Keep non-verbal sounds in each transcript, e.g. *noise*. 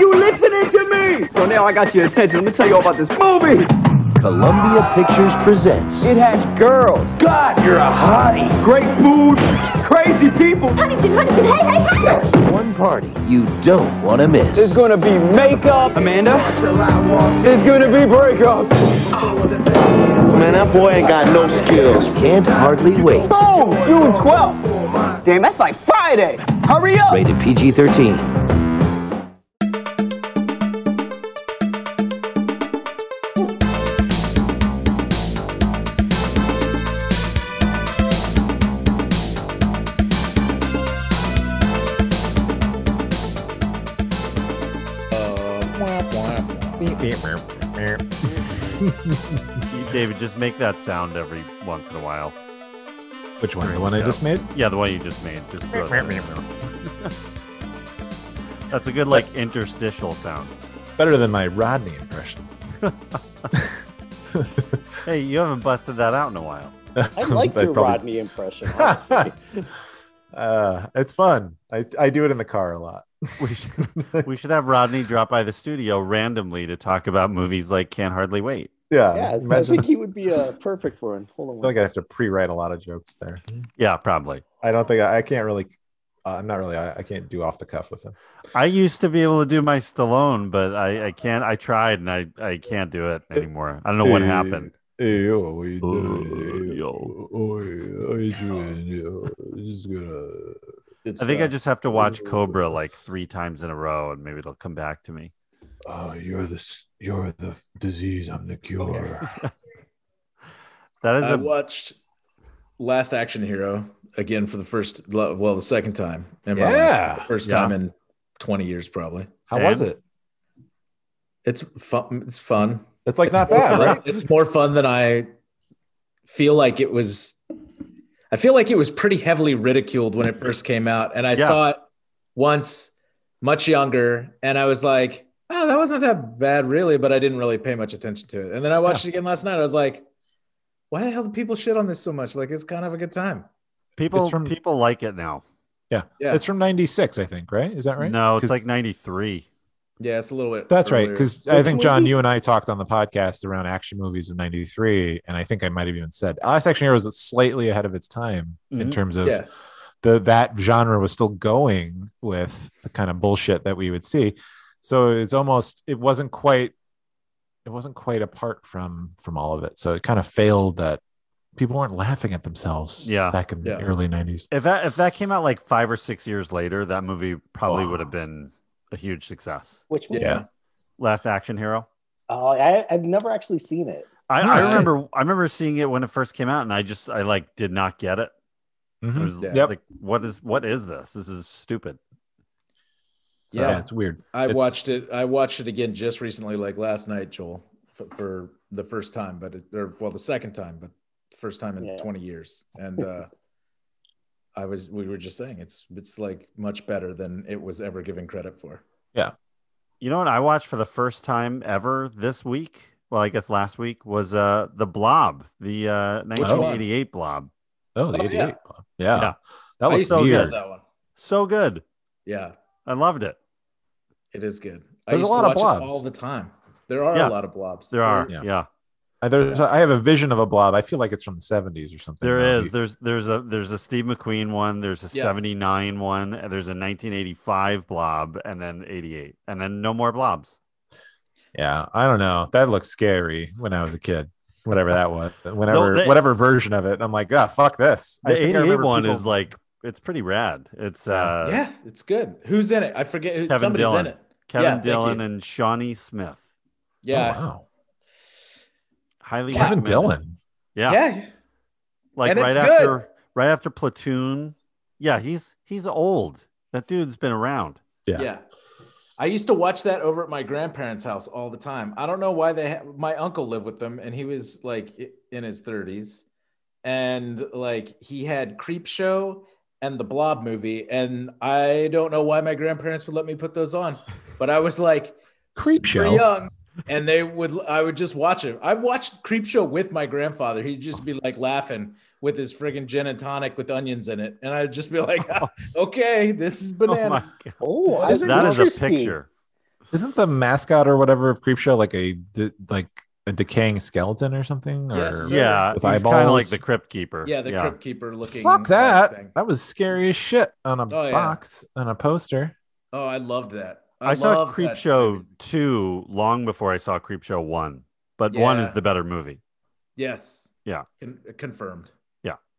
you listening to me? So now I got your attention. Let me tell you all about this movie. Columbia Pictures presents. It has girls. God, you're a hottie. Great food. Crazy people. Huntington, Huntington, hey, hey, hey. One party you don't want to miss. There's going to be makeup. Amanda. There's going to be breakups. Man, that boy ain't got no skills. Can't hardly wait. Oh, June 12th. Damn, that's like Friday. Hurry up. Rated PG-13. David, just make that sound every once in a while. Which one? The one I just made? Yeah, the one you just made. Just throw that in there. *laughs* That's a good like interstitial sound. Better than my Rodney impression. *laughs* Hey, you haven't busted that out in a while. I like *laughs* I your probably- Rodney impression. Uh, it's fun. I, I do it in the car a lot. We should, we should have Rodney drop by the studio randomly to talk about movies like Can't Hardly Wait. Yeah. yes, I imagine. think he would be uh, perfect for him. Hold on. I feel One like I have to pre-write a lot of jokes there. Yeah, probably. I don't think I, I can't really. Uh, I'm not really. I, I can't do off the cuff with him. I used to be able to do my Stallone, but I, I can't. I tried and I, I can't do it anymore. I don't know what happened. Hey, yo, what you Uh, doing? yo. Oh, yeah, how you doing? Yo, just gonna. It's, I think uh, I just have to watch Cobra like three times in a row, and maybe it'll come back to me. Oh, you're the s- you're the disease. I'm the cure. *laughs* That is I a watched Last Action Hero again for the first, well, the second time. in my life. Yeah. The first Yeah. time in 20 years, probably. How was it? It's fun. It's fun. It's like not More bad, fun- right? It's more fun than I feel like it was. I feel like it was pretty heavily ridiculed when it first came out, and I Yeah. saw it once, much younger, and I was like, "Oh, that wasn't that bad, really," but I didn't really pay much attention to it. And then I watched it again last night. I was like, "Why the hell do people shit on this so much? Like, it's kind of a good time." people. It's from- people like it now. Yeah. Yeah. It's from '96, I think. Right? Is that right? No, it's like ninety three. Yeah, it's a little bit. That's right. earlier. Because I think John, movie? you and I talked on the podcast around action movies of '93, and I think I might have even said Last Action Hero was slightly ahead of its time in Mhm. terms of yeah, the that genre was still going with the kind of bullshit that we would see. So it's almost it wasn't quite it wasn't quite apart from from all of it. So it kind of failed that people weren't laughing at themselves Yeah. back in Yeah. the early 90s. If that if that came out like five or six years later, that movie probably Wow. would have been a huge success. Which movie? yeah. Last Action Hero. Oh, I, I've never actually seen it. I, I remember I remember seeing it when it first came out, and I just I like did not get it. I Mhm. was Yeah. Yep. like, what is what is this? This is stupid. So, Yeah. it's weird. I It's- watched it. I watched it again just recently, like last night, Joel, for, for the first time, but it, or well, the second time, but first time in Yeah. 20 years. And *laughs* uh, I was, we were just saying, it's it's like much better than it was ever given credit for. Yeah. You know what I watched for the first time ever this week? Well, I guess last week was uh the Blob, the uh one? 1988 Blob. Oh, the Oh, 88. yeah. Yeah. Yeah. That was so used to love weird. that one. So good. Yeah, I loved it. It is good. I There's a lot to of watch it blobs. all the time. There are Yeah. a lot of blobs. There are. Yeah. Yeah. Uh, There's, I have a vision of a blob. I feel like it's from the 70s or something. There now. is. There's there's a there's a Steve McQueen one, there's a Yeah. 79 one, and there's a 1985 blob, and then 88. And then no more blobs. Yeah, I don't know. That looks scary when I was a kid. Whatever that was, *laughs* whenever they- whatever version of it, I'm like, ah, fuck this. The I think I 88 one people- is like it's pretty rad. It's Yeah. uh yeah, it's good. Who's in it? I forget. who- Kevin Somebody's Dillon. in it. Kevin Yeah, Dillon and Shawnee Smith. Yeah, Oh, wow. Highly Kevin recommended. Dillon. Yeah. yeah. Like And it's right good. after right after Platoon. Yeah, he's he's old. That dude's been around. Yeah. Yeah. I used to watch that over at my grandparents' house all the time. I don't know why they ha- my uncle lived with them and he was like in his 30s and like he had Creepshow and the Blob movie and I don't know why my grandparents would let me put those on, but I was like Creepshow? young and they would I would just watch it. I watched Creepshow with my grandfather. He'd just be like laughing with his friggin' gin and tonic with onions in it and I'd just be like, *laughs* oh *laughs* "Okay, this is Oh my banana." god. Oh, That is That is a picture. Isn't the mascot or whatever of Creepshow like a like a decaying skeleton or something? Or Yes. Yeah, With he's kind of like the crypt keeper. Yeah, the crypt keeper looking. fuck that. thing. That was scary as shit on a Oh, yeah. box on a poster. Oh, I loved that. I, saw love Creepshow movie. two long before I saw Creepshow one, but one is the better movie. Yes. Yeah. Con- confirmed.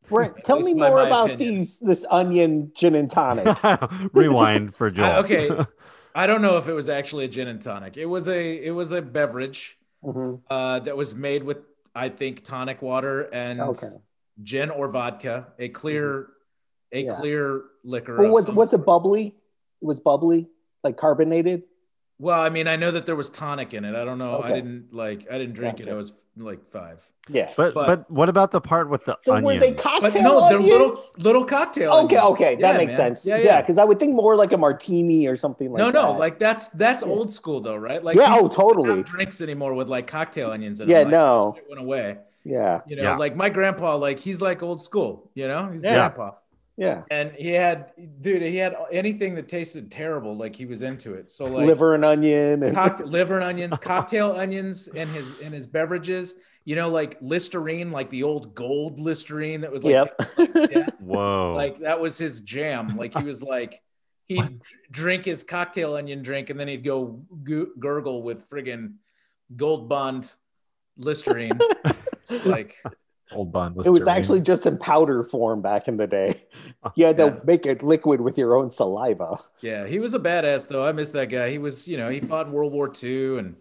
Brent, tell me by more my about opinion. these this onion gin and tonic. *laughs* Rewind for Joel. I- okay. *laughs* I don't know if it was actually a gin and tonic. It was a it was a beverage Mhm. uh, that was made with I think tonic water and Okay. gin or vodka, a clear a Yeah. clear liquor. Well, was was it bubbly? It was bubbly, like carbonated. Well, I mean, I know that there was tonic in it. I don't know. I didn't like. I didn't drink it. Gotcha. I was like five. Yeah. But, But- but what about the part with the So onions? were they But cocktail no, they're little onions? little cocktail. Okay, onions. okay, that Yeah, makes man. sense. Yeah, Yeah, yeah. because I would think more like a martini or something like no, that. no, no, like that's that's Yeah. old school though, right? Like yeah, people oh, don't totally. have drinks anymore with like cocktail onions. In Yeah, them. Like, no. it went away. Yeah, You know, Yeah. like my grandpa, like he's like old school. You know, he's Yeah. grandpa, yeah. and he had, dude, he had anything that tasted terrible. Like he was into it. So like Liver and onion. And, cocktail, *laughs* liver and onions, cocktail onions in his in his beverages. You know, like Listerine, like the old gold Listerine that was like, yep. *laughs* yeah, Whoa. like that was his jam. Like he was like he'd What? drink his cocktail onion drink and then he'd go gu- gurgle with friggin' Gold Bond Listerine. *laughs* like Old Bond. it was actually just in powder form back in the day. *laughs* Oh, you had to Yeah. make it liquid with your own saliva. yeah, he was a badass though. I miss that guy. He was, you know, he fought in World War II and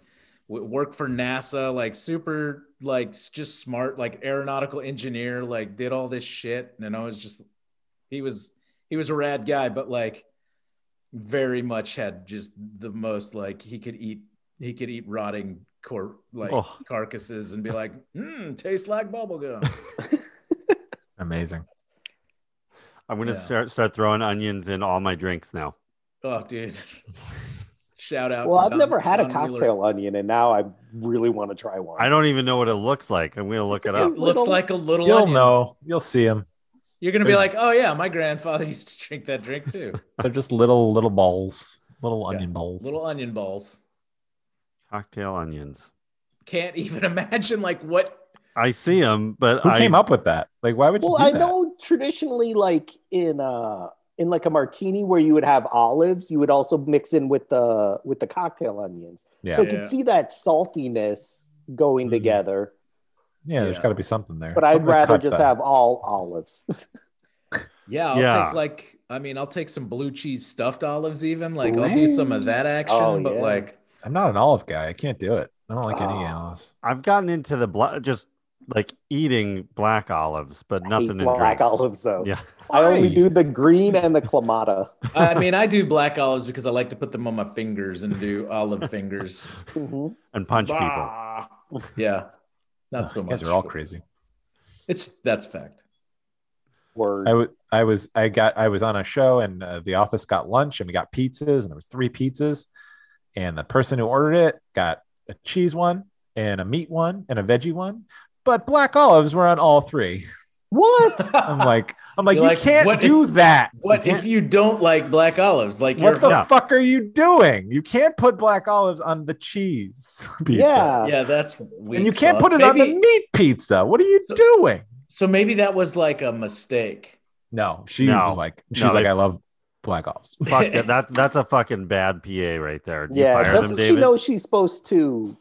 w- worked for NASA. Like super, like just smart, like aeronautical engineer. Like did all this shit. And I was just, he was, he was a rad guy, but like very much had just the most like he could eat he could eat rotting cor- like Oh. carcasses and be like *laughs* mm, tastes like bubblegum *laughs* amazing. I'm gonna Yeah. start start throwing onions in all my drinks now. oh dude *laughs* shout out Well, to I've Don- never had a Don Wheeler. cocktail onion, and now I really want to try one. I don't even know what it looks like. I'm gonna look it It's up. it looks Little- like a little You'll onion. know. You'll see them. you're gonna be They're- like oh yeah my grandfather used to drink that drink too They're just little little balls, little Yeah, onion balls. little onion balls Cocktail onions. can't even *laughs* imagine like what I see them, but Who I, came up with that? Like, why would you well, do I that? know traditionally, like in uh in like a martini where you would have olives, you would also mix in with the with the cocktail onions. Yeah, So I Yeah. could see that saltiness going Mhm. together. yeah. There's Yeah. got to be something there. But I'd rather just that. have all olives. *laughs* yeah i'll Yeah. take like i mean i'll take some blue cheese stuffed olives even like i'll do some of that action Oh, but yeah. like I'm not an olive guy. I can't do it. I don't like any Oh. olives. I've gotten into the bla- just like eating black olives, but I nothing hate in black drinks. olives though. Yeah. I only do the green and the kalamata. *laughs* I mean, I do black olives because I like to put them on my fingers and do olive fingers. *laughs* Mhm. and punch people. Yeah, not so much. Guys are all crazy. It's that's fact. Word. I, w- I was I got I was on a show and uh, the office got lunch and we got pizzas and there was three pizzas and the person who ordered it got a cheese one and a meat one and a veggie one but black olives were on all three. what? *laughs* I'm like I'm like You're you like, can't what do if- that. What if you don't like black olives? Like you're What the Yeah. fuck are you doing? You can't put black olives on the cheese *laughs* pizza. Yeah. yeah, that's weak And you can't sauce. put it on the meat pizza. What are you So- doing? So maybe that was like a mistake. No, she No. was like, she's No, like, they- I love black olives. *laughs* Fuck that. That's *laughs* that's a fucking bad PA right there. Do you yeah. fire them, Doesn't she David? know she's supposed to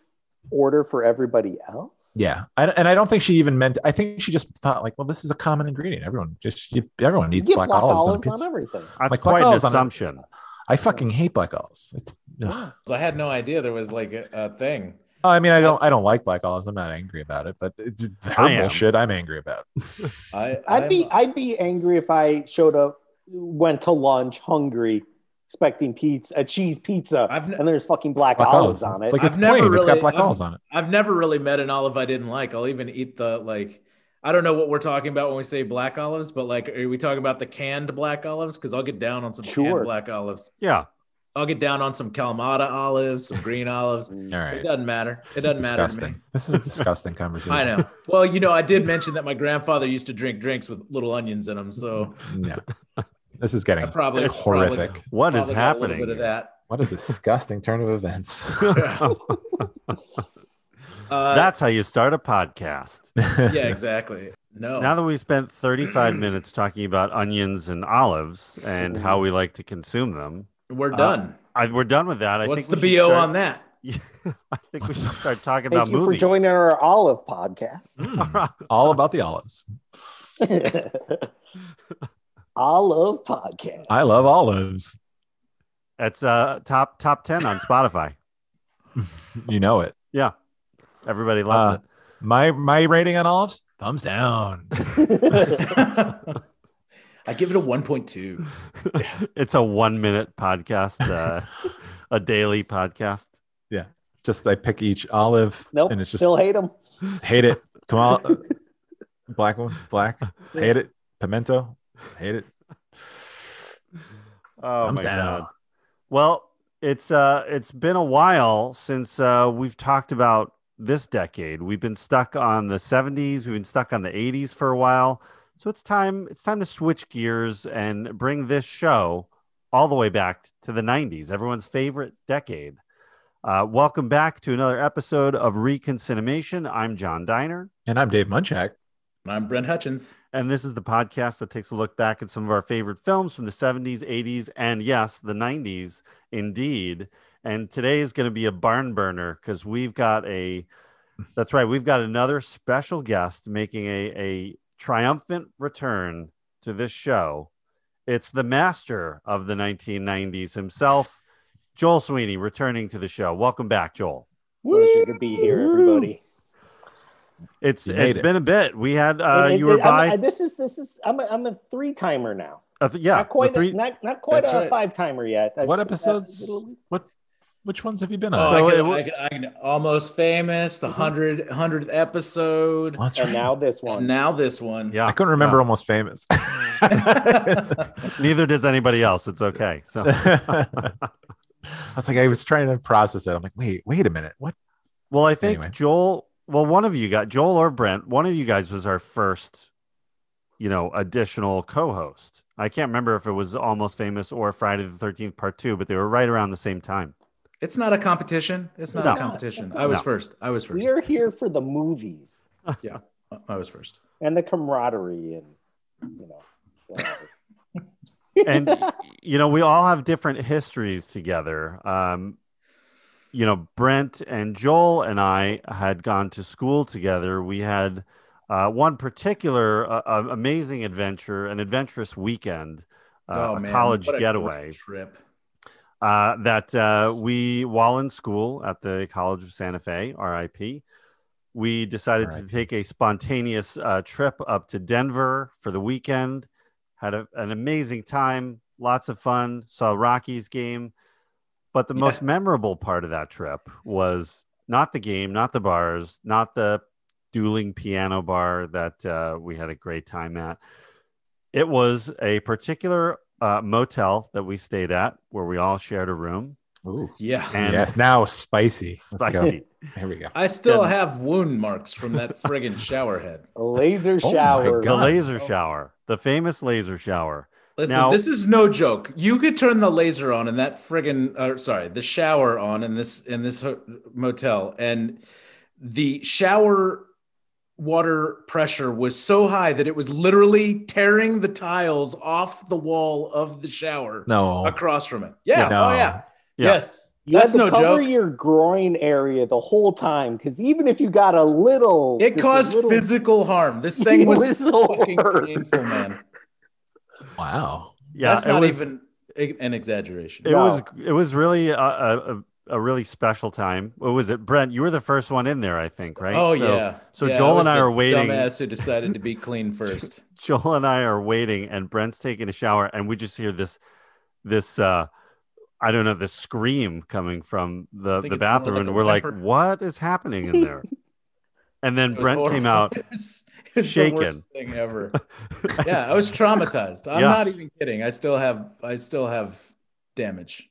order for everybody else? Yeah, I, and I don't think she even meant. I think she just thought like, well, this is a common ingredient. Everyone just you, everyone needs get black, black, olives, olives, on on, everything. That's like quite an olives on assumption. I fucking hate black olives. It's. *gasps* I had no idea there was like a, a thing. Oh, I mean, I don't, I don't like black olives. I'm not angry about it, but it's her I am. bullshit. I'm angry about. I I'd be I'm- I'd be angry if I showed up, went to lunch hungry, expecting pizza, a cheese pizza, I've ne- and there's fucking black, Black olives olives. on it. It's like I've it's never plain. it's really- got black I've- olives on it. I've never really met an olive I didn't like. I'll even eat the like. I don't know what we're talking about when we say black olives, but like, are we talking about the canned black olives? Because I'll get down on some Sure. canned black olives. Yeah. I'll get down on some Kalamata olives, some green *laughs* olives. All right. It doesn't matter. It This doesn't matter to me. disgusting. This is a disgusting conversation. I know. Well, you know, I did mention that my grandfather used to drink drinks with little onions in them, so *laughs* No, this is getting probably horrific. What is probably got a little happening? bit of that. What a disgusting turn of events. *laughs* *laughs* Uh, That's how you start a podcast. yeah, exactly. No, Now that we've spent 35 *clears throat* minutes talking about onions and olives and how we like to consume them, we're uh, done. I, we're done with that. I What's think the we should bo start- on that? *laughs* I think we should start talking Thank about you movies. for joining our olive podcast. Mm, all about the olives. Olive podcast. I love olives. It's uh top top 10 on Spotify. *laughs* *laughs* You know it. Yeah. Everybody loves Uh, My my rating on olives, thumbs down. *laughs* I give it a 1.2. It's a 1 minute podcast, uh, a daily podcast. Yeah, just I pick each olive, nope, and it's just still hate them. hate it. Come on, black one, black, hate it. Pimento, hate it. *laughs* Oh Thumbs my down. god. Well, it's uh it's been a while since uh we've talked about this decade. We've been stuck on the 70s, we've been stuck on the 80s for a while. So it's time it's time to switch gears and bring this show all the way back to the 90s, everyone's favorite decade. Uh, welcome back to another episode of Reconcinimation. I'm John Diner. And I'm Dave Munchak. I'm Brent Hutchins. And this is the podcast that takes a look back at some of our favorite films from the 70s, 80s, and yes, the 90s, indeed. And today is going to be a barn burner because we've got a, *laughs* that's right, we've got another special guest making a, a triumphant return to this show. It's the master of the 1990s himself, Joel Sweeney, returning to the show. Welcome back, Joel. Pleasure to be here, everybody. It's You made it's it. been a bit. We had uh, And- you were and I'm- by, this is this is I'm a, I'm a three timer now. uh, yeah, not quite the three, a, not not quite That's a right. five timer yet. What episodes? that's little- What which ones have you been Oh, on? I can, it- I can, I can, almost famous, the 100, 100th episode. Well, that's And right. now this one. And now this one. yeah, I couldn't remember yeah. almost famous. *laughs* Neither does anybody else. It's okay. So *laughs* I was like, I was trying to process it. I'm like, wait, wait a minute. What? Well, I think Anyway. Joel. Well, one of you got Joel or Brent. One of you guys was our first, you know, additional co-host. I can't remember if it was Almost Famous or Friday the Thirteenth Part Two, but they were right around the same time. It's not a competition. It's not No. a competition. It's I was No. first. I was first. We are here for the movies *laughs* yeah, I was first. and the camaraderie and you know. *laughs* and you know we all have different histories together um you know brent and joel and i had gone to school together we had uh, one particular uh, amazing adventure an adventurous weekend uh, a college Oh, a getaway trip. uh, that uh, we, while in school at the College of Santa Fe, RIP, we decided to take a spontaneous uh, trip up to Denver for the weekend. Had a, an amazing time, lots of fun, saw Rockies game. But the most memorable part of that trip was not the game, not the bars, not the dueling piano bar that uh, we had a great time at. It was a particular uh, motel that we stayed at where we all shared a room. Ooh. Yeah. And yes, now spicy. Spicy. Here we go. I still Good. have wound marks from that friggin' shower head. *laughs* A laser Oh my shower. The God. laser shower, the famous laser shower. Listen, Now- this is no joke. You could turn the laser on in that friggin' uh, sorry, the shower on in this in this ho- motel, and the shower water pressure was so high that it was literally tearing the tiles off the wall of the shower No. across from it. Yeah. No. Oh yeah. Yeah. Yes. You That's had to no cover joke. your groin area the whole time because even if you got a little, It caused little- physical harm. This thing *laughs* was, was so fucking hurt. painful, man. Wow. Yeah, That's it not was, even an exaggeration. It No. was. It was really a, a, a- a really special time. What was it, Brent? You were the first one in there, I think, right? Oh So- yeah. so Yeah, Joel was and I the are waiting. Dumbass who decided to be clean *laughs* first. Joel and I are waiting, and Brent's taking a shower, and we just hear this, this, uh, I don't know, this scream coming from the, the bathroom, like and a we're like, "What is happening in there?" *laughs* and then It was Brent came out. *laughs* It was, it was shaken. the worst thing ever. *laughs* yeah, I was traumatized. I'm Yeah. not even kidding. I still have I still have damage.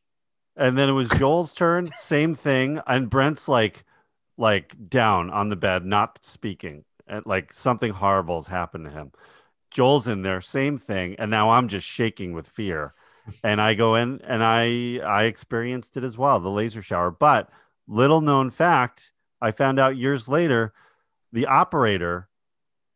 And then it was Joel's turn, same thing. And Brent's like, like down on the bed, not speaking, and like something horrible has happened to him. Joel's in there, same thing. And now I'm just shaking with fear. and I go in and I I experienced it as well, the laser shower. But little known fact, I found out years later, the operator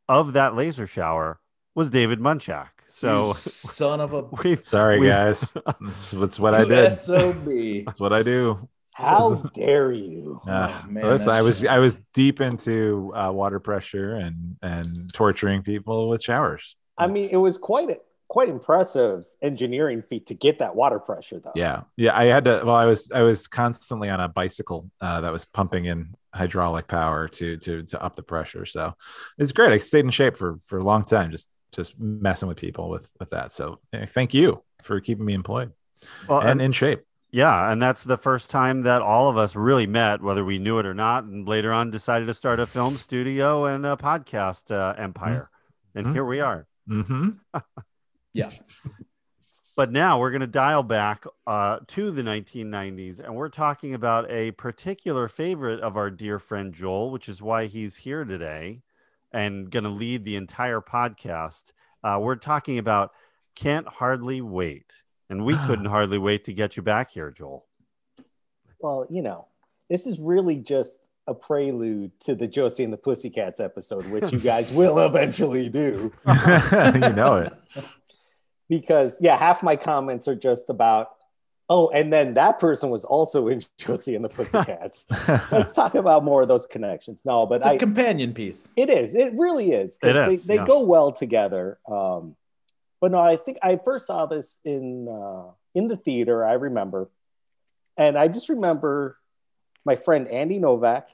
of that laser shower was David Munchak. So You son of a *laughs* we've Sorry, we've- guys. *laughs* That's, that's what I did. sob. That's what I do. How *laughs* dare you? Yeah. Oh, man, Listen, I was true. I was deep into uh, water pressure and and torturing people with showers. I mean, it was quite a, quite impressive engineering feat to get that water pressure, though. yeah, yeah. I had to. Well, I was I was constantly on a bicycle uh, that was pumping in hydraulic power to to to up the pressure. So it's great. I stayed in shape for for a long time, just just messing with people with with that. So eh, thank you for keeping me employed well, and and, in shape. yeah, and that's the first time that all of us really met, whether we knew it or not, and later on decided to start a film studio and a podcast uh, empire. And Mhm. here we are. Mm-hmm. *laughs* Yeah. But now we're going to dial back uh, to the 1990s, and we're talking about a particular favorite of our dear friend Joel, which is why he's here today and going to lead the entire podcast. Uh, we're talking about Can't Hardly Wait. And we *sighs* couldn't hardly wait to get you back here, Joel. Well, you know, this is really just a prelude to the Josie and the Pussycats episode, which you guys *laughs* will eventually do. *laughs* you know it. Because, yeah, half my comments are just about, oh, and then that person was also *laughs* in Josie and the Pussycats. *laughs* Let's talk about more of those connections. No, but It's a I, companion piece. It is. It really is. 'cause It they, is, They yeah. go well together. Um, but no, I think I first saw this in uh, in the theater. I remember, and I just remember my friend Andy Novak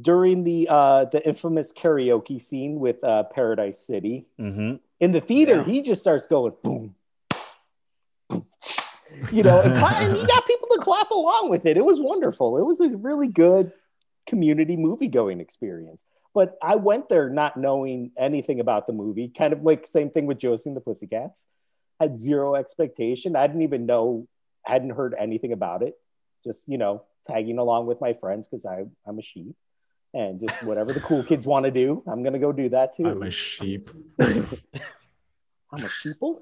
during the uh, the infamous karaoke scene with uh, Paradise City hmm in the theater. Yeah. He just starts going boom. boom, You know, and, you got people to clap along with it. It was wonderful. It was a really good community movie going experience. But I went there not knowing anything about the movie, kind of like same thing with Josie and the Pussycats. Had zero expectation. I didn't even know, hadn't heard anything about it. Just, you know, tagging along with my friends because I'm a sheep. And just whatever the cool kids want to do, I'm going to go do that too. I'm a sheep. *laughs* I'm a sheeple.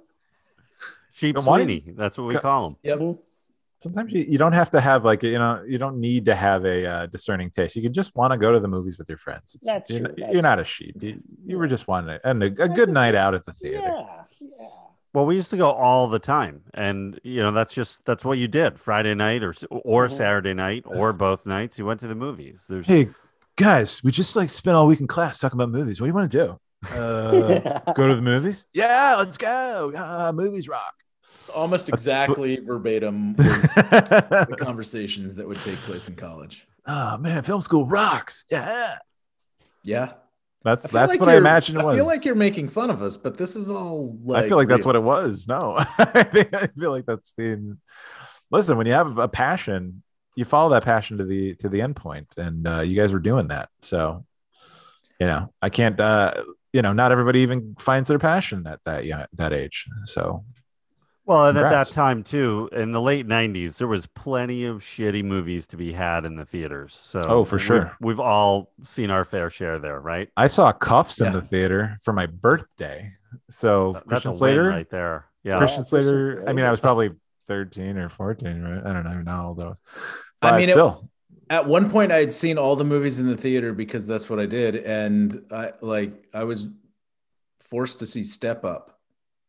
Sheep Then why- Sweeney. That's what we Co- call them. Yep. Sometimes you, you don't have to have like you know you don't need to have a uh, discerning taste. You can just want to go to the movies with your friends. It's, That's you're, true, not- that's you're not a sheep. You, you were just wanting to, and a, a good night out at the theater. Yeah, yeah. Well, we used to go all the time, and you know that's just that's what you did. Friday night or or Mhm. Saturday night or both nights, you went to the movies. There's Hey guys, we just like spent all week in class talking about movies. What do you want to do? Uh, *laughs* go to the movies? Yeah, let's go. Yeah, movies rock. Almost exactly verbatim *laughs* the conversations that would take place in college. Oh man, film school rocks. Yeah, Yeah. that's that's like what I imagine it was. I feel like you're making fun of us, but this is all like I feel like that's what it was. No, *laughs* I think I feel like that's the. Listen, when you have a passion, you follow that passion to the to the end point, and uh, you guys were doing that. So, you know, I can't. uh You know, not everybody even finds their passion at that yeah that age. So, Well, and Congrats. at that time too, in the late '90s, there was plenty of shitty movies to be had in the theaters. So, Oh, for sure. we've, all seen our fair share there, right? I saw Kuffs in the theater for my birthday. So That's Christian a win Slater, right there. Yeah, Christian Slater. I mean, I was probably thirteen or fourteen, right? I don't even know how old I was. I But mean, it- still, At one point, I had seen all the movies in the theater because that's what I did, and I like I was forced to see Step Up.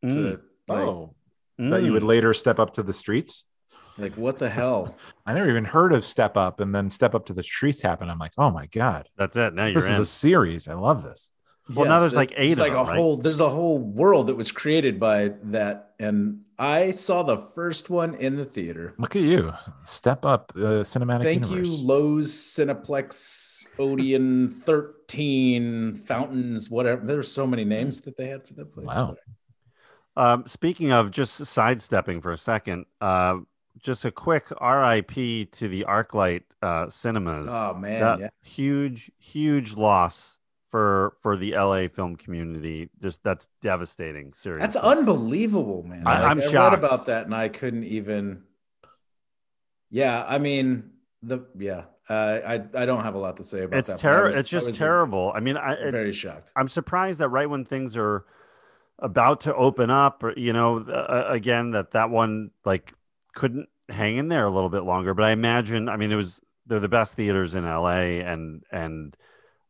Mm, To, like, oh, that you would mm. later step up to the streets. like what the hell? *laughs* I never even heard of Step Up, and then Step Up to the Streets happened. I'm like, oh my god, That's it. Now you're this in. is a series. I love this. Well, now there's, like, eight there's of like them, a right? whole. There's a whole world that was created by that, and I saw the first one in the theater. Look at you, Step Up uh, cinematic Thank universe. you, Loews, Cineplex, Odeon, Thirteen, Fountains, whatever. There's so many names that they had for that place. Wow. Um, speaking of just sidestepping for a second, uh, just a quick RIP to the ArcLight uh, cinemas. Oh, man, That yeah. huge, huge loss for for the LA film community. Just that's devastating. Seriously, That's unbelievable, man. I- Like, I shocked. about that and I couldn't even. Yeah, I mean the yeah. Uh, I I don't have a lot to say about It's that. I terrible. was- It's just was terrible. I mean, I, it's, Very shocked. I'm surprised that right when things are about to open up, or, you know, uh, again that that one like couldn't hang in there a little bit longer. But I imagine, I mean, it was they're the best theaters in LA, and and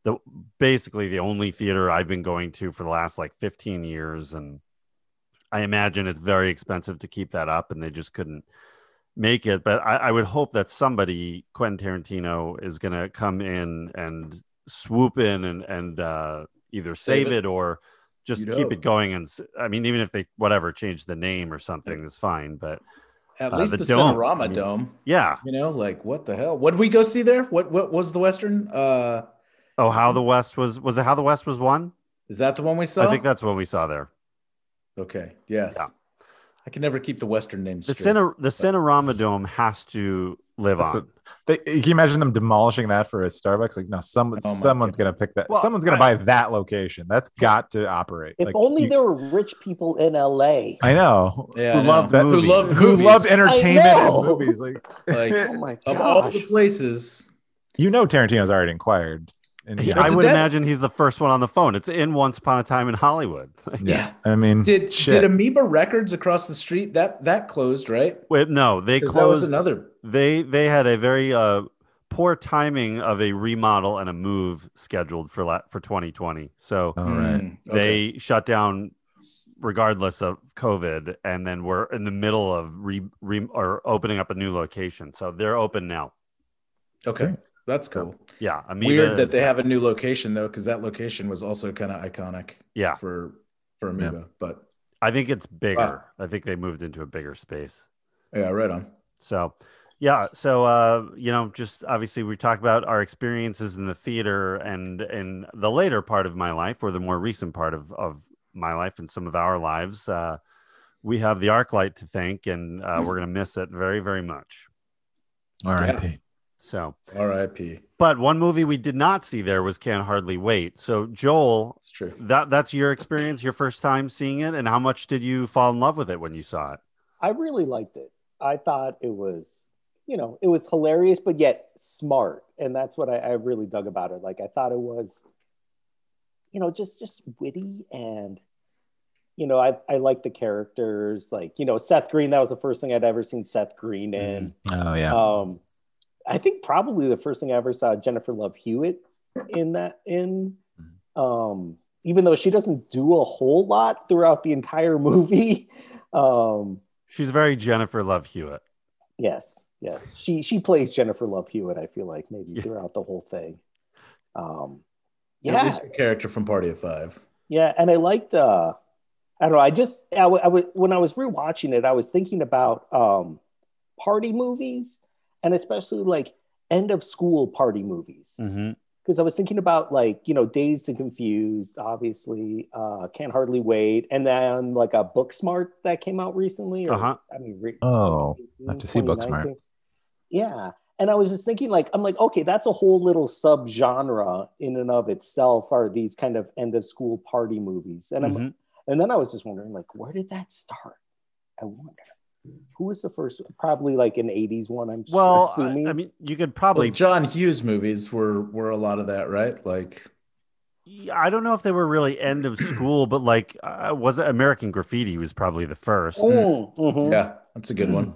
the basically the only theater I've been going to for the last like 15 years, and I imagine it's very expensive to keep that up, and they just couldn't make it. But I, I would hope that somebody, Quentin Tarantino, is going to come in and swoop in and and uh, either Save save it. it or just You'd keep it going. And I mean, even if they whatever change the name or something, it's fine. But At Uh, least the the, dome, Cinerama I mean- Dome. yeah. You know, like what the hell? What did we go see there? What what was the Western? Uh Oh, how the West was was it? How the West was won? is that the one we saw? I think that's what we saw there. okay. Yes. Yeah. I can never keep the Western names The straight. Cine, the Cinerama Dome has to live That's on. They, can you imagine them demolishing that for a Starbucks? Like, no, someone, Oh someone's gonna pick that. Well, someone's gonna buy that location. That's got to operate. If Like, only you- there were rich people in LA. I know. Yeah, who I love that. Who love who love entertainment and movies. Like, Like, *laughs* Oh my gosh. of all the places. you know, Tarantino's already inquired. And, He- I would that- imagine he's the first one on the phone. It's in Once Upon a Time in Hollywood. *laughs* yeah. I mean, Did shit. did Amoeba Records across the street that that closed right? Wait, no, they 'Cause that was closed. another. They they had a very uh, poor timing of a remodel and a move scheduled for la- for 2020. So All right. Mm, okay. they shut down regardless of COVID, and then we're in the middle of re, re or opening up a new location. So they're open now. okay, that's cool. Yeah, Amoeba Weird that they have a new location though, because that location was also kind of iconic Yeah, for for Amoeba. But I think it's bigger. I think they moved into a bigger space. yeah, right on. So, yeah. So, uh, you know, just obviously we talk about our experiences in the theater and in the later part of my life or the more recent part of, of my life and some of our lives. Uh, we have the ArcLight to thank, and uh, we're going to miss it very, very much. R.I.P. So, R.I.P. but one movie we did not see there was Can't Hardly Wait. So, Joel, It's true. that that's your experience, your first time seeing it, and how much did you fall in love with it when you saw it? I really liked it. I thought it was, you know, it was hilarious, but yet smart, and that's what I, I really dug about it. Like I thought it was, you know, just just witty and, you know, I I like the characters. Like you know, Seth Green. That was the first thing I'd ever seen Seth Green in. Oh yeah. Um, I think probably the first thing I ever saw Jennifer Love Hewitt in that in. Um, even though she doesn't do a whole lot throughout the entire movie. *laughs* Um, She's very Jennifer Love Hewitt. Yes, yes. She she plays Jennifer Love Hewitt. I feel like maybe Yeah. throughout the whole thing. Um, At yeah, least a character from Party of Five. yeah, and I liked. uh I don't know. I just I I, w- I w- when I was rewatching it, I was thinking about um party movies and especially like end of school party movies Mm-hmm. because I was thinking about like you know Dazed and Confused, obviously, uh, Can't Hardly Wait, and then like a Booksmart that came out recently. or- Uh-huh. I mean, re- Oh, I have to see Booksmart. 2019. Yeah. And I was just thinking, like, I'm like, okay, that's a whole little subgenre in and of itself are these kind of end of school party movies. And I'm Mhm. and then I was just wondering, like, where did that start? I wonder. Who was the first? Probably like an 80s one, I'm Well, I, assuming. I mean, you could Well, probably. John Hughes movies were were a lot of that, right? Like, I don't know if they were really end of school, but like, uh, was it American Graffiti was probably the first. Mm, mhm. yeah, that's a good one.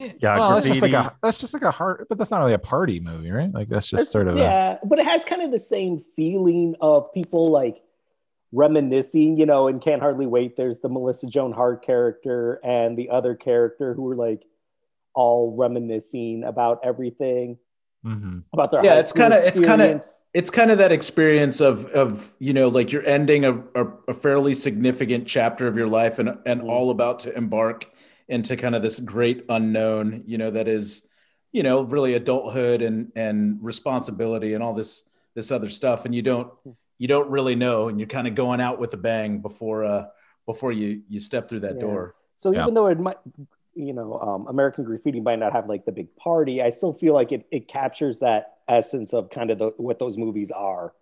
Yeah, well, that's just like a that's just like a hard, but that's not really a party movie, right? Like that's just It's- sort of a, yeah, but it has kind of the same feeling of people like reminiscing, you know, and can't hardly wait. There's the Melissa Joan Hart character and the other character who are like all reminiscing about everything Mhm. about their Yeah, it's kinda- it's kinda- It's kind of that experience of of you know, like you're ending a, a, a fairly significant chapter of your life and and Mhm. all about to embark into kind of this great unknown, you know, that is, you know, really adulthood and and responsibility and all this this other stuff, and you don't you don't really know, and you're kind of going out with a bang before uh before you you step through that Yeah. door. So Yeah. even though it might, you know, um, American Graffiti might not have like the big party, I still feel like it, it captures that essence of kind of the, what those movies are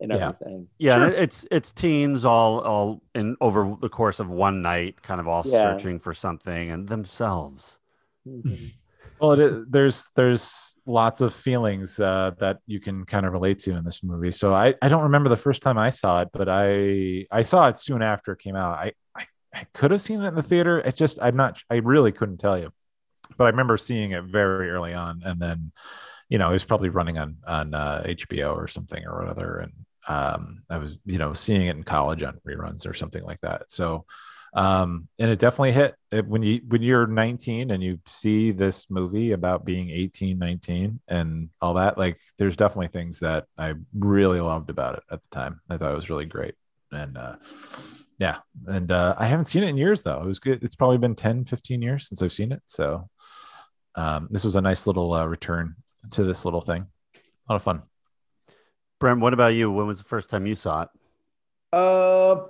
and Yeah. everything. Yeah, Sure. and it's it's teens all all in over the course of one night, kind of all Yeah. searching for something and themselves. Mhm. Well, there's there's lots of feelings uh, that you can kind of relate to in this movie. So I, I don't remember the first time I saw it, but I I saw it soon after it came out. I I, I could have seen it in the theater. It just I'm not I really couldn't tell you, but I remember seeing it very early on, and then you know it was probably running on on uh, HBO or something or other, and um, I was you know seeing it in college on reruns or something like that. So um and it definitely hit it, when you when you're 19 and you see this movie about being 18 19 and all that like there's definitely things that i really loved about it at the time. I thought it was really great. And uh yeah. And uh i haven't seen it in years though. It was good. It's probably been 10 15 years since i've seen it. So um this was a nice little uh, return to this little thing. A lot of fun. Brent, what about you? When was the first time you saw it? Uh,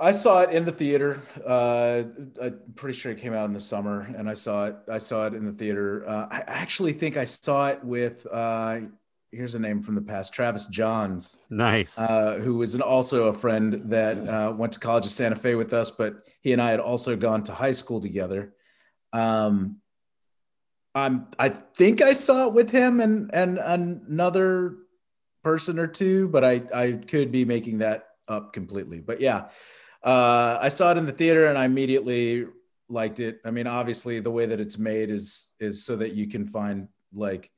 I saw it in the theater. Uh, I'm pretty sure it came out in the summer, and I saw it. I saw it in the theater. Uh, I actually think I saw it with. Uh, here's a name from the past, Travis Johns, Nice. uh, who was an, also a friend that uh, went to college of Santa Fe with us, but he and I had also gone to high school together. Um, I'm. I think I saw it with him and and another person or two, but I I could be making that up completely. But yeah, uh, I saw it in the theater and I immediately liked it. I mean, obviously, the way that it's made is is so that you can find like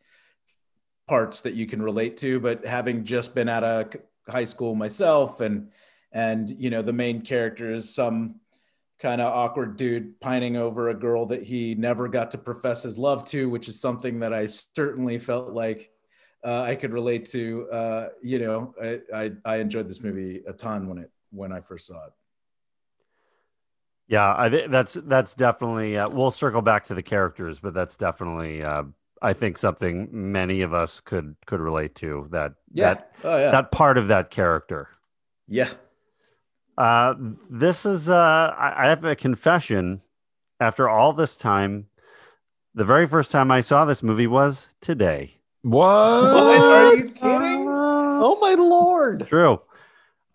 parts that you can relate to. But having just been out of high school myself, and and you know, the main character is some kind of awkward dude pining over a girl that he never got to profess his love to, which is something that I certainly felt like uh, I could relate to. Uh, you know, I, I I enjoyed this movie a ton when it when I first saw it. Yeah, I think that's that's definitely. Uh, we'll circle back to the characters, but that's definitely. Uh, I think something many of us could could relate to that Yeah. that oh yeah. that part of that character. yeah. Uh, this is. Uh, I, I have a confession. After all this time, the very first time I saw this movie was today. what, What? Are you kidding? *laughs* Oh my lord! True.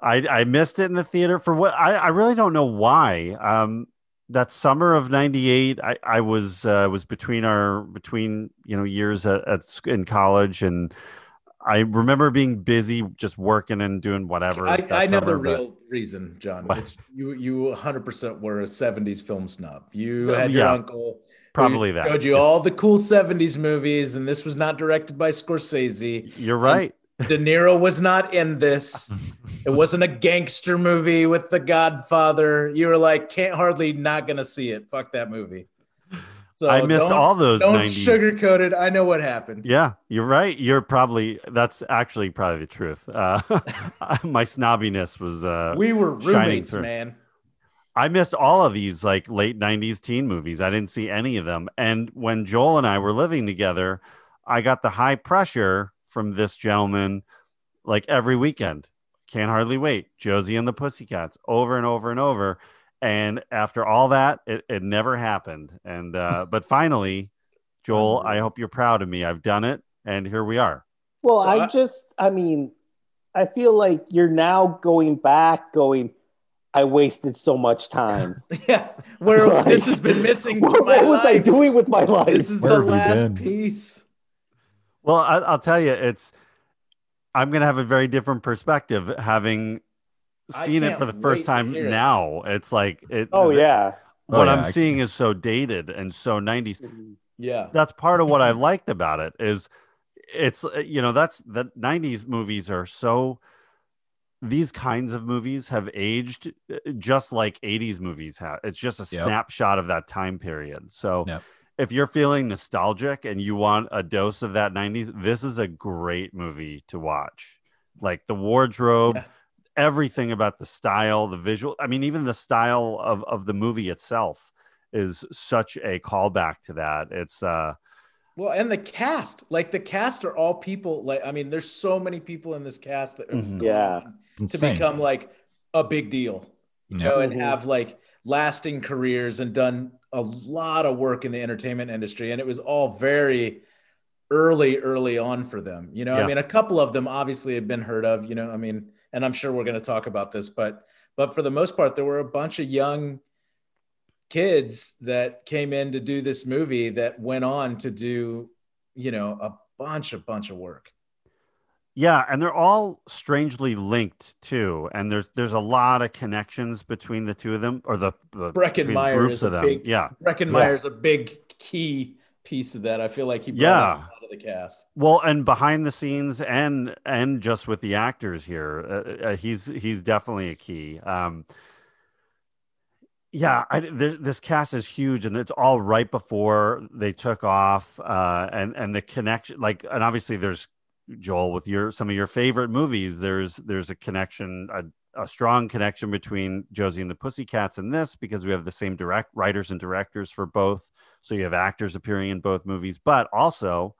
I I missed it in the theater for what I, I really don't know why. Um that summer of 98 I, I was uh, was between our between you know years at, at in college and I remember being busy just working and doing whatever. I, I know the summer, but- real reason, John. It's, you you 100% were a 70s film snob. You Uh, had your yeah, uncle probably that. showed you all the cool 70s movies, and this was not directed by Scorsese. You're right. De Niro was not in this. *laughs* It wasn't a gangster movie with The Godfather. You were like, can't hardly not gonna see it. Fuck that movie. So I missed all those Don't 90s. sugarcoat it. I know what happened. Yeah, you're right. You're probably that's actually probably the truth. Uh, *laughs* my snobbiness was uh, We were roommates, man. I missed all of these like late 90s teen movies. I didn't see any of them. And when Joel and I were living together, I got the high pressure from this gentleman like every weekend. Can't hardly wait. Josie and the Pussycats over and over and over. And after all that, it, it never happened. And uh, *laughs* but finally, Joel, I hope you're proud of me. I've done it, and here we are. Well, So I I- just, I mean, I feel like you're now going back, going, I wasted so much time. *laughs* Yeah, where *laughs* Right. this has been missing what from my was I doing with my life? This is Where the last been? piece. Well, I, I'll tell you, it's. I'm going to have a very different perspective having seen it for the first time hear it. now. It's like it. oh yeah. What Oh, I'm I- seeing is so dated and so 90s. Yeah. That's part of what I *laughs* liked about it. Is it's uh, you know that's the 90s movies are so. These kinds of movies have aged uh, just like 80s movies have. It's just a Yep. snapshot of that time period. So Yep. If you're feeling nostalgic and you want a dose of that 90s, this is a great movie to watch. Like the wardrobe, Yeah. everything about the style, the visual. I mean, even the style of, of the movie itself is such a callback to that. It's uh Well, and the cast, like the cast are all people. Like, I mean, there's so many people in this cast that have Mhm. gone Yeah. to insane. become like a big deal, you Yeah. know, and Mhm. have like lasting careers and done a lot of work in the entertainment industry. And it was all very early, early on for them. You know, Yeah. I mean, a couple of them obviously have been heard of, you know, I mean, and I'm sure we're going to talk about this, but, but for the most part, there were a bunch of young kids that came in to do this movie that went on to do, you know, a bunch, a bunch of work. Yeah, and they're all strangely linked too. And there's there's a lot of connections between the two of them, or the, the Breckin between Meyer groups of them. big- yeah. Breckin Meyer's a big key piece of that. I feel like he brought Yeah. lot of the cast. Well, and behind the scenes, and and just with the actors here, uh, uh, he's he's definitely a key. Um, yeah, I, there, this cast is huge, and it's all right before they took off, uh, and and the connection, like, and obviously there's Joel with your some of your favorite movies. There's there's a connection, a, a strong connection between Josie and the Pussycats and this because we have the same direct writers and directors for both. So you have actors appearing in both movies, but also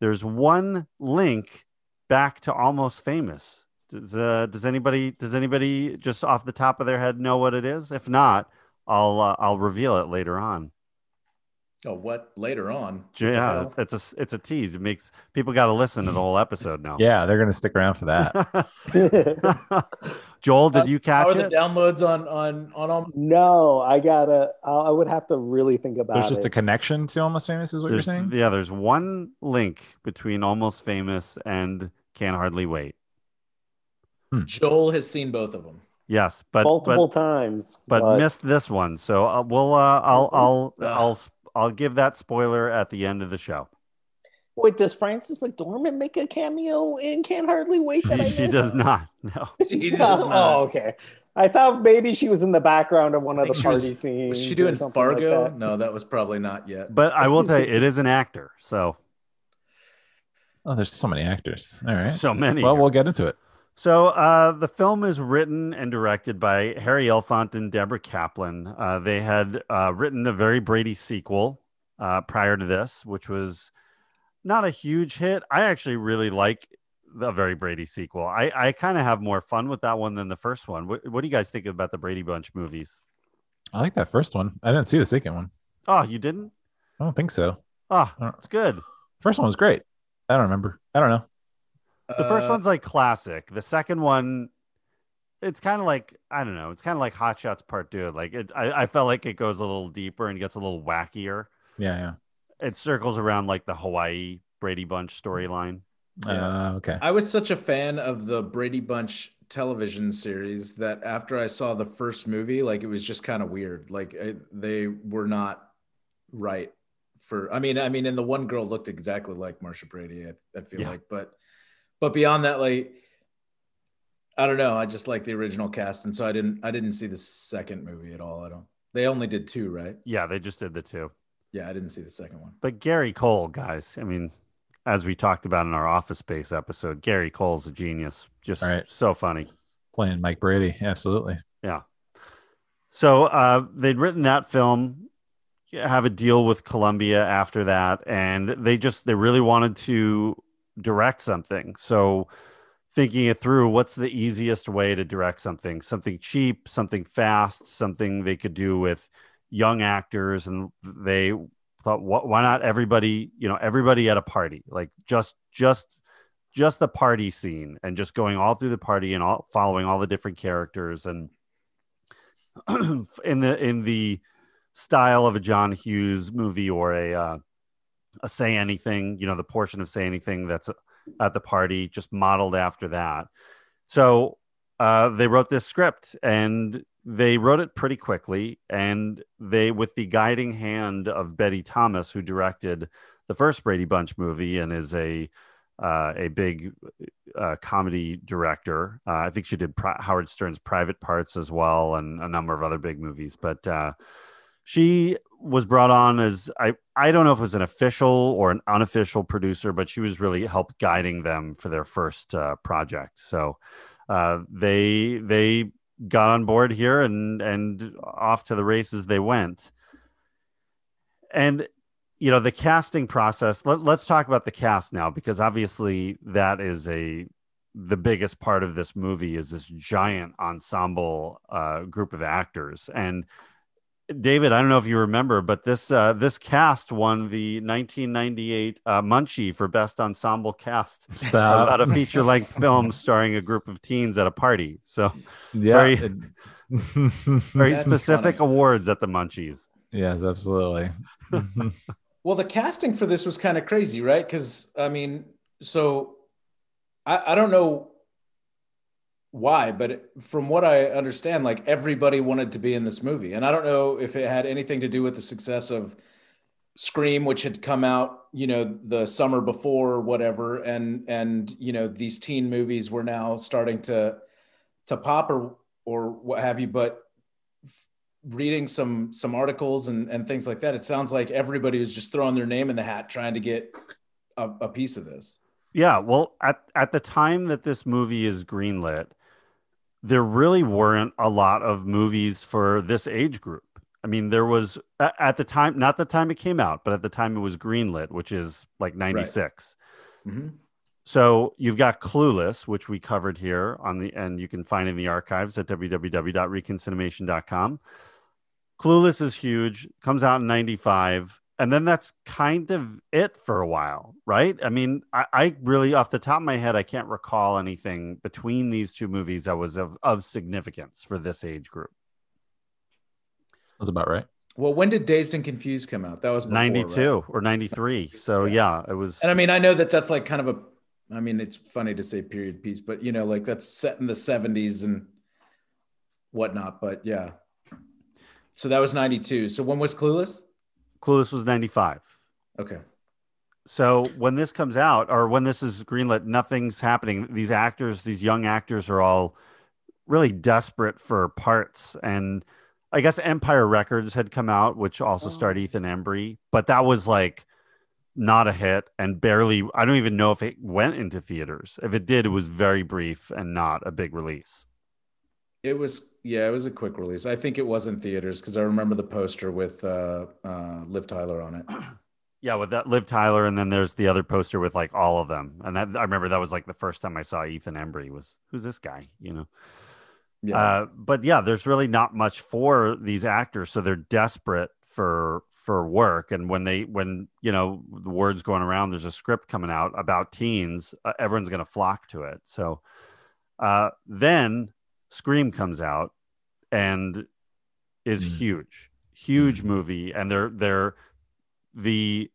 there's one link back to Almost Famous. Does uh, does anybody does anybody just off the top of their head know what it is? If not, I'll uh, I'll reveal it later on. Oh, what later on? Yeah, it's a it's a tease. It makes people got to listen to the whole episode now. Yeah, they're gonna stick around for that. *laughs* Joel, did you How catch are the it? downloads on on on all? no, I gotta. I I would have to really think about There's just it. a connection to Almost Famous, is what There's, you're saying? yeah, there's one link between Almost Famous and Can Hardly Wait. Joel has seen both of them. Yes, but multiple but, times, but missed this one. So uh, we'll uh, I'll I'll Ugh. I'll I'll give that spoiler at the end of the show. Wait, does Frances McDormand make a cameo in Can't Hardly Wait? That I She, she does not. No. She *laughs* does Oh, not. Oh, okay. I thought maybe she was in the background of one of the think she was- party scenes. Was she doing something like Fargo? that. no, that was probably not yet. But I will tell you, it is an actor. So *laughs* Oh, there's so many actors. All right. so many. Well, we'll get into it. So uh, the film is written and directed by Harry Elfont and Deborah Kaplan. Uh, they had uh, written the very Brady sequel uh, prior to this, which was not a huge hit. I actually really like the Very Brady sequel. I, I kind of have more fun with that one than the first one. What, what do you guys think about the Brady Bunch movies? I like that first one. I didn't see the second one. Oh, you didn't? I don't think so. Oh, it's good. First one was great. I don't remember. I don't know. The first Uh, one's like classic. The second one, it's kind of like I don't know. It's kind of like Hot Shots Part Two. Like it, I, I felt like it goes a little deeper and gets a little wackier. Yeah, yeah. It circles around like the Hawaii Brady Bunch storyline. Uh, okay. I was such a fan of the Brady Bunch television series that after I saw the first movie, like it was just kind of weird. Like I, they were not right for. I mean, I mean, and the one girl looked exactly like Marcia Brady. I, I feel Yeah. like, but but beyond that, like I don't know. I just like the original cast, and so I didn't. I didn't see the second movie at all. I don't. They only did two, right? Yeah, they just did the two. Yeah, I didn't see the second one. But Gary Cole, guys, I mean, as we talked about in our Office Space episode, Gary Cole's a genius. Just All right. so funny. Playing Mike Brady. Absolutely. Yeah. So uh, they'd written that film, have a deal with Columbia after that, and they just they really wanted to direct something. So thinking it through, what's the easiest way to direct something? Something cheap, something fast, something they could do with young actors, and they thought, wh- why not everybody? You know, everybody at a party, like just just just the party scene, and just going all through the party and all following all the different characters and *clears throat* in the in the style of a John Hughes movie or a uh, a Say Anything, you know, the portion of Say Anything that's at the party, just modeled after that. So uh, they wrote this script and they wrote it pretty quickly. And they, with the guiding hand of Betty Thomas, who directed the first Brady Bunch movie and is a uh, a big uh, comedy director. Uh, I think she did Pri- Howard Stern's Private Parts as well, and a number of other big movies. But uh, she was brought on as I I don't know if it was an official or an unofficial producer, but she was really helped guiding them for their first uh, project. So uh, they they got on board here and and off to the races they went. And you know the casting process let, let's talk about the cast now because obviously that is a the biggest part of this movie is this giant ensemble uh, group of actors and david i don't know if you remember but this uh, this cast won the 1998 uh, munchie for best ensemble cast Stop. about a feature length *laughs* film starring a group of teens at a party so yeah. very- it- *laughs* Very specific funny. awards at the Munchies. yes, absolutely. *laughs* Well, the casting for this was kind of crazy, right? Because I mean, so I, I don't know why, but from what I understand, like everybody wanted to be in this movie, and I don't know if it had anything to do with the success of Scream, which had come out, you know, the summer before, or whatever, and and you know these teen movies were now starting to to pop or or what have you, but reading some some articles and, and things like that, it sounds like everybody was just throwing their name in the hat trying to get a, a piece of this. Yeah, well, at at the time that this movie is greenlit, there really weren't a lot of movies for this age group. I mean, there was at the time, not the time it came out, but at the time it was greenlit, which is like 96. Mhm. So you've got Clueless, which we covered here on the, and you can find in the archives at www.reconcinimation.com. Clueless is huge, comes out in 95. And then that's kind of it for a while, right? I mean, I, I really, off the top of my head, I can't recall anything between these two movies that was of, of significance for this age group. That's about right. Well, when did Dazed and Confused come out? That was before, 92 right? or 93. So, yeah, it was. And I mean, I know that that's like kind of a. I mean, it's funny to say period piece, but you know, like that's set in the '70s and whatnot. But yeah, so that was '92. So when was Clueless? Clueless was 95. Okay. So when this comes out, or when this is greenlit, nothing's happening. These actors, these young actors, are all really desperate for parts. And I guess Empire Records had come out, which also starred oh. Ethan Embry, but that was like not a hit and barely. I don't even know if it went into theaters. If it did, it was very brief and not a big release. It was yeah, it was a quick release. I think it was in theaters because I remember the poster with uh, uh, Liv Tyler on it. *clears throat* Yeah, with that Liv Tyler, and then there's the other poster with like all of them. And that, I remember that was like the first time I saw Ethan Embry was who's this guy, you know? Yeah. Uh, but yeah, there's really not much for these actors, so they're desperate for for work. And when they when you know the words going around, there's a script coming out about teens, uh, everyone's going to flock to it. So uh, then Scream comes out and is Mm. huge, huge movie, and they're they're the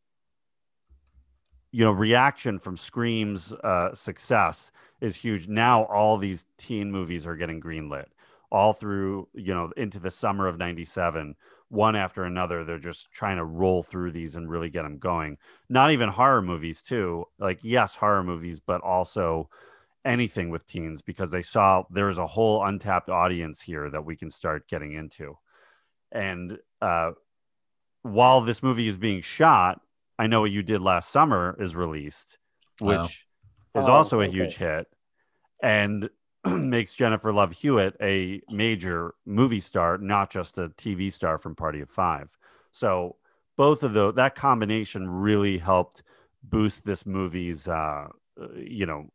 you know reaction from Scream's uh, success is huge. Now all these teen movies are getting greenlit all through you know into the summer of 97 one after another they're just trying to roll through these and really get them going not even horror movies too like yes horror movies but also anything with teens because they saw there's a whole untapped audience here that we can start getting into and uh while this movie is being shot i know what you did last summer is released which Wow. is Oh, also a okay. huge hit and *clears throat* makes Jennifer Love Hewitt a major movie star, not just a TV star from Party of Five. So both of those, that combination really helped boost this movie's, uh, uh, you know,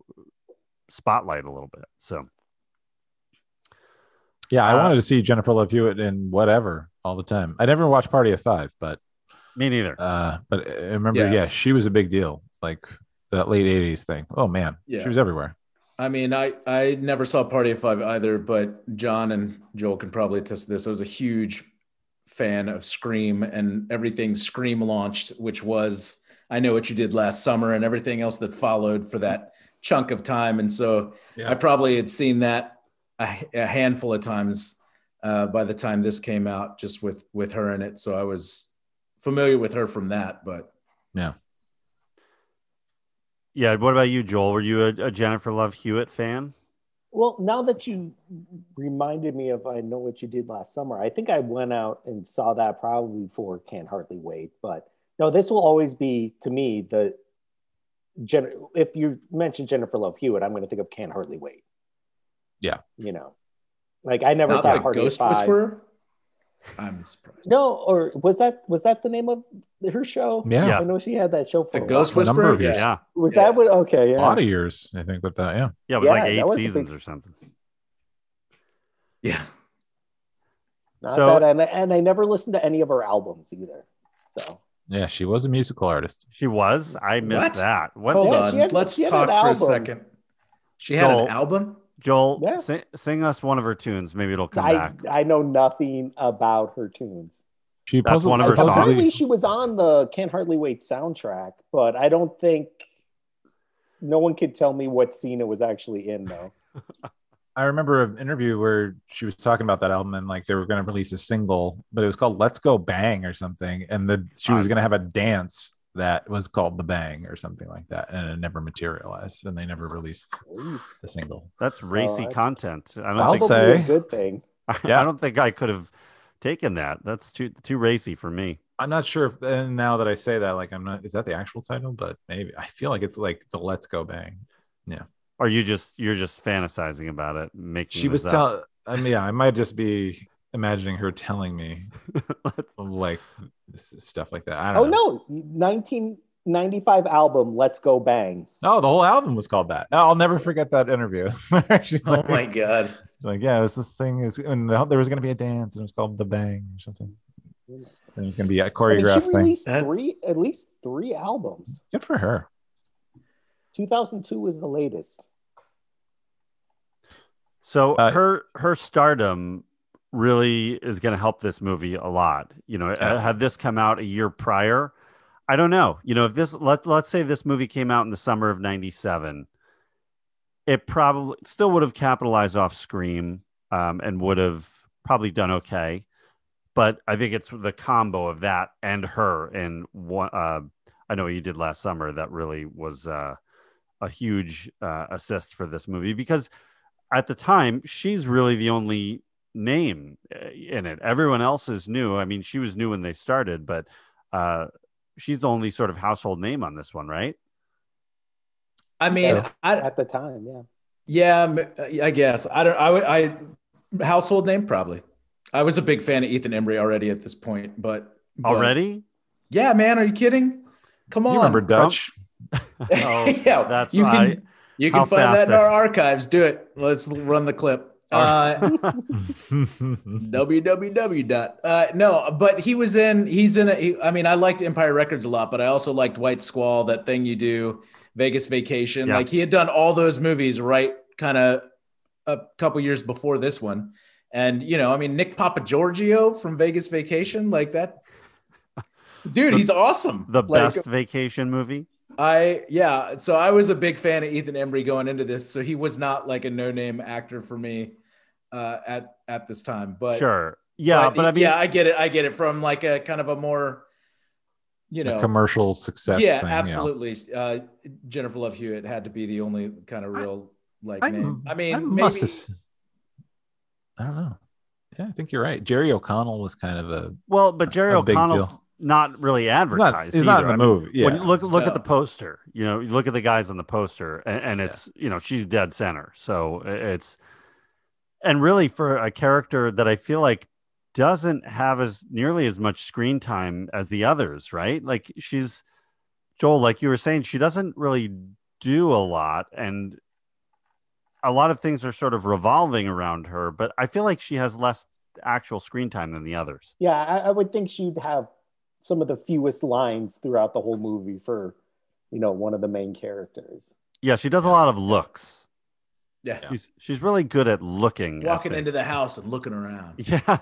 spotlight a little bit. So Yeah, I Uh, wanted to see Jennifer Love Hewitt in whatever all the time. I never watched Party of Five, but me neither. uh, but I remember, Yeah. yeah. she was a big deal. Like that late '80s thing. Oh man, Yeah. she was everywhere. I mean, I I never saw Party of Five either, but John and Joel can probably attest to this. I was a huge fan of Scream and everything Scream launched, which was I know what you did last summer and everything else that followed for that chunk of time. And so Yeah. I probably had seen that a, a handful of times uh, by the time this came out, just with with her in it. So I was familiar with her from that, but Yeah. yeah. What about you, Joel? Were you a, a Jennifer Love Hewitt fan? Well, now that you reminded me of I know what you did last summer, I think I went out and saw that probably for Can't Hardly Wait. But no, this will always be to me the Jen. If you mention Jennifer Love Hewitt, I'm going to think of Can't Hardly Wait. Yeah. you know, like I never not saw the Party of Ghost Five. Whisperer. I'm surprised. No, or was that was that the name of her show? Yeah. Yeah. I know she had that show for The a while. Ghost A Whisperer. of years. Yeah. Was Yeah. that what? Okay, A lot of years, I think, with that. Yeah. Yeah. It was Yeah, like eight was seasons big- or something. Yeah. Not So- bad. and, and I never listened to any of her albums either. So Yeah, she was a musical artist. She was. I missed What? that. What? Hold Yeah, on. she had- Let's she had talk for a album. second. She had Joel. an album. Joel, Yeah. sing, sing us one of her tunes. Maybe it'll come I back. I know nothing about her tunes. She That's supposedly- one of her songs. Apparently, supposedly- she was on the Can't Hardly Wait soundtrack, but I don't think no one could tell me what scene it was actually in, though. *laughs* I remember an interview where she was talking about that album and like they were going to release a single, but it was called "Let's Go Bang" or something, and the she was going to have a dance that was called "The Bang" or something like that, and it never materialized, and they never released the single. That's racy that's- content. I don't I'll think Probably say- a good thing. *laughs* Yeah. I don't think I could have taken that. That's too too racy for me. I'm not sure if and now that I say that, like I'm not. Is that the actual title? But maybe I feel like it's like the "Let's Go Bang." Or you just you're just fantasizing about it, making. She was this telling. I mean, yeah, I might just be imagining her telling me *laughs* like stuff like that. I Oh don't know. no, 1995 album "Let's Go Bang." Oh, the whole album was called that. I'll never forget that interview. *laughs* She's Oh like, my god. like, yeah, it was this thing, it was, and the, there was going to be a dance, and it was called the Bang or something. And it was going to be a I mean, choreographed she released That- three, at least three albums. Good for her. 2002 is the latest. So Uh, her her stardom really is going to help this movie a lot. You know, Yeah. had this come out a year prior, I don't know. You know, if this let let's say this movie came out in the summer of '97, it probably still would have capitalized off Scream um, and would have probably done okay. But I think it's the combo of that and her and one. Uh, I know what you did last summer that really was uh, a huge uh, assist for this movie because at the time she's really the only name uh, in it. Everyone else is new. I mean, she was new when they started, but uh, she's the only sort of household name on this one, right? I mean, Yeah. I At the time, yeah. yeah, I guess I don't. I would- I household name probably. I was a big fan of Ethan Embry already at this point, but, but- Already? yeah, man, are you kidding? Come on, You remember Dutch? *laughs* Oh, *laughs* yeah, that's you I- can you how can find fast that in our archives. Do it. Let's run the clip. Uh, *laughs* www dot uh no but he was in he's in a he, i mean i liked empire records a lot but i also liked white squall that thing you do vegas vacation Yeah. like he had done all those movies right kind of a couple years before this one and you know i mean nick papa giorgio from vegas vacation like that dude he's awesome The Like, best vacation movie? I yeah, so I was a big fan of Ethan Embry going into this, so he was not like a no-name actor for me uh, at at this time. But sure. Yeah, but, I mean, yeah, I get it. I get it from like a kind of a more, you know, commercial success yeah, thing. you know. absolutely. Uh, Jennifer Love Hewitt had to be the only kind of real like I, name. I mean, I maybe, must have. s- I don't know. Yeah, I think you're right. Jerry O'Connell was kind of a. well, but Jerry a big O'Connell's deal. Not really He's not, advertised. he's not in the I mean, movie. Yeah. When you look look No. at the poster, you know, you look at the guys on the poster, and, and it's you know she's dead center. So it's and really for a character that I feel like doesn't have as nearly as much screen time as the others, right? Like she's Joel, like you were saying, she doesn't really do a lot, and a lot of things are sort of revolving around her. But I feel like she has less actual screen time than the others. Yeah, I, I would think she'd have some of the fewest lines throughout the whole movie for, you know, one of the main characters. Yeah, she does a lot of looks. yeah, She's she's really good at looking. walking things. into the house and looking around. *laughs* Yeah,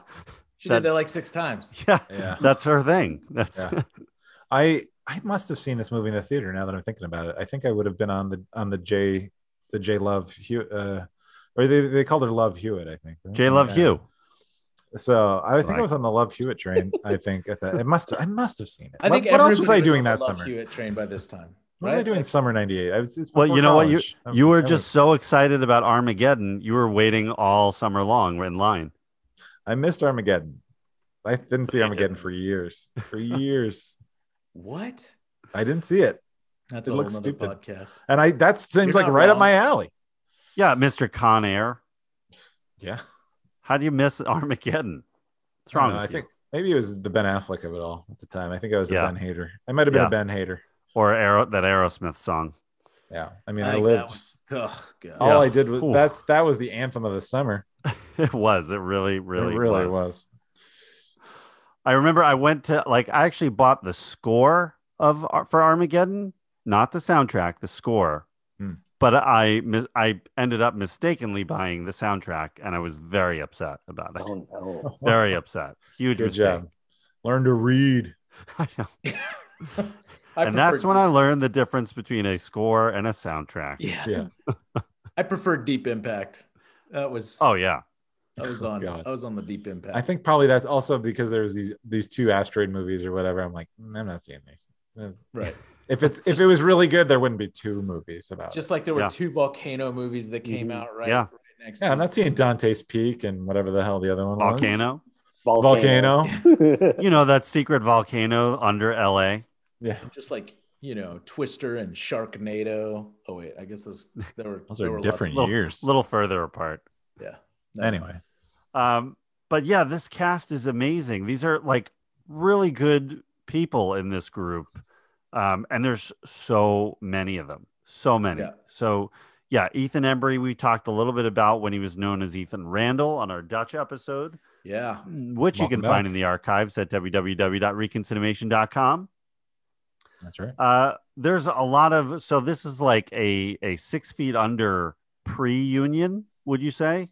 She That- did that like six times. *laughs* yeah, Yeah. that's her thing. That's Yeah. *laughs* I I must have seen this movie in the theater. Now that I'm thinking about it, I think I would have been on the on the J the J Love Hewitt, uh, or they they called her Love Hewitt. I think right? J Love Yeah. Hugh. So I think Like- I was on the Love Hewitt train. I think at that. It must. I must have seen it. I think what, what else was I everybody doing on that the Love summer? Hewitt train by this time. What was I doing Like- summer '98? I was. it's Well, you know what you college. I- you were I just was- so excited about Armageddon. You were waiting all summer long in line. I missed Armageddon. I didn't see Armageddon for years. For years, What? I didn't see it, That's It a looks stupid. podcast. and I that seems You're like not right up my alley. Yeah, Mr. Con Air. Yeah, How do you miss *laughs* Armageddon? What's wrong don't know, with I you? think maybe it was the Ben Affleck of it all at the time. I think I was a Yeah. Ben hater. I might have been Yeah. a Ben hater. Or Aero, that Aerosmith song. Yeah, I mean, I I, lived. that was, oh, God. all Yeah. I did was Ooh. that's that was the anthem of the summer. *laughs* It was. It really, really, it really was. was. I remember I went to like I actually bought the score of uh, for Armageddon, not the soundtrack, the score. But I mis- I ended up mistakenly buying the soundtrack, and I was very upset about it. Oh no. Very upset. Huge Good mistake. job. Learn to read. *laughs* I know. *laughs* I and that's prefer- when I learned the difference between a score and a soundtrack. yeah, Yeah. *laughs* I prefer Deep Impact. That was Oh yeah. I was on God. I was on the Deep Impact. I think probably that's also because there's these these two asteroid movies or whatever. I'm like, "Mm, I'm not seeing these. Right. If it's if it was really good, there wouldn't be two movies about Just it. like there were Yeah. two volcano movies that came Mhm. out right, Yeah. right next Yeah, to I'm not seeing Dante's Peak and whatever the hell the other one was. Volcano. Volcano. You know that secret volcano under LA. Yeah. just like you know Twister and Sharknado. Oh wait, I guess those there were Those there are were different of- years. A little further apart. Yeah. No. Anyway. Um, but yeah, this cast is amazing. These are like really good people in this group. Um, and there's so many of them. So many. Yeah. So yeah, Ethan Embry, we talked a little bit about when he was known as Ethan Randall on our Dutch episode, Yeah. which you Welcome can find in the archives at www.reconcinimation.com. That's right. Uh, there's a lot of so this is like a a six feet under pre-union, would you say?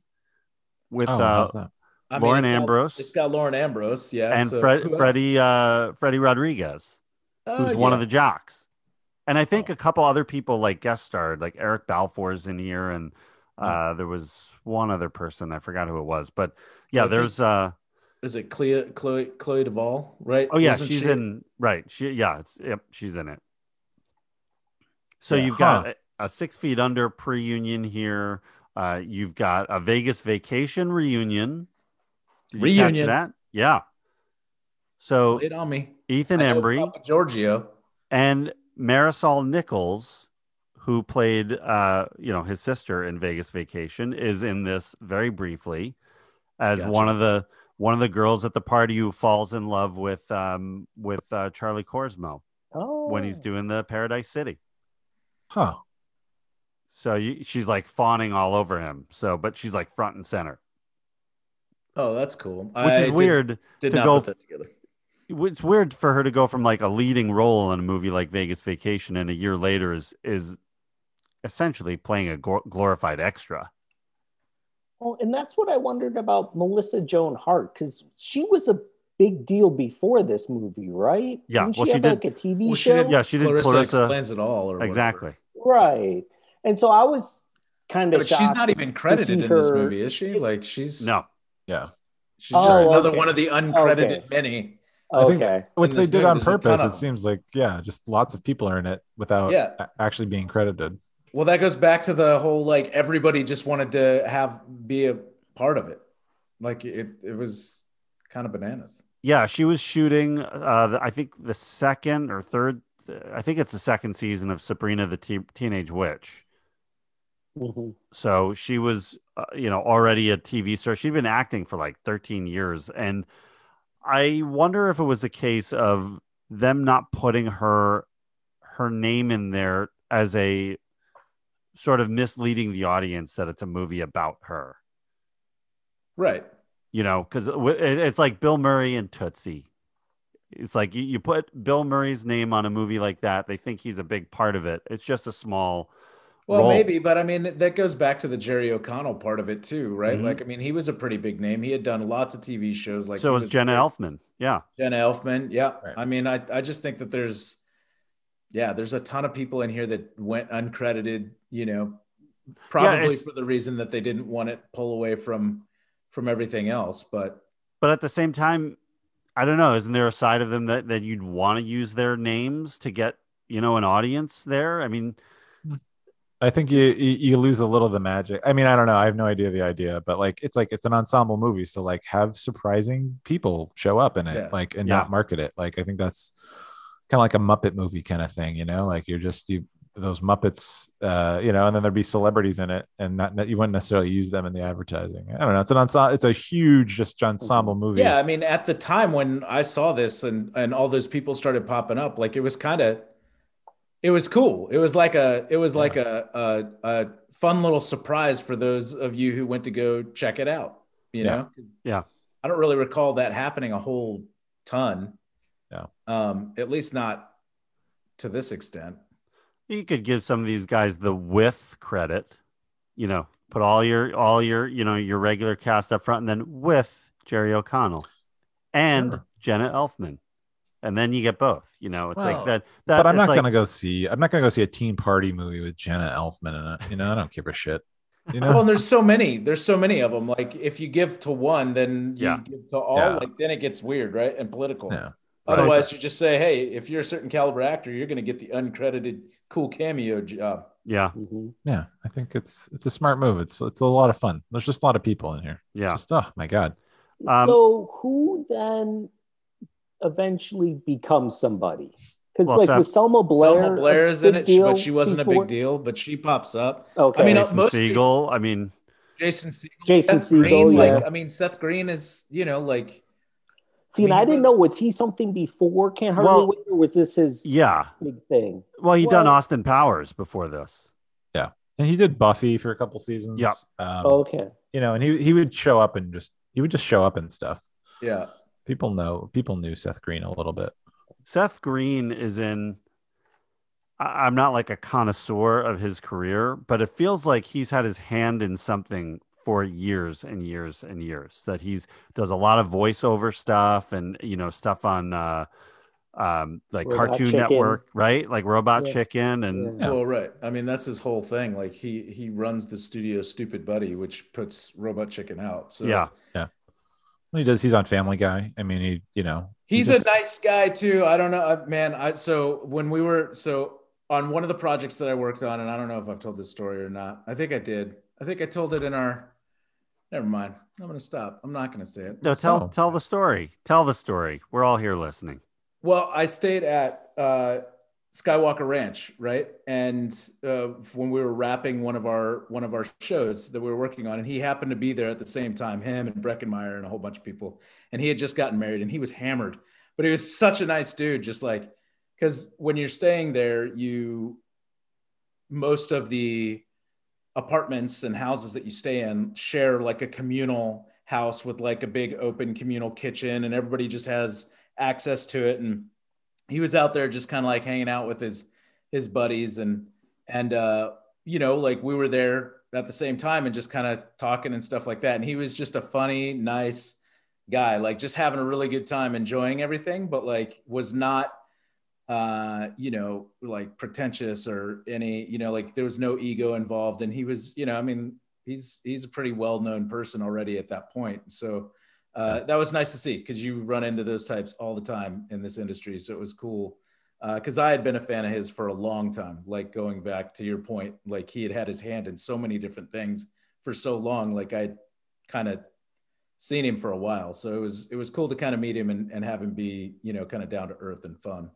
With Oh, uh, how's that? I Lauren it's got- Ambrose. it's got Lauren Ambrose. Yeah. and so Fred. Freddie uh, Freddy Rodriguez, Uh, who's one of the jocks, and I think Oh. a couple other people like guest starred, like Eric Balfour's in here, and Hmm. uh, there was one other person I forgot who it was, but yeah, there's uh Is it Chloe Chloe Chloe Duvall? Right. oh yeah, Wasn't she's she- in right, she yeah, it's yep, she's in it. So Yeah. you've got a, a six feet under pre-union here. Uh, you've got a Vegas vacation reunion. Did Reunion. that? Yeah. So it on me. Ethan Embry. Papa Giorgio. and Marisol Nichols, who played, uh, you know, his sister in Vegas Vacation, is in this very briefly as Gotcha. one of the one of the girls at the party who falls in love with um, with uh, Charlie Korsmo oh. when he's doing the Paradise City. Huh. So you, she's like fawning all over him. So, but she's like front and center, Oh, that's cool. which I is did- weird. Did, to not go put that together. It's weird for her to go from like a leading role in a movie like Vegas Vacation, and a year later is is essentially playing a glorified extra. Well, and that's what I wondered about Melissa Joan Hart because she was a big deal before this movie, right? Yeah, Didn't well, she, she did- like a TV Well, she show. did- Yeah, she did Clarissa, Clarissa. explains it all. Or whatever. exactly. Right. And so I was kind of but she's not even credited see in this movie, is she? Like she's No, Yeah. She's oh, just Oh, another okay. one of the uncredited Okay. many. I think- Okay. Which they did on there's a ton purpose. It seems like, yeah, just lots of people are in it without Yeah. a- actually being credited. Well, that goes back to the whole like everybody just wanted to have be a part of it. Like it, it was kind of bananas. yeah, she was shooting. Uh, the, I think the second or third. I think it's the second season of Sabrina the Te- Teenage Witch. Mhm. So she was, uh, you know, already a TV star. She'd been acting for like 13 years. And I wonder if it was a case of them not putting her her name in there as a sort of misleading the audience that it's a movie about her. Right. You know, because it's like Bill Murray and Tootsie. It's like you, you put Bill Murray's name on a movie like that, they think he's a big part of it. It's just a small Well, role. maybe, but I mean that goes back to the Jerry O'Connell part of it too, right? Mhm. Like, I mean, he was a pretty big name. He had done lots of TV shows. Like, so he was Jenna Elfman. Yeah. Jenna Elfman. Yeah. Right. I mean, I, I just think that there's, yeah, there's a ton of people in here that went uncredited, you know, probably it's- for the reason that they didn't want it pull away from, from everything else. But But at the same time, I don't know. Isn't there a side of them that, that you'd want to use their names to get, you know, an audience there? I mean, I think you, you you lose a little of the magic. I mean, I don't know. I have no idea the idea, but like it's like it's an ensemble movie, so like have surprising people show up in it, Yeah. like and Yeah. not market it. Like I think that's kind of like a Muppet movie kind of thing, you know? Like you're just you those Muppets, uh, you know, and then there'd be celebrities in it, and not that you wouldn't necessarily use them in the advertising. I don't know. It's an ensemble. It's a huge just ensemble movie. yeah, I mean, at the time when I saw this and, and all those people started popping up, like it was kind of, it was cool. It was like a, it was like a, a, a fun little surprise for those of you who went to go check it out. You know? Yeah. I don't really recall that happening a whole ton. Yeah. Um, at least not to this extent. you could give some of these guys the with credit. You know, put all your all your you know your regular cast up front, and then with Jerry O'Connell and Sure. Jenna Elfman, and then you get both. You know, it's Well, like that. that but I'm not like- gonna go see. I'm not gonna go see a teen party movie with Jenna Elfman in it. You know, I don't give a shit. You Well, know, and there's so many. There's so many of them. Like if you give to one, then you Yeah. give to all. Yeah. Like then it gets weird, right? And political. yeah. Otherwise, you just say, "Hey, if you're a certain caliber actor, you're going to get the uncredited cool cameo job." Yeah, Mhm. Yeah, I think it's it's a smart move. It's it's a lot of fun. There's just a lot of people in here. yeah. Just oh my god. Um, so who then eventually become somebody? Because Well, like Seth- with Selma Blair, Selma Blair is in it, she- but she wasn't a big deal. But she pops up. Okay, I mean, Jason mostly- Segel. I mean, Jason Segel, Jason Seth Green, Segel, like. I mean, Seth Green is you know like see, and I mean, I didn't was- know was he something before Can't Hardly Well, Wait, or was this his yeah. big thing? Well, he done Well- Austin Powers before this. Yeah, and he did Buffy for a couple seasons. Yeah. Um, okay, You know, and he he would show up and just he would just show up and stuff. yeah. People know people knew Seth Green a little bit. Seth Green is in. I- I'm not like a connoisseur of his career, but it feels like he's had his hand in something for years and years and years. That he's does a lot of voiceover stuff and you know stuff on uh, um, like Robot Cartoon Chicken. Network, right? Like Robot Yeah. Chicken and Yeah. Well, right. I mean, that's his whole thing. Like he he runs the studio Stoopid Buddy, which puts Robot Chicken out. So yeah, yeah, He does. He's on Family Guy. I mean, he you know he He's just- a nice guy too. I don't know, uh, man. I so when we were so on one of the projects that I worked on, and I don't know if I've told this story or not. I think I did. I think I told it in our. Never mind. I'm gonna stop. I'm not gonna say it. no, tell Oh. tell the story. Tell the story. We're all here listening. Well, I stayed at uh, Skywalker Ranch, right? And uh, when we were wrapping one of our one of our shows that we were working on, and he happened to be there at the same time, him and Breckin Meyer and a whole bunch of people. And he had just gotten married, and he was hammered, but he was such a nice dude. Just like because when you're staying there, you most of the apartments and houses that you stay in share like a communal house with like a big open communal kitchen, and everybody just has access to it and he was out there just kind of like hanging out with his his buddies and and uh you know like we were there at the same time and just kind of talking and stuff like that. And he was just a funny nice guy like just having a really good time enjoying everything but like was not uh you know like pretentious or any you know like there was no ego involved. And he was you know i mean he's he's a pretty well-known person already at that point. So uh, that was nice to see because you run into those types all the time in this industry. So it was cool because I had been a fan of his for a long time. Like going back to your point, like he had had his hand in so many different things for so long. Like I kind of seen him for a while, so it was it was cool to kind of meet him and, and have him be you know kind of down to earth and fun.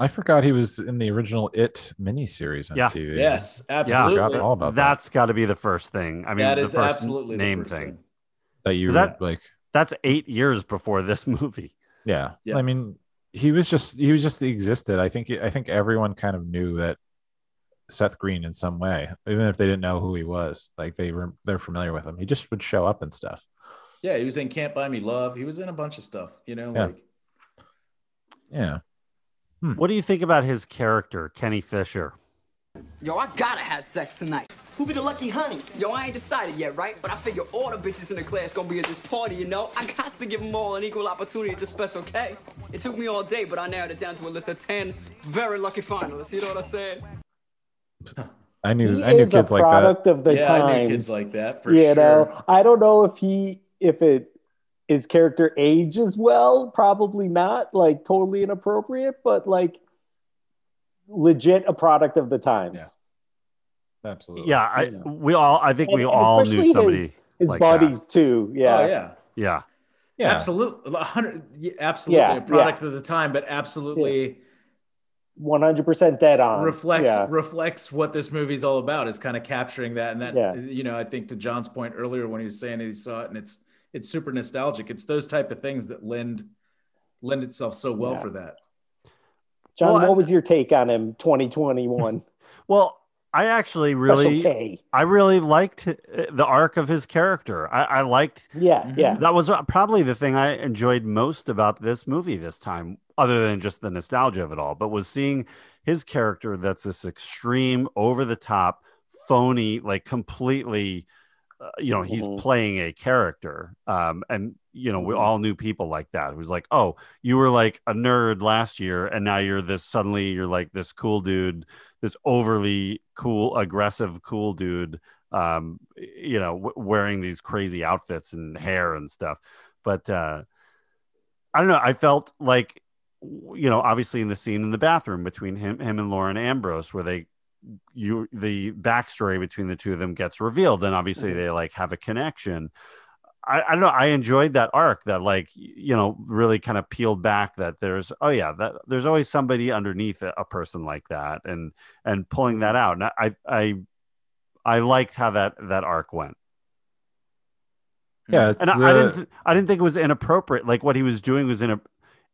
I forgot he was in the original It miniseries on Yeah. TV. Yes, Yeah, absolutely. forgot all about that. That's got to be the first thing. I mean, that the is first absolutely the name first thing. That you that- like. That's eight years before this *laughs* movie. Yeah. Yeah. I mean, he was just he was just existed. I think I think everyone kind of knew that Seth Green in some way, even if they didn't know who he was. Like they were they're familiar with him. He just would show up and stuff. Yeah, he was in Can't Buy Me Love. He was in a bunch of stuff. You know, Yeah. like Yeah. Hmm. What do you think about his character, Kenny Fisher? Yo, I gotta have sex tonight. Who be the lucky honey? Yo, I ain't decided yet, right? But I figure all the bitches in the class gonna be at this party, you know? I got to give them all an equal opportunity at this special K. It took me all day, but I narrowed it down to a list of 10 very lucky finalists. You know what I'm saying? *laughs* I knew he I knew is kids a like that. product of the yeah, times. I knew kids like that for you sure. know, I don't know if he if it his character ages well, probably not like totally inappropriate, but like legit a product of the times. Yeah. Absolutely. Yeah, I, Yeah. we all. I think we And- and all knew somebody. his, his like that. buddies too. Yeah. Oh yeah. Yeah, Yeah. Absolutely, hundred, yeah, absolutely, Yeah, a product of the time, but absolutely One hundred percent dead on. reflects Yeah. reflects what this movie's all about. Is kind of capturing that, and that Yeah. you know, I think to John's point earlier when he was saying he saw it, and it's it's super nostalgic. It's those type of things that lend lend itself so well Yeah. for that. John, Well, what was your take on him? Twenty twenty one. *laughs* Well, I actually really. I really liked uh, the arc of his character. I, I liked Yeah. Mhm. Yeah. that was uh, probably the thing I enjoyed most about this movie this time, other than just the nostalgia of it all. But was seeing his character that's this extreme, over the top, phony, like completely. Uh, you know, he's Mhm. playing a character, um, and you know, we Mhm. all knew people like that. Who's like, oh, you were like a nerd last year, and now you're this. Suddenly, you're like this cool dude, this overly cool, aggressive, cool dude. Um, you know, w- wearing these crazy outfits and hair and stuff. But uh, I don't know. I felt like, you know, obviously in the scene in the bathroom between him, him and Lauren Ambrose, where they, you, the backstory between the two of them gets revealed, and obviously Mhm. they like have a connection. I, I don't know. I enjoyed that arc that, like, you know, really kind of peeled back that there's, oh yeah, that there's always somebody underneath a, a person like that, and and pulling that out. And I, I, I liked how that that arc went. Yeah, it's and I, the- I didn't th- I didn't think it was inappropriate. Like what he was doing was in a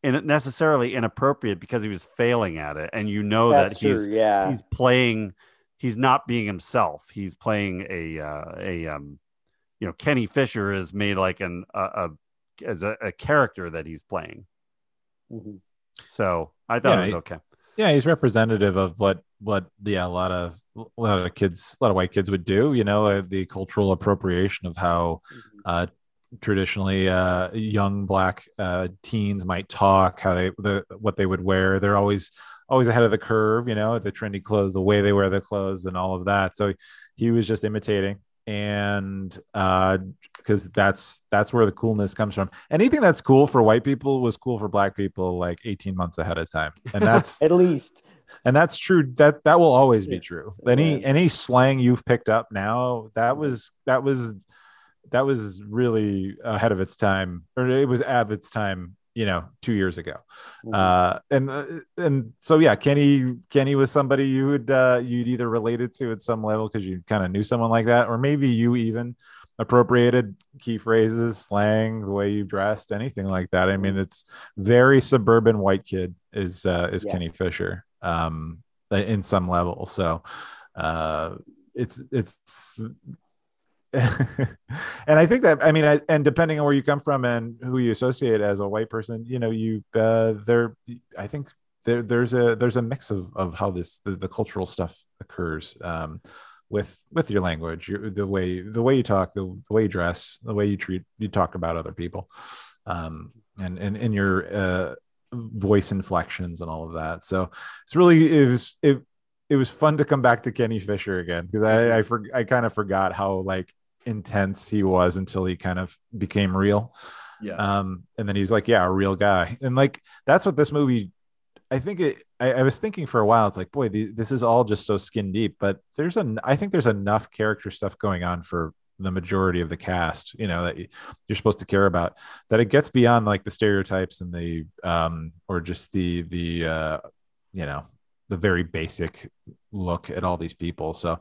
in necessarily inappropriate because he was failing at it, and you know That's that true. he's yeah. he's playing. He's not being himself. He's playing a uh, a um, you know, Kenny Fisher is made like an a, a as a, a character that he's playing. Mhm. So I thought Yeah, it was he- okay. yeah he's representative of what what yeah a lot of a lot of kids a lot of white kids would do you know uh, the cultural appropriation of how Mhm. uh traditionally uh young black uh teens might talk how they the what they would wear. They're always always ahead of the curve you know the trendy clothes the way they wear their clothes and all of that. So he was just imitating and uh because that's that's where the coolness comes from. Anything that's cool for white people was cool for black people like 18 months ahead of time. And that's *laughs* At least. and that's true. That that will always be true. any any slang you've picked up now that was that was that was really ahead of its time or it was of its time you know two years ago. Mhm. uh and uh, and so yeah kenny kenny was somebody you would uh you'd either related to at some level because you kind of knew someone like that or maybe you even appropriated key phrases slang the way you dressed anything like that. I mean it's very suburban white kid is uh is kenny fisher um in some level. So uh it's it's *laughs* and I think that I mean, I, and depending on where you come from and who you associate as a white person, you know, you uh, there. I think there, there's a there's a mix of of how this the, the cultural stuff occurs um, with with your language, your, the way the way you talk, the, the way you dress, the way you treat you talk about other people, um, and and in your uh, voice inflections and all of that. So it's really it was it it was fun to come back to Kenny Fisher again because I I, for, I kind of forgot how like intense he was until he kind of became real. Yeah. Um, and then he's like, yeah, a real guy. And like, that's what this movie, I think it, I, I was thinking for a while, it's like, boy, the, this is all just so skin deep, but there's an, I think there's enough character stuff going on for the majority of the cast, you know, that you- you're supposed to care about that it gets beyond like the stereotypes and the, um, or just the, the, uh, you know, the very basic look at all these people. So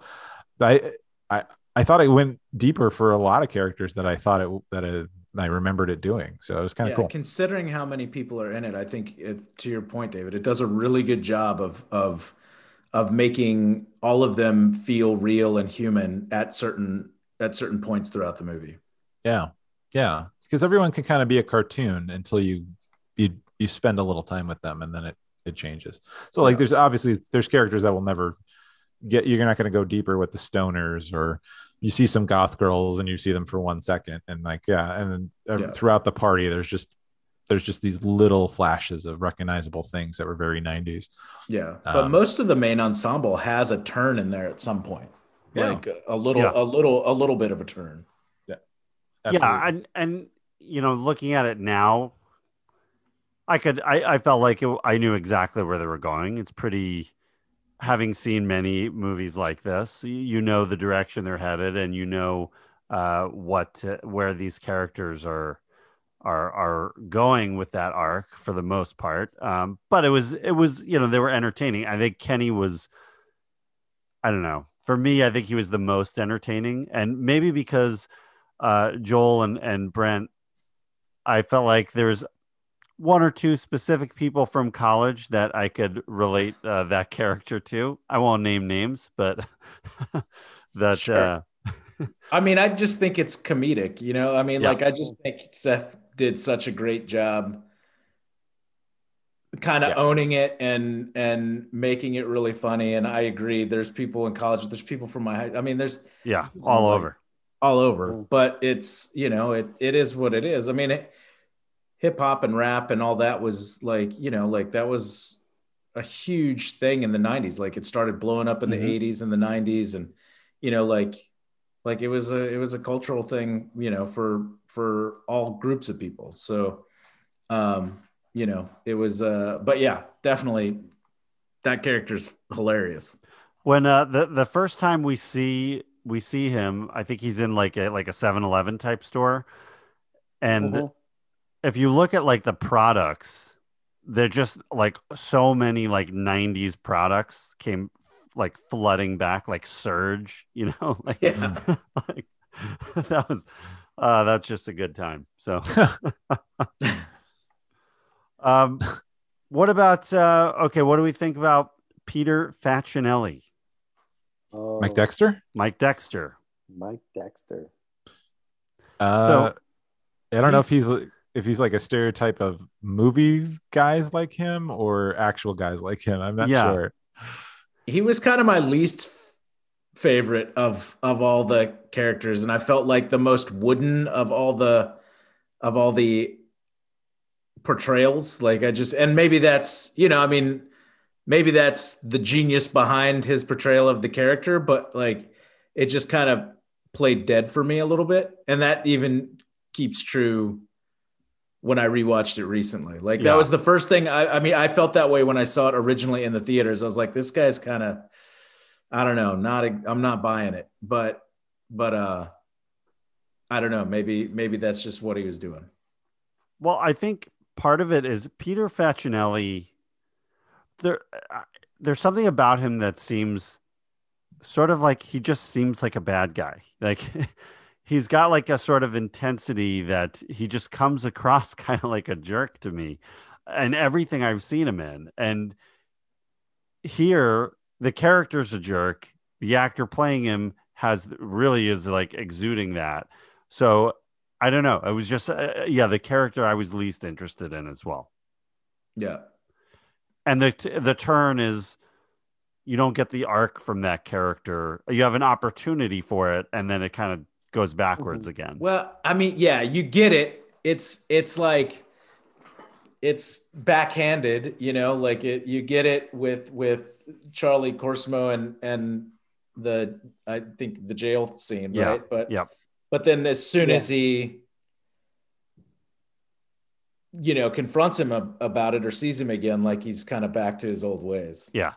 I, I, I thought it went deeper for a lot of characters that I thought it that it, I remembered it doing. So it was kind of yeah, cool. considering how many people are in it, I think it, to your point, David, it does a really good job of of of making all of them feel real and human at certain at certain points throughout the movie. Yeah, yeah, because everyone can kind of be a cartoon until you you you spend a little time with them, and then it it changes. So like, Yeah. there's obviously there's characters that will never get. You're not going to go deeper with the stoners, or you see some goth girls and you see them for one second, and like yeah, and then uh, Yeah. throughout the party, there's just there's just these little flashes of recognizable things that were very 90s. Yeah, but Um, most of the main ensemble has a turn in there at some point, Yeah. like a little, Yeah. a little, a little bit of a turn. Absolutely. Yeah, and and you know, looking at it now, I could I, I felt like it, I knew exactly where they were going. It's pretty having seen many movies like this, you know the direction they're headed, and you know uh, what where these characters are are are going with that arc for the most part. Um, but it was it was you know they were entertaining. I think Kenny was. I don't know. For me, I think he was the most entertaining, and maybe because uh, Joel and and Brent, I felt like there's one or two specific people from college that I could relate uh, that character to. I won't name names, but *laughs* that Sure. uh, I mean, I just think it's comedic, you know. I mean, Yeah. like I just think Seth did such a great job kind of Yeah. owning it and and making it really funny. And I agree. There's people in college. There's people from my. I mean, there's Yeah, all Like- over. all over. Mm. But it's you know it it is what it is. I mean, it, hip hop and rap and all that was like you know like that was a huge thing in the 90s like it started blowing up in Mhm. the 80s and the 90s and you know like like it was a it was a cultural thing you know for for all groups of people so um you know it was uh but yeah definitely that character's hilarious When uh the the first time we see we see him, I think he's in like a like a 7-Eleven type store. And Mhm. If you look at like the products, they're just like so many like 90s products came like flooding back like surge, *laughs* you know, like, Yeah. *laughs* like *laughs* that was uh that's just a good time. So um what about uh okay, what do we think about Peter Facinelli, Oh, Mike Dexter. Mike Dexter? Mike Dexter. Uh, so, I don't know if he's- he's if he's like a stereotype of movie guys like him or actual guys like him. I'm not Yeah. sure. he was kind of my least favorite of of all the characters and i felt like the most wooden of all the of all the portrayals like i just and maybe that's you know i mean maybe that's the genius behind his portrayal of the character but like it just kind of played dead for me a little bit and that even keeps true when I rewatched it recently. Like Yeah. that was the first thing I, I mean, I felt that way when I saw it originally in the theaters. I was like, this guy's kind of, I don't know, not, a, I'm not buying it, but, but, uh, I don't know. Maybe, maybe that's just what he was doing. Well, I think part of it is Peter Facinelli. There, uh, there's something about him that seems sort of like he just seems like a bad guy. Like *laughs* he's got like a sort of intensity that he just comes across *laughs* kind of like a jerk to me, and everything I've seen him in. And here, the character's a jerk. The actor playing him has really is like exuding that. So I don't know. It was just uh, yeah, the character I was least interested in as well. Yeah. And the the turn is you don't get the arc from that character. You have an opportunity for it, and then it kind of goes backwards mm-hmm. again. Well, I mean, yeah, you get it. It's, it's like, it's backhanded, you know, like it, you get it with, with Charlie Korsmo and, and the, I think the jail scene, Yeah. right? But, yeah. But then as soon Yeah. as he, you know, confronts him ab- about it or sees him again, like he's kind of back to his old ways. Yeah.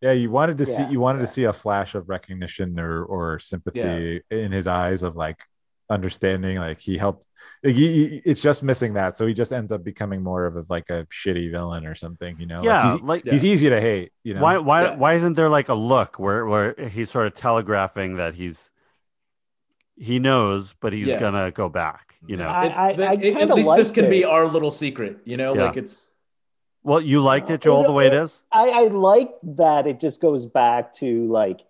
Yeah, you wanted to see you wanted yeah. to see a flash of recognition or or sympathy in his eyes of like understanding. Like he helped. Like he, he- it's just missing that, so he just ends up becoming more of a, like a shitty villain or something. You know? Like, yeah, he's, like he's easy to hate. You know? why why Yeah. why isn't there like a look where where he's sort of telegraphing that he's he knows, but he's Yeah. gonna go back. You know. I- It's I- the- I it- at kinda least this liked can be our little secret, you know, Yeah. like it's, well, you liked it, Joel, the way it is. I, I like that it just goes back to like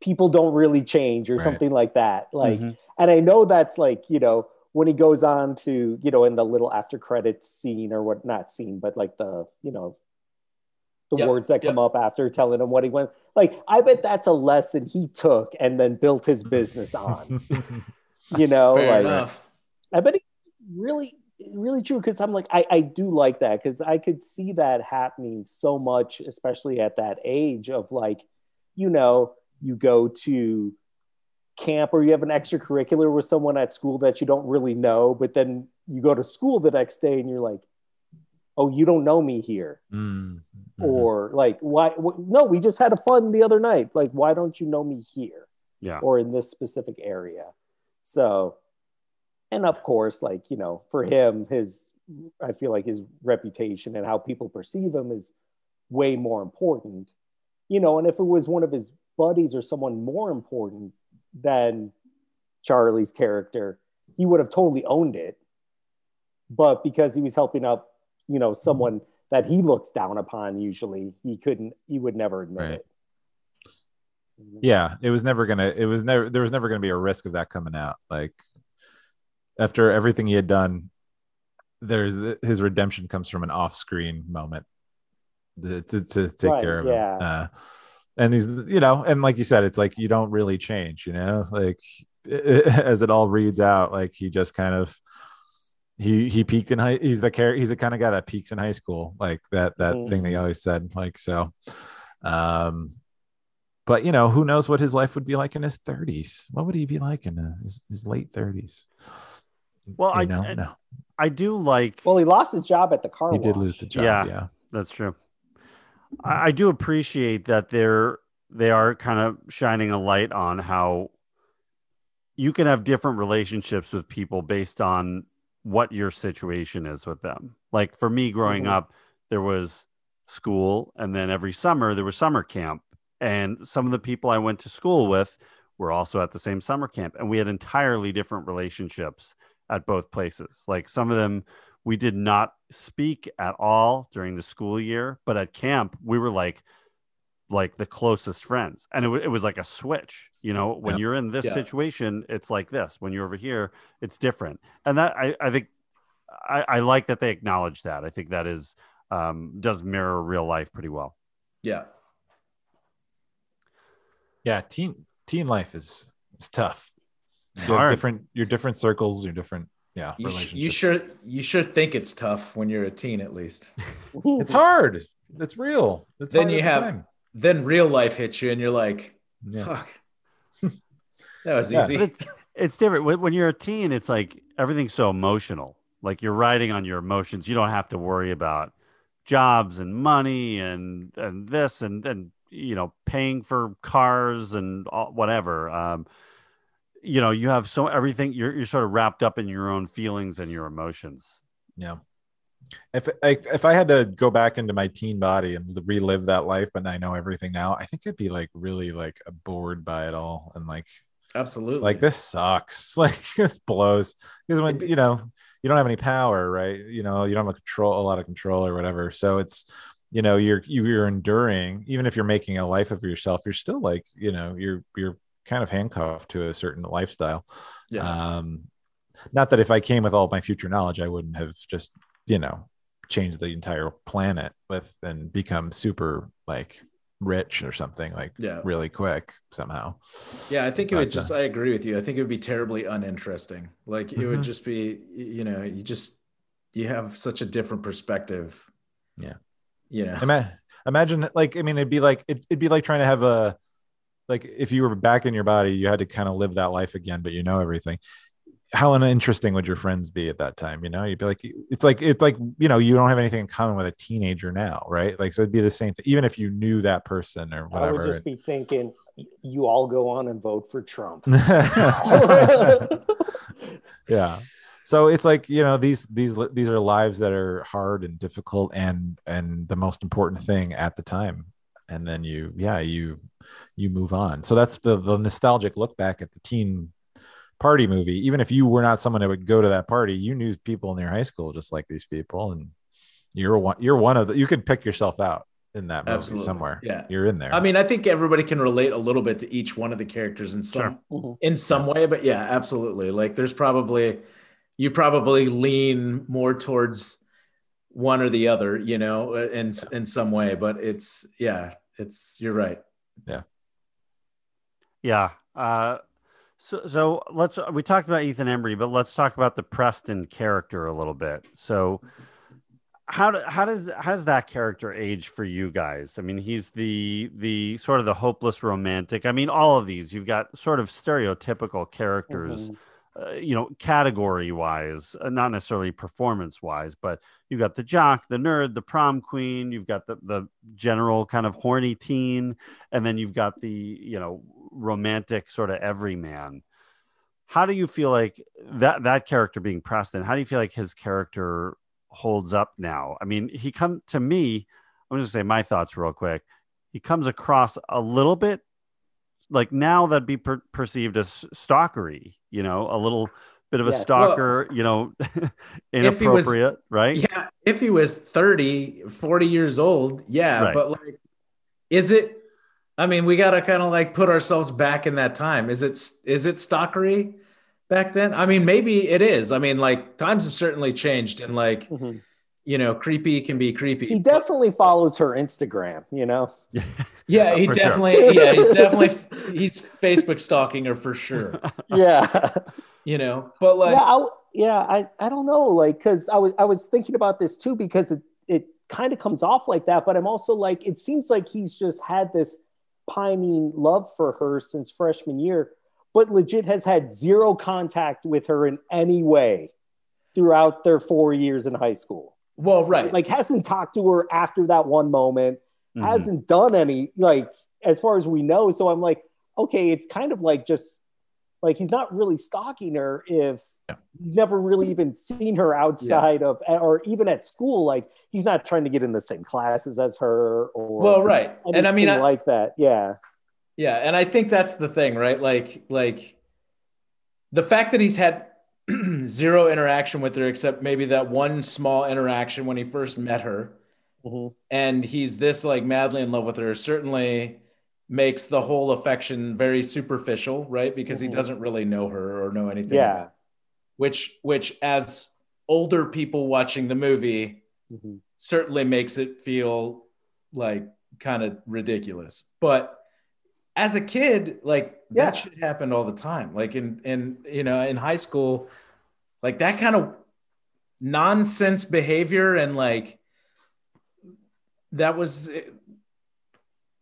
people don't really change or Right. something like that. Like, Mhm. and I know that's like, you know, when he goes on to, you know, in the little after credits scene or what, not scene, but like the, you know, the Yep, words that yep. come up after telling him what he went. Like, I bet that's a lesson he took and then built his business on, *laughs* you know, fair like, enough. I bet he really, really true because I'm like, I, I do like that because I could see that happening so much, especially at that age of like, you know, you go to camp or you have an extracurricular with someone at school that you don't really know, but then you go to school the next day and you're like, oh, you don't know me here. Mm, mhm. Or like, why? wh- no, we just had a fun the other night. Like, why don't you know me here? Yeah. or in this specific area. So, and of course, like, you know, for him, his, I feel like his reputation and how people perceive him is way more important, you know. And if it was one of his buddies or someone more important than Charlie's character, he would have totally owned it. But because he was helping out, you know, someone that he looks down upon, usually he couldn't, he would never admit Right. it. yeah it was never gonna it was never there was never gonna be a risk of that coming out like after everything he had done there's his redemption comes from an off-screen moment to, to, to take Right, care of yeah. him. Uh, and he's, you know, and like you said, it's like you don't really change, you know, like *laughs* as it all reads out, like he just kind of he he peaked in high. He's the character. He's the kind of guy that peaks in high school, like that that thing that he always said, like so. Um, but you know, who knows what his life would be like in his 30s? What would he be like in his, his late 30s? Well, You I know, I- no. I do like. Well, he lost his job at the car. He did lose the job. Yeah. Yeah. That's true. I, I do appreciate that they're they are kind of shining a light on how you can have different relationships with people based on what your situation is with them. Like for me growing Mhm. up, there was school and then every summer there was summer camp. And some of the people I went to school with were also at the same summer camp and we had entirely different relationships at both places. Like some of them we did not speak at all during the school year, but at camp we were like like the closest friends, and it, wa- it was like a switch. You know, when Yeah. you're in this Yeah. situation, it's like this. When you're over here, it's different. And that I, I think I, I like that they acknowledge that. I think that is um, does mirror real life pretty well. Yeah. Yeah. Teen teen life is is tough. You have Hard. different your different circles, your different yeah You, sh- you sure you sure think it's tough when you're a teen at least. *laughs* it's hard. It's real. It's Then you at the have- time. Then real life hits you and you're like, yeah. fuck. *laughs* that was Yeah. easy. It's, it's different when, when you're a teen. It's like everything's so emotional. Like you're riding on your emotions. You don't have to worry about jobs and money and and this and and you know paying for cars and all, whatever. Um, you know, you have so everything. You're you're sort of wrapped up in your own feelings and your emotions. Yeah. If I if I had to go back into my teen body and relive that life, but I know everything now, I think I'd be like really like bored by it all and like Absolutely. like this sucks. *laughs* Like this blows because when you know you don't have any power, right? You know you don't have a control a lot of control or whatever. So it's you know you're you- you're enduring even if you're making a life of yourself. You're still like you know you're you're kind of handcuffed to a certain lifestyle. Yeah. Um, not that if I came with all my future knowledge, I wouldn't have just, you know, changed the entire planet with and become super like rich or something like Yeah. really quick somehow. Yeah, I think it would But, uh, just. I agree with you. I think it would be terribly uninteresting. Like it would Mhm. just be, you know, you just you have such a different perspective. Yeah. You know. Ima- imagine like, I mean, it'd be like, it, it'd be like trying to have a, like if you were back in your body, you had to kind of live that life again, but you know everything. How uninteresting would your friends be at that time? You know, you'd be like, it's like, it's like, you know, you don't have anything in common with a teenager now, right? Like, so it'd be the same thing, even if you knew that person or whatever. I would just be thinking, you all go on and vote for Trump. *laughs* *laughs* yeah so it's like you know these these these are lives that are hard and difficult and and the most important thing at the time and then you yeah you you move on so that's the the nostalgic look back at the teen party movie even if you were not someone that would go to that party you knew people in your high school just like these people and you're one you're one of the you could pick yourself out in that movie Absolutely. somewhere Yeah. you're in there I mean, I think everybody can relate a little bit to each one of the characters in some Mhm. in some way, but yeah, absolutely. Like there's probably you probably lean more towards one or the other, you know, in in some way, but it's yeah, it's you're right. Yeah. Uh, so, so let's, we talked about Ethan Embry, but let's talk about the Preston character a little bit. So, how, do, how does how does that character age for you guys? I mean, he's the the sort of the hopeless romantic. I mean, all of these you've got sort of stereotypical characters, Mhm. uh, you know, category wise, uh, not necessarily performance wise, but you've got the jock, the nerd, the prom queen. You've got the the general kind of horny teen, and then you've got the you know romantic sort of everyman. How do you feel like that that character being Preston? How do you feel like his character holds up now? I mean, he come to me. I'm just gonna say my thoughts real quick. He comes across a little bit like now that'd be per- perceived as stalkery. You know, a little bit of a Yes. stalker. you know, *laughs* he was- inappropriate, right? Yeah, if he was 30, 40 years old, yeah, Right. but like is it I mean, we got to kind of like put ourselves back in that time. Is it is it stalkery? back then. I mean, maybe it is. I mean, like times have certainly changed, and like Mhm. you know, creepy can be creepy. He definitely follows her Instagram, you know? yeah, *laughs* he For sure. definitely. Yeah, he's definitely he's Facebook stalking her for sure. *laughs* Yeah. You know, but like yeah, I, w- yeah, I, I don't know, like, cause I was, I was thinking about this too, because it, it kind of comes off like that, but I'm also like, it seems like he's just had this pining love for her since freshman year, but legit has had zero contact with her in any way throughout their four years in high school. well, right. Like, hasn't talked to her after that one moment, Mhm. hasn't done any, like, as far as we know. So I'm like, okay, it's kind of like just like he's not really stalking her if Yeah. he's never really even seen her outside of or even at school. Like he's not trying to get in the same classes as her or well, right. And I mean, I, like that. Yeah. Yeah, and I think that's the thing, right? Like like the fact that he's had *clears throat* zero interaction with her except maybe that one small interaction when he first met her Mhm. and he's this like madly in love with her certainly makes the whole affection very superficial, right? Because Mhm. he doesn't really know her or know anything. Yeah. Which which as older people watching the movie Mhm. certainly makes it feel like kind of ridiculous. But as a kid, like Yeah. that shit happened all the time. Like in in you know in high school, like that kind of nonsense behavior and like that was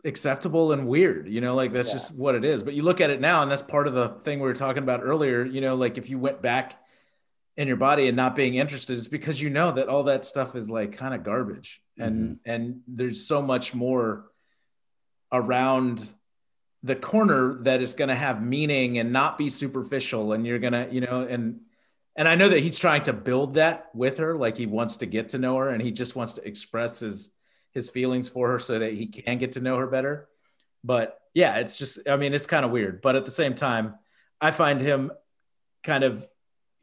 acceptable and weird you know like that's Yeah. just what it is but you look at it now and that's part of the thing we were talking about earlier you know like if you went back in your body and not being interested is because you know that all that stuff is like kind of garbage. And mm-hmm. and there's so much more around the corner that is going to have meaning and not be superficial and you're going to you know and and i know that he's trying to build that with her like he wants to get to know her and he just wants to express his his feelings for her so that he can get to know her better. But yeah it's just i mean it's kind of weird. But at the same time i find him kind of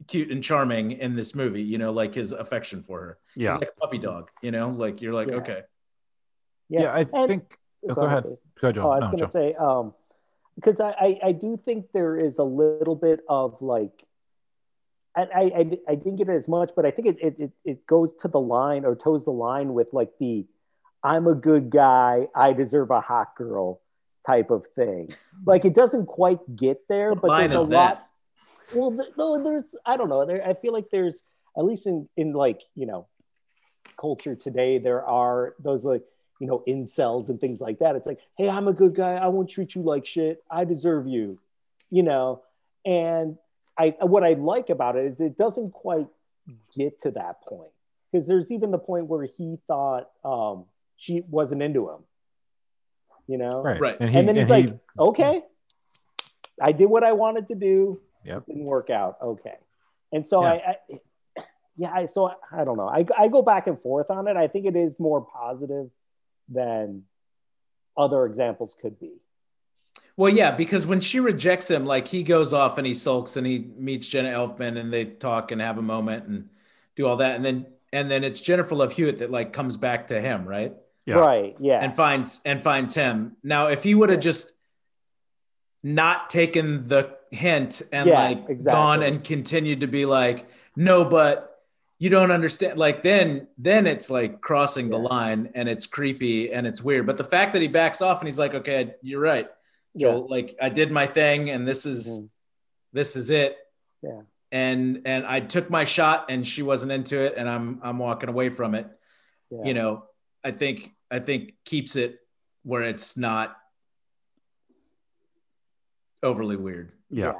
cute and charming in this movie you know like his affection for her Yeah. he's like a puppy dog you know like you're like Yeah. okay Yeah, I And- think. Oh, go ahead. please. Go ahead, Joe. Oh, I was No, going Joe. to say, um, because I, I, I do think there is a little bit of like, I, I, I, I didn't get it as much, but I think it, it, it, it goes to the line or toes the line with like the I'm a good guy, I deserve a hot girl type of thing. *laughs* Like it doesn't quite get there, What but there's a lot. that? Well, th- no, there's, I don't know. There, I feel like there's, at least in, in like, you know, culture today, there are those like, you know, incels and things like that. It's like, hey, I'm a good guy. I won't treat you like shit. I deserve you, you know. And I, what I like about it is it doesn't quite get to that point because there's even the point where he thought um, she wasn't into him, you know. Right. Right. And, he, and then he's he- like, okay, I did what I wanted to do. Yep. Didn't work out. Okay. And so Yeah. I, I, yeah, I, so I, I don't know. I, I go back and forth on it. I think it is more positive than other examples could be. Well, yeah, because when she rejects him, like he goes off and he sulks and he meets Jenna Elfman and they talk and have a moment and do all that, and then and then it's Jennifer Love Hewitt that like comes back to him, right? Yeah. Right. Yeah. And finds and finds him. Now, if he would have just not taken the hint and Yeah, like exactly. gone and continued to be like, no, but you don't understand. Like then, then it's like crossing the line and it's creepy and it's weird. But the fact that he backs off and he's like, okay, you're right. Joel, like I did my thing and this is Mhm. this is it. Yeah. And and I took my shot and she wasn't into it and I'm I'm walking away from it. Yeah. You know, I think I think keeps it where it's not overly weird. Yeah.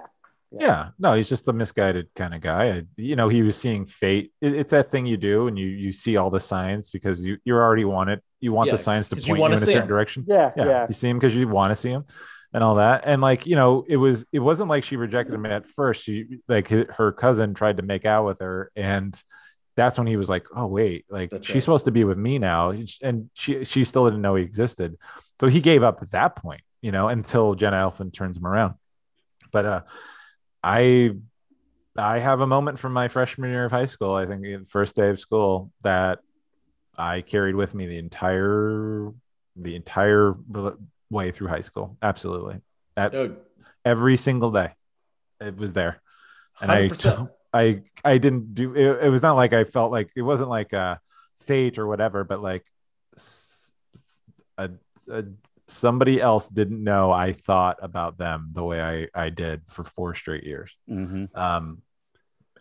yeah. No he's just a misguided kind of guy. I, you know he was seeing fate. It, it's that thing you do and you you see all the signs because you you already want it. You want Yeah, the signs to point you, wanna in a certain 'em. direction. Yeah. yeah, Yeah. you see him because you want to see him and all that. And like you know it was it wasn't like she rejected him at first. She like her cousin tried to make out with her and that's when he was like oh wait like That's she's right. supposed to be with me now. And she she still didn't know he existed. So he gave up at that point you know until jenna elfman turns him around but uh i i have a moment from my freshman year of high school i think the first day of school that i carried with me the entire the entire way through high school. Absolutely. At Dude, every single day it was there. And I 100%. I I didn't do it, it was not like I felt like it wasn't like a fate or whatever, but like a, a somebody else didn't know I thought about them the way I I did for four straight years. hmm Um,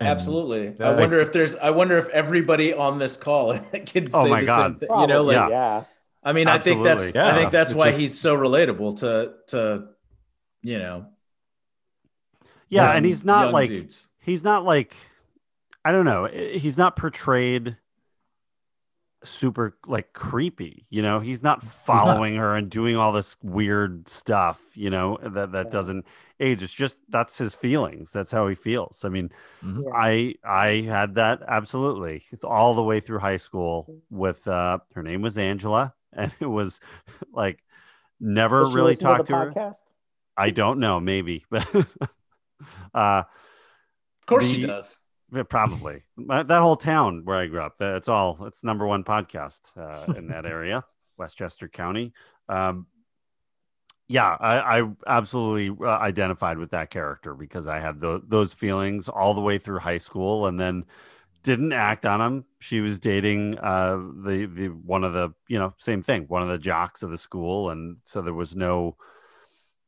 Absolutely. uh, I wonder if there's. I wonder if everybody on this call *laughs* can Oh say my the God. same thing. You know, like yeah. I mean, I think that's. Absolutely. I think that's It why just- he's so relatable to to, you know. Yeah, young- and he's not like dudes. he's not like I don't know. He's not portrayed super like creepy. You know, he's not following her and doing all this weird stuff. You know that that Yeah. doesn't age. It's just that's his feelings. That's how he feels. I mean, Mhm. I I had that absolutely all the way through high school with uh her name was Angela *laughs* and it was like never Does really listen to talked to her. podcast? I don't know, maybe, *laughs* but uh Of course she does. Yeah, probably that whole town where I grew up. That's all. It's number one podcast uh, *laughs* in that area, Westchester County. Um, yeah, I, I absolutely uh, identified with that character because I had tho- those feelings all the way through high school, and then didn't act on them. She was dating uh, the the one of the you know same thing, one of the jocks of the school, and so there was no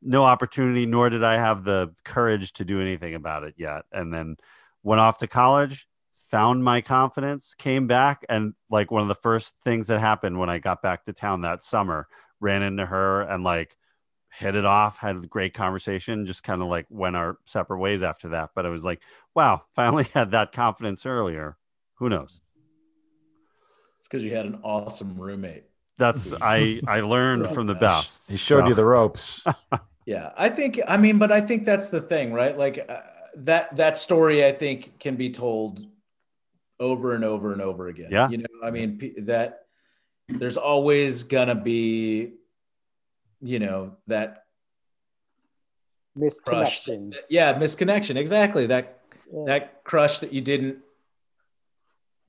no opportunity, nor did I have the courage to do anything about it yet. And then went off to college, found my confidence, came back, and like one of the first things that happened when I got back to town that summer, ran into her and like hit it off, had a great conversation, just kind of like went our separate ways after that. But I was like, wow, *laughs* finally had that confidence earlier. Who knows? It's because you had an awesome roommate. That's *laughs* I I learned from the Gosh. best. he showed So- you the ropes. *laughs* Yeah, I think. I mean, but I think that's the thing, right? Like uh, that that story, I think, can be told over and over and over again. Yeah. you know, I mean, that there's always gonna be, you know, that crush. Misconnections. Yeah, misconnection. Exactly. That Yeah. that crush that you didn't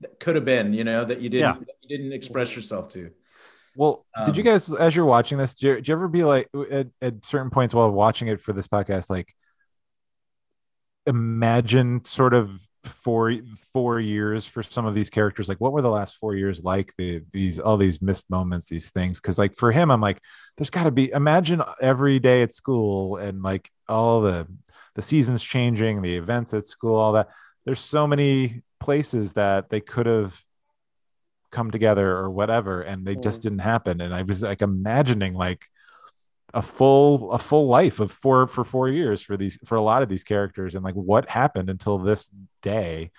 that could have been, you know, that you didn't Yeah. that you didn't express yourself to. Well, did you Um, guys, as you're watching this, do you, do you ever be like at, at certain points while watching it for this podcast, like imagine sort of four four years for some of these characters? Like, what were the last four years like? The these all these missed moments, these things. Because like for him, I'm like, there's got to be. Imagine every day at school and like all the the seasons changing, the events at school, all that. There's so many places that they could have come together or whatever and they just mm. didn't happen and i was like imagining like a full a full life of four for four years for these for a lot of these characters and like what happened until this day.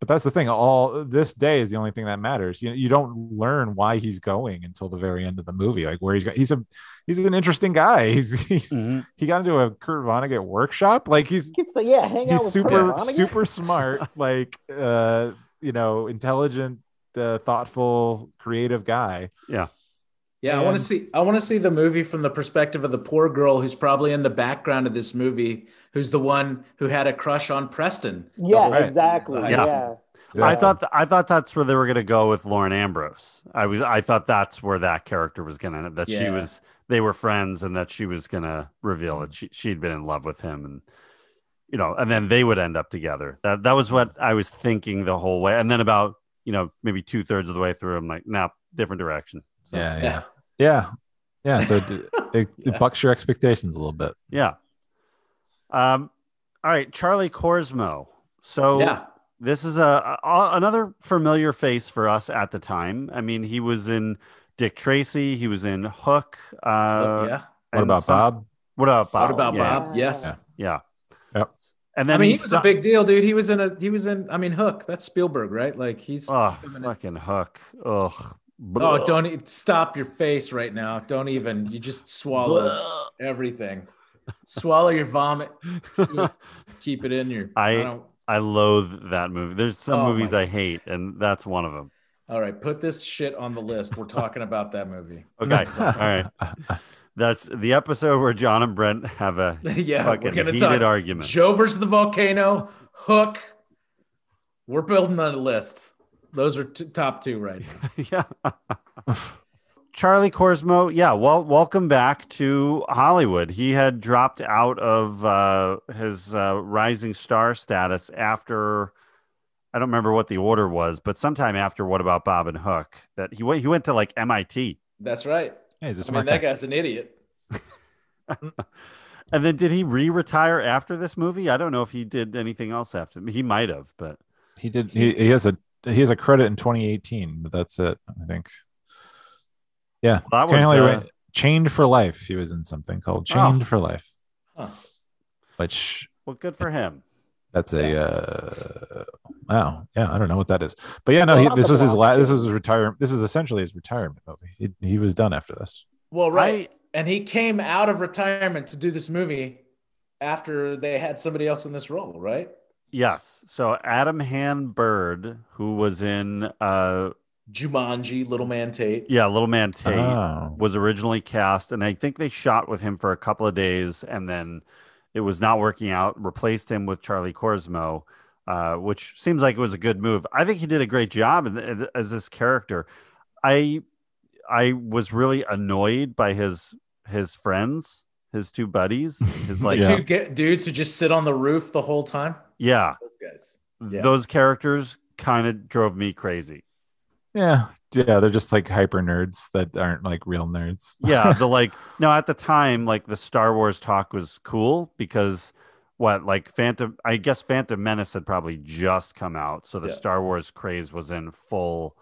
But that's the thing all this day is the only thing that matters. You, know you don't learn why he's going until the very end of the movie like where he's got he's a he's an interesting guy. *laughs* He's, he's Mhm. he got into a kurt vonnegut workshop. Like he's Gets the yeah, hang out he's with super super *laughs* smart like uh you know intelligent uh, thoughtful creative guy. Yeah, I want to see. I want to see the movie from the perspective of the poor girl who's probably in the background of this movie, who's the one who had a crush on Preston. Yeah, whole exactly. High Yeah. school. I thought th- I thought that's where they were going to go with Lauren Ambrose. I was I thought that's where that character was going to that she was they were friends and that she was going to reveal that she she'd been in love with him and you know and then they would end up together. That that was what I was thinking the whole way. And then about you know maybe two thirds of the way through, I'm like, nah, different direction. So, yeah Yeah. Yeah yeah yeah so it, *laughs* it, it bucks your expectations a little bit yeah. Um. All right, Charlie Korsmo. So Yeah, this is a, a another familiar face for us at the time. I mean, he was in Dick Tracy. He was in Hook. Uh, Oh, yeah. what about some- bob What about Bob? What about yeah, Bob? Yes. Yeah. Yeah. Yep. And I then mean, he he's was a big deal, dude. He was in a. He was in. I mean, Hook. That's Spielberg, right? Like he's. Oh, coming in- fucking Hook. Ugh. Oh, don't stop your face right now. Don't even. You just swallow everything. Swallow your vomit. Keep *laughs* it in your. I- don't. I loathe that movie. There's some Oh, movies I hate, and that's one of them. All right, put this shit on the list. We're talking about that movie. Okay. *laughs* All right. That's the episode where John and Brent have a *laughs* yeah, fucking we're gonna heated talk argument. Joe versus the volcano, Hook. We're building a list. Those are t- top two right now. *laughs* yeah. Charlie Korsmo, yeah, well, welcome back to Hollywood. He had dropped out of uh, his uh, rising star status after I don't remember what the order was, but sometime after What About Bob and Hook that he went he went to like MIT. That's right. Hey, he's a I mean, smart that guy's an idiot. *laughs* And then did he re-retire after this movie? I don't know if he did anything else after. He might have, but He did. He, he has a he has a credit in 2018, but that's it. I think. Yeah, that was uh, right- Chained for Life. He was in something called Oh. Chained for Life, Huh. which well, good for him. that's a uh, wow. Yeah, I don't know what that is, but yeah, no, he, this was his last. This was his retirement. This was essentially his retirement movie. He, he was done after this. Well, right. and he came out of retirement to do this movie after they had somebody else in this role, right? Yes. So Adam Hann-Byrd, who was in uh Jumanji, Little Man Tate. yeah, Little Man Tate, Oh. was originally cast, and I think they shot with him for a couple of days, and then it was not working out. Replaced him with Charlie Korsmo, uh, which seems like it was a good move. I think he did a great job in, in- as this character. I I was really annoyed by his his friends, his two buddies, his *laughs* like Yeah. Two get dudes who just sit on the roof the whole time. Yeah, Those guys. Yeah. those characters kind of drove me crazy. Yeah, yeah, they're just like hyper nerds that aren't like real nerds. *laughs* yeah the like *laughs* no at the time like the star wars talk was cool because what like phantom i guess phantom menace had probably just come out so the Yeah. star wars craze was in full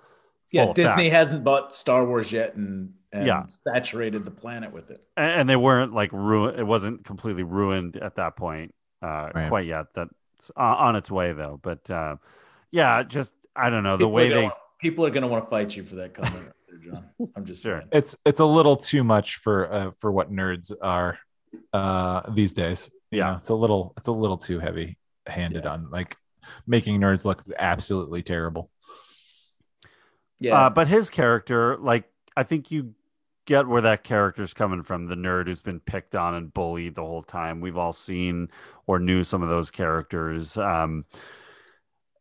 Yeah, full Disney effect. hasn't bought Star Wars yet and, and Yeah. saturated the planet with it. and, and they weren't like ruined it wasn't completely ruined at that point uh Right. quite yet that's uh, on its way though but uh yeah just i don't know the way are gonna they wa- people are going to want to fight you for that comment, right there, John. *laughs* I'm just Sure. saying. It's it's a little too much for uh, for what nerds are uh, these days. You Yeah. know, it's a little it's a little too heavy handed on like making nerds look absolutely terrible. Yeah, Uh, but his character, like, I think you get where that character's coming from. The nerd who's been picked on and bullied the whole time. We've all seen or knew some of those characters. Um,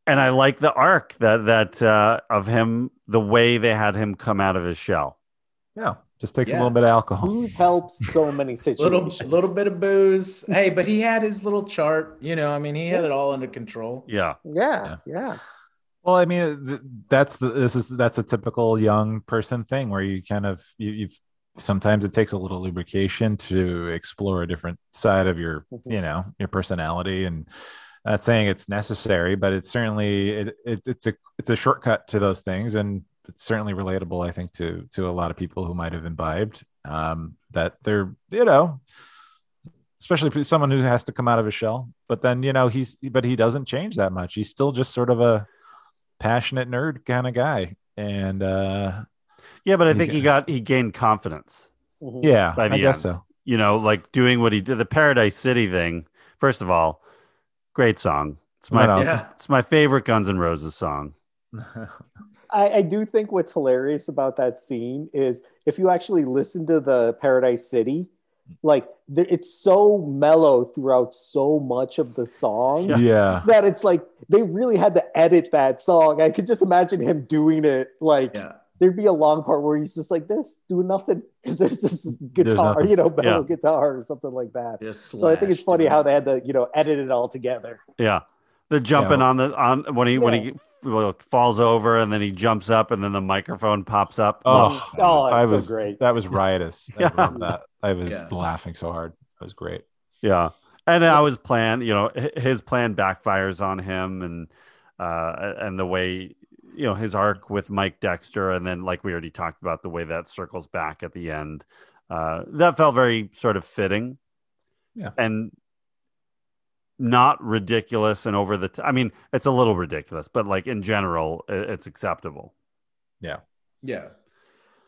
and I like the arc that that uh, of him, the way they had him come out of his shell. Yeah, just takes Yeah. a little bit of alcohol. Booze helps so many *laughs* little situations. little bit of booze. hey, but he had his little chart. You know, I mean, he had it all under control. Yeah, Yeah, yeah. Well, I mean, that's the this is that's a typical young person thing where you kind of you, you've sometimes it takes a little lubrication to explore a different side of your Mhm. you know your personality. And not saying it's necessary but it's certainly it, it, it's a it's a shortcut to those things. And it's certainly relatable i think to to a lot of people who might have imbibed um that they're you know especially for someone who has to come out of his shell but then you know he's but he doesn't change that much. He's still just sort of a passionate nerd kind of guy and uh yeah. But I think he got he gained confidence. Mhm. yeah i the guess so You know, like doing what he did. The Paradise City thing. First of all, great song. It's my No, no, Yeah. it's my favorite Guns N' Roses song. *laughs* I, I do think what's hilarious about that scene is if you actually listen to the Paradise City, like there, it's so mellow throughout so much of the song Yeah. yeah that it's like they really had to edit that song. I could just imagine him doing it. Like Yeah. there'd be a long part where he's just like this, doing nothing *laughs* because there's just this guitar, nothing. you know, metal Yeah. guitar or something like that. Just So I think it's funny how they had to, you know, edit it all together. Yeah. The jumping Yeah. on the on when he when he well, falls over and then he jumps up and then the microphone pops up. Oh, Oh, I that's so was great. That was riotous. *laughs* I Yeah. love that. I was Yeah. laughing so hard. It was great. yeah. And I was plan, you know, his plan backfires on him and uh and the way you know his arc with Mike Dexter and then like we already talked about the way that circles back at the end. Uh that felt very sort of fitting. Yeah. And not ridiculous and over the t- I mean, it's a little ridiculous, but like in general, it's acceptable. Yeah yeah.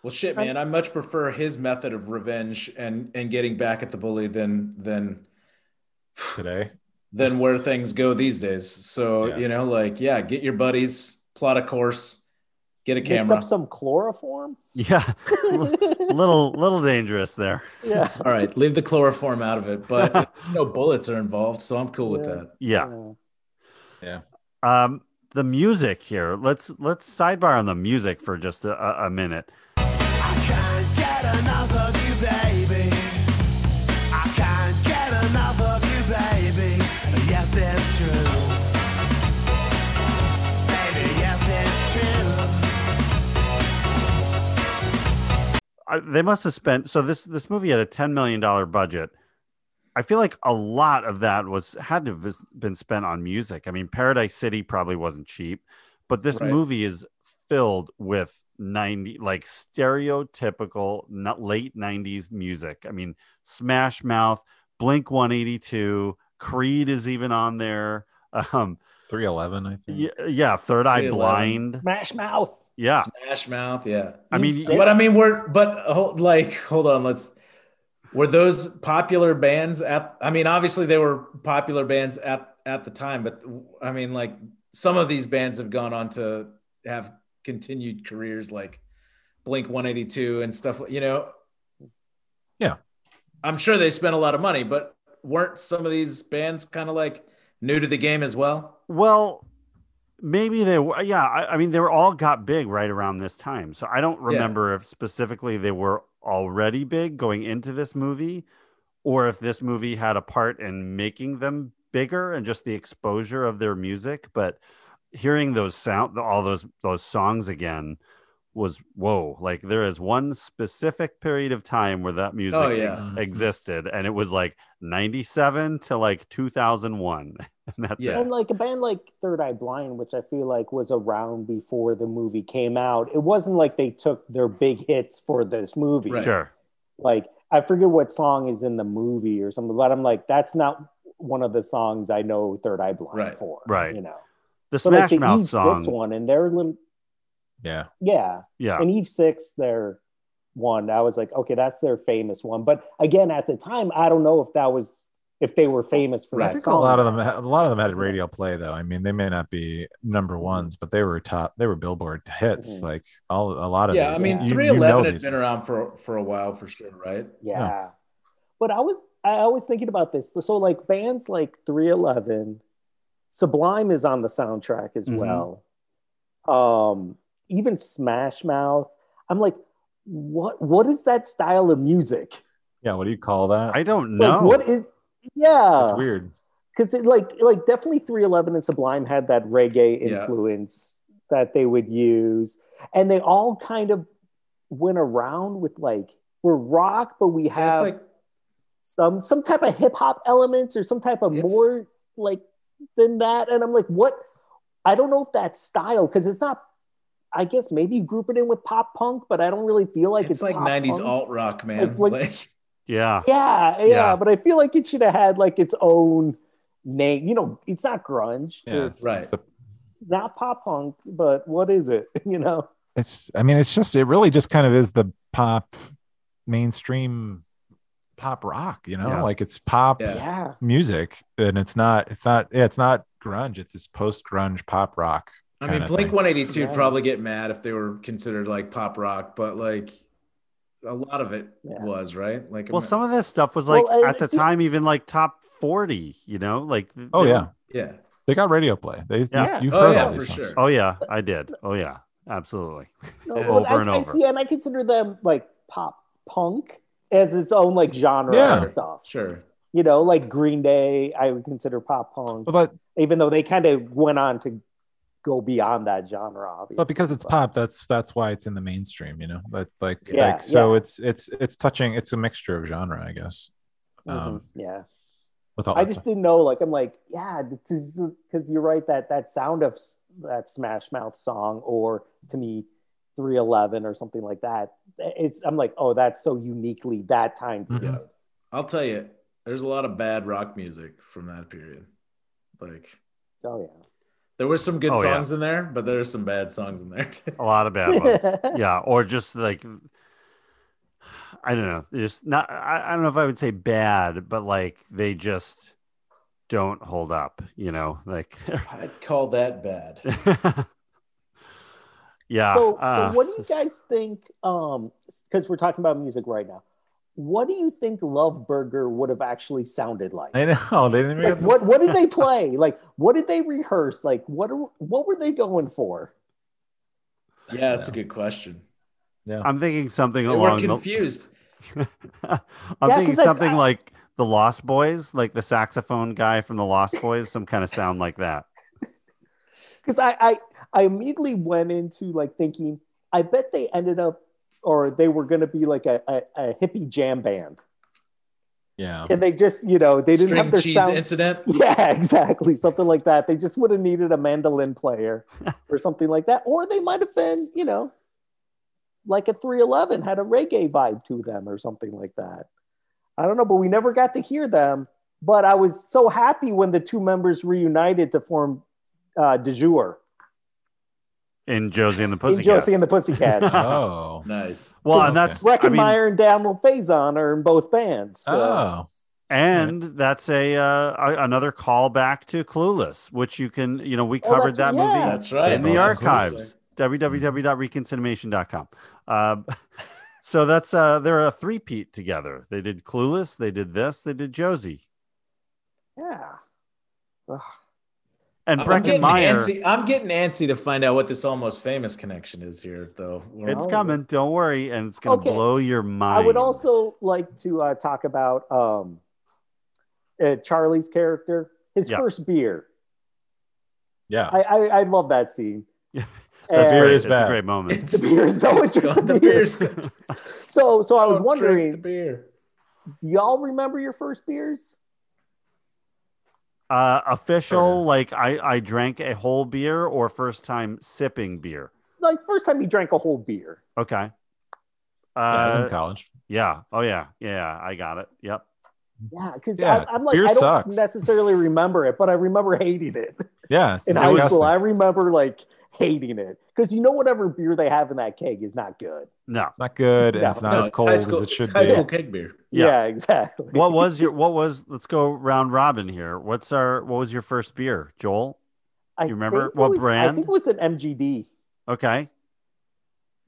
Well, shit, man. I much prefer his method of revenge and and getting back at the bully than than Today. than where things go these days. So Yeah. you know, like, yeah, get your buddies, plot a course, get a Mix camera. up some chloroform. Yeah. *laughs* little little dangerous there. Yeah. All right, leave the chloroform out of it, but *laughs* no bullets are involved, so I'm cool with that. Yeah. Um, the music here. Let's let's sidebar on the music for just a, a- a minute. I, they must have spent so this this movie had a 10 million dollar budget i feel like a lot of that was had to have been spent on music i mean paradise city probably wasn't cheap but this Right. movie is filled with 90 like stereotypical not late 90s music i mean smash mouth blink 182 creed is even on there *laughs* um 311, I think. yeah, yeah third eye blind Smash Mouth. Yeah Smash Mouth, yeah. i mean Six. But I mean, we're but hold, like, hold on, let's. Were those popular bands at? I mean, obviously they were popular bands at at the time, but I mean, like some of these bands have gone on to have continued careers, like Blink One Eighty Two and stuff. You know. Yeah. I'm sure they spent a lot of money, but weren't some of these bands kind of like new to the game as well? Well, maybe they were. Yeah, I, I mean, they were all got big right around this time. So I don't remember if specifically they were already big going into this movie, or if this movie had a part in making them bigger and just the exposure of their music. But hearing those sound, all those those songs again was whoa like there is one specific period of time where that music Oh, yeah. Mhm. existed and it was like 97 to like 2001 *laughs* *laughs* and that's Yeah. it And like a band like Third Eye Blind, which I feel like was around before the movie came out, it wasn't like they took their big hits for this movie. Right. Sure. Like I forget what song is in the movie or something, but I'm like, that's not one of the songs I know Third Eye Blind Right. for. Right. You know. The But like Smash the Mouth Eve song. Six one and their lim- Yeah. yeah. Yeah. And Eve Six, their one, I was like, okay, that's their famous one. But again, at the time, I don't know if that was if they were famous for I that think song. a lot of them, a lot of them had radio play though. I mean, they may not be number ones, but they were top. They were Billboard hits. Mhm. Like all, a lot of. Yeah, I mean, three eleven you know had been around for for a while for sure, right? Yeah. But I was I was thinking about this. So like bands like 311, Sublime is on the soundtrack as Mhm. well. Um even Smash Mouth. I'm like what what is that style of music? Yeah. What do you call that? I don't Like know. what is yeah. It's weird. Cuz it like like definitely 311 and Sublime had that reggae Yeah. influence that they would use and they all kind of went around with like we're rock but we have like some some type of hip hop elements or some type of more like than that. And I'm like, what? I don't know if that's style because it's not. I guess maybe you group it in with pop punk, but I don't really feel like it's, it's, like pop '90s punk. alt rock, man. Like- Like, yeah. Yeah, yeah, Yeah. but I feel like it should have had like its own name. You know, it's not grunge. Yeah. It's Right. the- not pop punk, but what is it? *laughs* You know? it's i mean it's just it really just kind of is the pop mainstream pop rock you know Yeah. like it's pop Yeah. Yeah. music and it's not it's not yeah, it's not grunge it's this post grunge pop rock I mean, Blink thing. 182 would probably get mad if they were considered like pop rock, but like a lot of it Yeah. was right. Like, Well, some of this stuff was like Well, uh, at the see- time even like top 40, you know, like oh yeah yeah, they got radio play they Yeah. you've Oh, heard yeah, all these for songs. sure. Oh yeah, I did. Oh yeah, absolutely. *laughs* No, *laughs* Yeah. Over I, and I over. see, and I consider them like pop punk as its own like genre Yeah. and stuff. sure. You know, like Green Day, I would consider pop punk, but even though they kind of went on to go beyond that genre, obviously. but because it's But- pop that's that's why it's in the mainstream you know but like Yeah, like so yeah. it's it's it's touching it's a mixture of genre i guess Mhm, um yeah. with all I just stuff. didn't know. Like, I'm like, yeah, because you're right that that sound of that Smash Mouth song, or to me, 311 or something like that. It's I'm like, oh, that's so uniquely that time. Mhm. period. Yeah, I'll tell you, there's a lot of bad rock music from that period. Like, Oh yeah. There were some good Oh, yeah. songs in there, but there's some bad songs in there too. A lot of bad ones. *laughs* yeah, or just like I don't know, just not. I, I don't know if I would say bad, but like they just don't hold up. You know, like *laughs* I'd call that bad. *laughs* yeah. So, uh, so what do you guys think? Um, because we're talking about music right now. What do you think Love Burger would have actually sounded like? i know *laughs* they didn't even Like, what what did they *laughs* play? Like, what did they rehearse? Like, what are, what were they going for? Yeah, that's a good question. yeah I'm thinking something They were along the confused. *laughs* I'm Yeah, thinking 'cause I- something I- like the Lost Boys, like the saxophone guy from the Lost Boys, some kind of sound like that. because I, I I immediately went into like thinking I bet they ended up or they were going to be like a, a, a hippie jam band. Yeah. and they just you know they didn't String have their cheese sound incident. *laughs* yeah exactly. Something like that. They just would have needed a mandolin player *laughs* or something like that. Or they might have been you know like a 311 had a reggae vibe to them or something like that. I don't know but we never got to hear them. But I was so happy when the two members reunited to form uh, DuJour In Josie and the Pussycats. in Josie and the Pussycats. *laughs* Oh. Nice. well, and that's I mean, Breckin Meyer and Donald Faison are in both bands. so- Oh. and that's a, uh, a another callback to Clueless, which you can, you know, we Oh, covered that yeah. movie That's right. in the Oh, that's archives www.reconciliation.com um, *laughs* so that's uh they're a three-peat together they did clueless they did this they did josie yeah. Ugh. And I'm Breckin Meyer, antsy. I'm getting antsy to find out what this almost famous connection is here, though. it's Oh. coming don't worry and it's gonna Okay. blow your mind I would also like to uh, talk about um, uh, Charlie's character, his Yeah. first beer. Yeah. I, I, I love that scene. *laughs* Yeah. And that's beer great. is it's a bad. great moment the beer is always the beer's good. *laughs* So, so I was Don't drink wondering, the beer. y'all remember your first beers? Uh official like i i drank a whole beer or first time sipping beer Like first time you drank a whole beer. okay Yeah, I was uh in college. yeah oh yeah yeah i got it yep Yeah, because Yeah, I'm like beer I don't sucks. necessarily remember it, but I remember hating it Yeah. *laughs* it's in high school. I remember like hating it because you know whatever beer they have in that keg is not good. No It's not good and No, it's not No, as cold high as school, it it's should high be. school keg beer. Yeah. Yeah, *laughs* exactly. what was your what was let's go round robin here what's our what was your first beer joel I you remember what was- I think it was an MGD, okay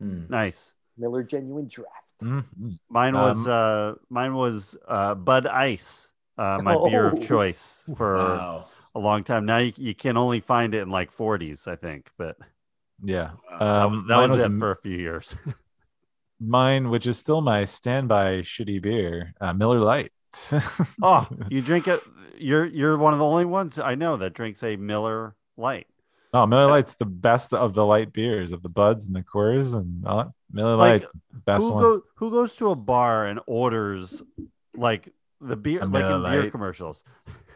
Hmm. nice Miller Genuine Draft. Mhm. mine was Um, uh mine was uh bud ice uh my beer Oh. of choice for Wow. a long time now you, you can only find it in like 40s i think but Yeah. that Um, was, that was, was it a- for a few years *laughs* mine, which is still my standby shitty beer, uh, Miller Lite. *laughs* oh you drink it you're you're one of the only ones i know that drinks a miller lite Oh, Miller Lite's the best of the light beers of the buds and the Coors and all that. Miller Like, Lite, best who one. go who goes to a bar and orders like the beer A like in Miller beer commercials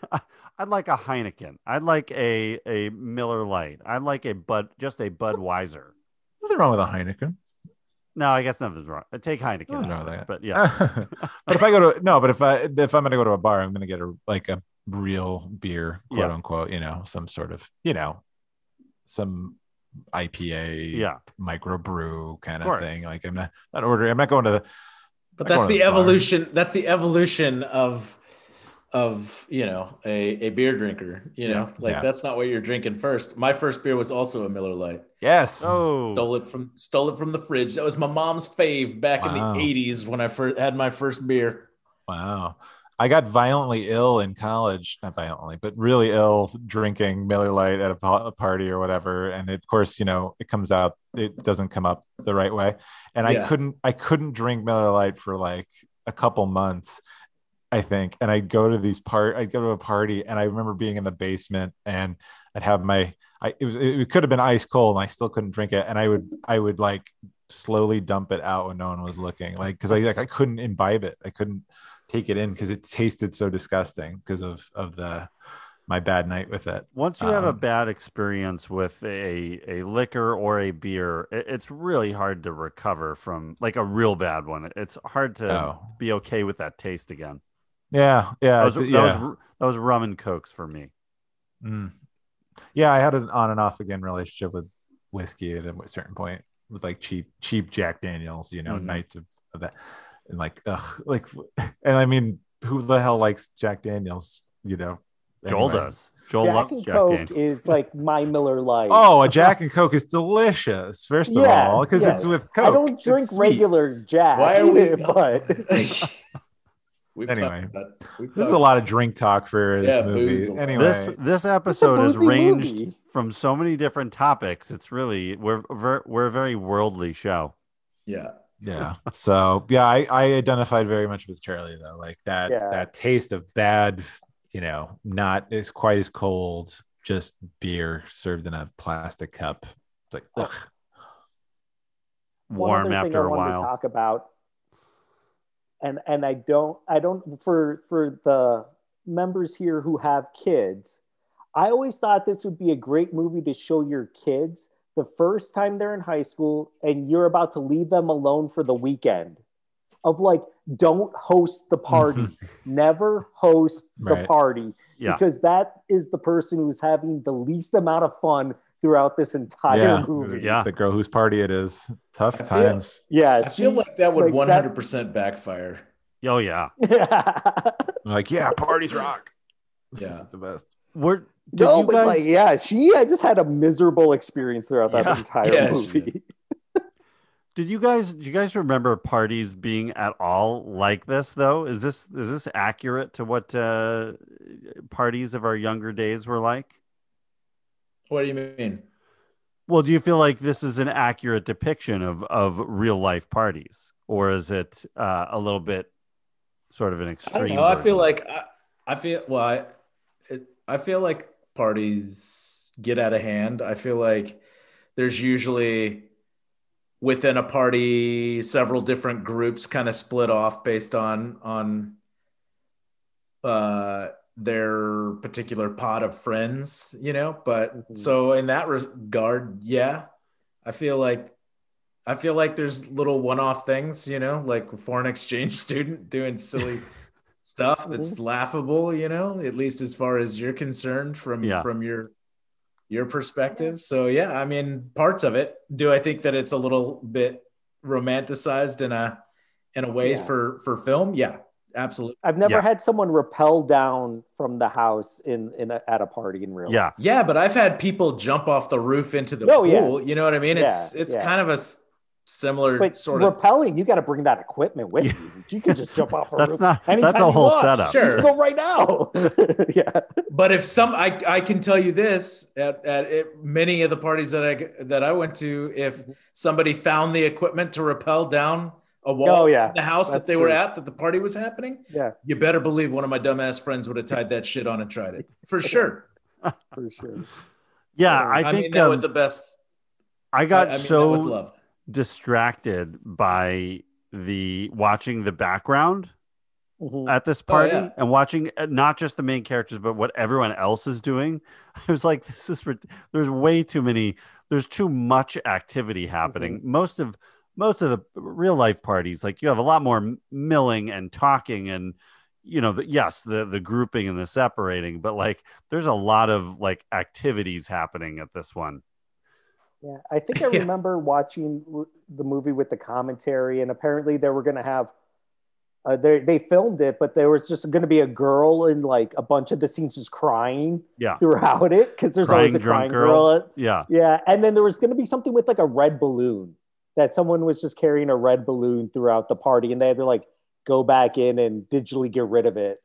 *laughs* i'd like a heineken i'd like a a miller lite i'd like a bud just a budweiser Nothing wrong with a Heineken. No i guess nothing's wrong I take heineken Nothing out wrong of with that. Uh, but yeah *laughs* but if I go to no, but if I if I'm gonna go to a bar, I'm gonna get a like a real beer, quote Yeah. unquote. You know, some sort of you know, some IPA, yeah microbrew kind Of of, thing. Like I'm not not ordering. I'm not going to the. But not that's going to the bar. evolution. That's the evolution of of you know a, a beer drinker. You know, like Yeah. that's not what you're drinking first. My first beer was also a Miller Lite. Yes. oh Stole it from stole it from the fridge. That was my mom's fave back Wow. in the '80s when I first had my first beer. Wow. I got violently ill in college, not violently, but really ill drinking Miller Lite at a, a party or whatever. And of course, you know, it comes out, it doesn't come up the right way. And I couldn't, I couldn't drink Miller Lite for like a couple months, I think. And I'd go to these part, I'd go to a party and I remember being in the basement and I'd have my, I, it was, it could have been ice cold and I still couldn't drink it. And I would, I would like slowly dump it out when no one was looking like, cause I like, I couldn't imbibe it. I couldn't, take it in because it tasted so disgusting because of of the my bad night with it. once you have a Um, bad experience with a a liquor or a beer it, it's really hard to recover from like a real bad one it's hard to Oh. be okay with that taste again Yeah, yeah, that was, it- that was that was rum and cokes for me Mm. Yeah, I had an on and off again relationship with whiskey at a certain point with like cheap cheap Jack Daniels, you know, Mhm. nights of, of that, and like ugh, like, *laughs* and I mean, who the hell likes Jack Daniels? You know, joel anyway. does joel Jack loves and jack Coke Daniels. is like my Miller Lite. Oh, a Jack and Coke is delicious. First of Yes, all, because yes. it's with Coke. I don't drink regular Jack. Why are we- But *laughs* We've Anyway, talked about- we've This is a lot of drink talk for this Yeah, movie. booze a lot. Anyway, this this episode is boozy ranged movie. from so many different topics it's really we're we're, we're a very worldly show Yeah. Yeah. So yeah, I, I identified very much with Charlie though. Like that Yeah. that taste of bad, you know, not as quite as cold, just beer served in a plastic cup. It's like ugh. One Warm other thing after I a wanted while. To talk about, and and I don't I don't for for the members here who have kids, I always thought this would be a great movie to show your kids the first time they're in high school and you're about to leave them alone for the weekend. Of like, don't host the party. *laughs* Never host the party Yeah. because that is the person who's having the least amount of fun throughout this entire yeah, movie. Yeah. the girl whose party it is. Tough I feel- times. Yeah, I feel like that would 100% backfire. Oh yeah. I'm like, yeah, parties rock. This Yeah. is the best. We're did no, you but guys like, yeah, she I just had a miserable experience throughout that Yeah. entire Yeah, movie. *laughs* did you guys do you guys remember parties being at all like this though? Is this is this accurate to what uh parties of our younger days were like? What do you mean? Well, do you feel like this is an accurate depiction of of real life parties, or is it uh, a little bit sort of an I extreme? don't know. I feel like I, I feel well. I, it, I feel like parties get out of hand. I feel like there's usually within a party several different groups kind of split off based on on uh their particular pot of friends, you know. But Mhm. so in that regard, yeah, I feel like I feel like there's little one-off things, you know, like a foreign exchange *laughs* student doing silly *laughs* stuff that's laughable, you know, at least as far as you're concerned from Yeah. from your your perspective. So yeah, I mean, parts of it. Do I think that it's a little bit romanticized in a in a way Yeah. for for film? Yeah, absolutely. I've never Yeah. had someone rappel down from the house in in a, at a party in real. yeah, Yeah, but I've had people jump off the roof into the Oh, yeah. pool. You know what I mean? It's Yeah, it's yeah. kind of a similar But sort of rappelling, you got to bring that equipment with you. You can just jump off a *laughs* That's roof. not- that's anytime a whole want. setup. Sure. You can go right now. *laughs* yeah. But if some, I, I can tell you this at, at it, many of the parties that I that I went to, if mm-hmm. somebody found the equipment to rappel down a wall Oh, yeah. in the house That's that they were at, that the party was happening, Yeah, you better believe one of my dumbass friends would have tied that shit on and tried it for sure. *laughs* for sure. yeah. I, I, think mean that um, with the best. I got I, I mean so love. distracted by the watching the background Mhm. at this Oh, party yeah. and watching uh, not just the main characters but what everyone else is doing *laughs* i was like this is there's way too many there's too much activity happening most of most of the real life parties like you have a lot more milling and talking and you know the, yes the the grouping and the separating but like there's a lot of like activities happening at this one Yeah, I think I *laughs* Yeah. remember watching the movie with the commentary, and apparently they were going to have. Uh, they they filmed it, but there was just going to be a girl in like a bunch of the scenes just crying yeah throughout it because there's Crying always a drunk crying girl. girl. yeah Yeah, and then there was going to be something with like a red balloon that someone was just carrying a red balloon throughout the party, and they had to like go back in and digitally get rid of it.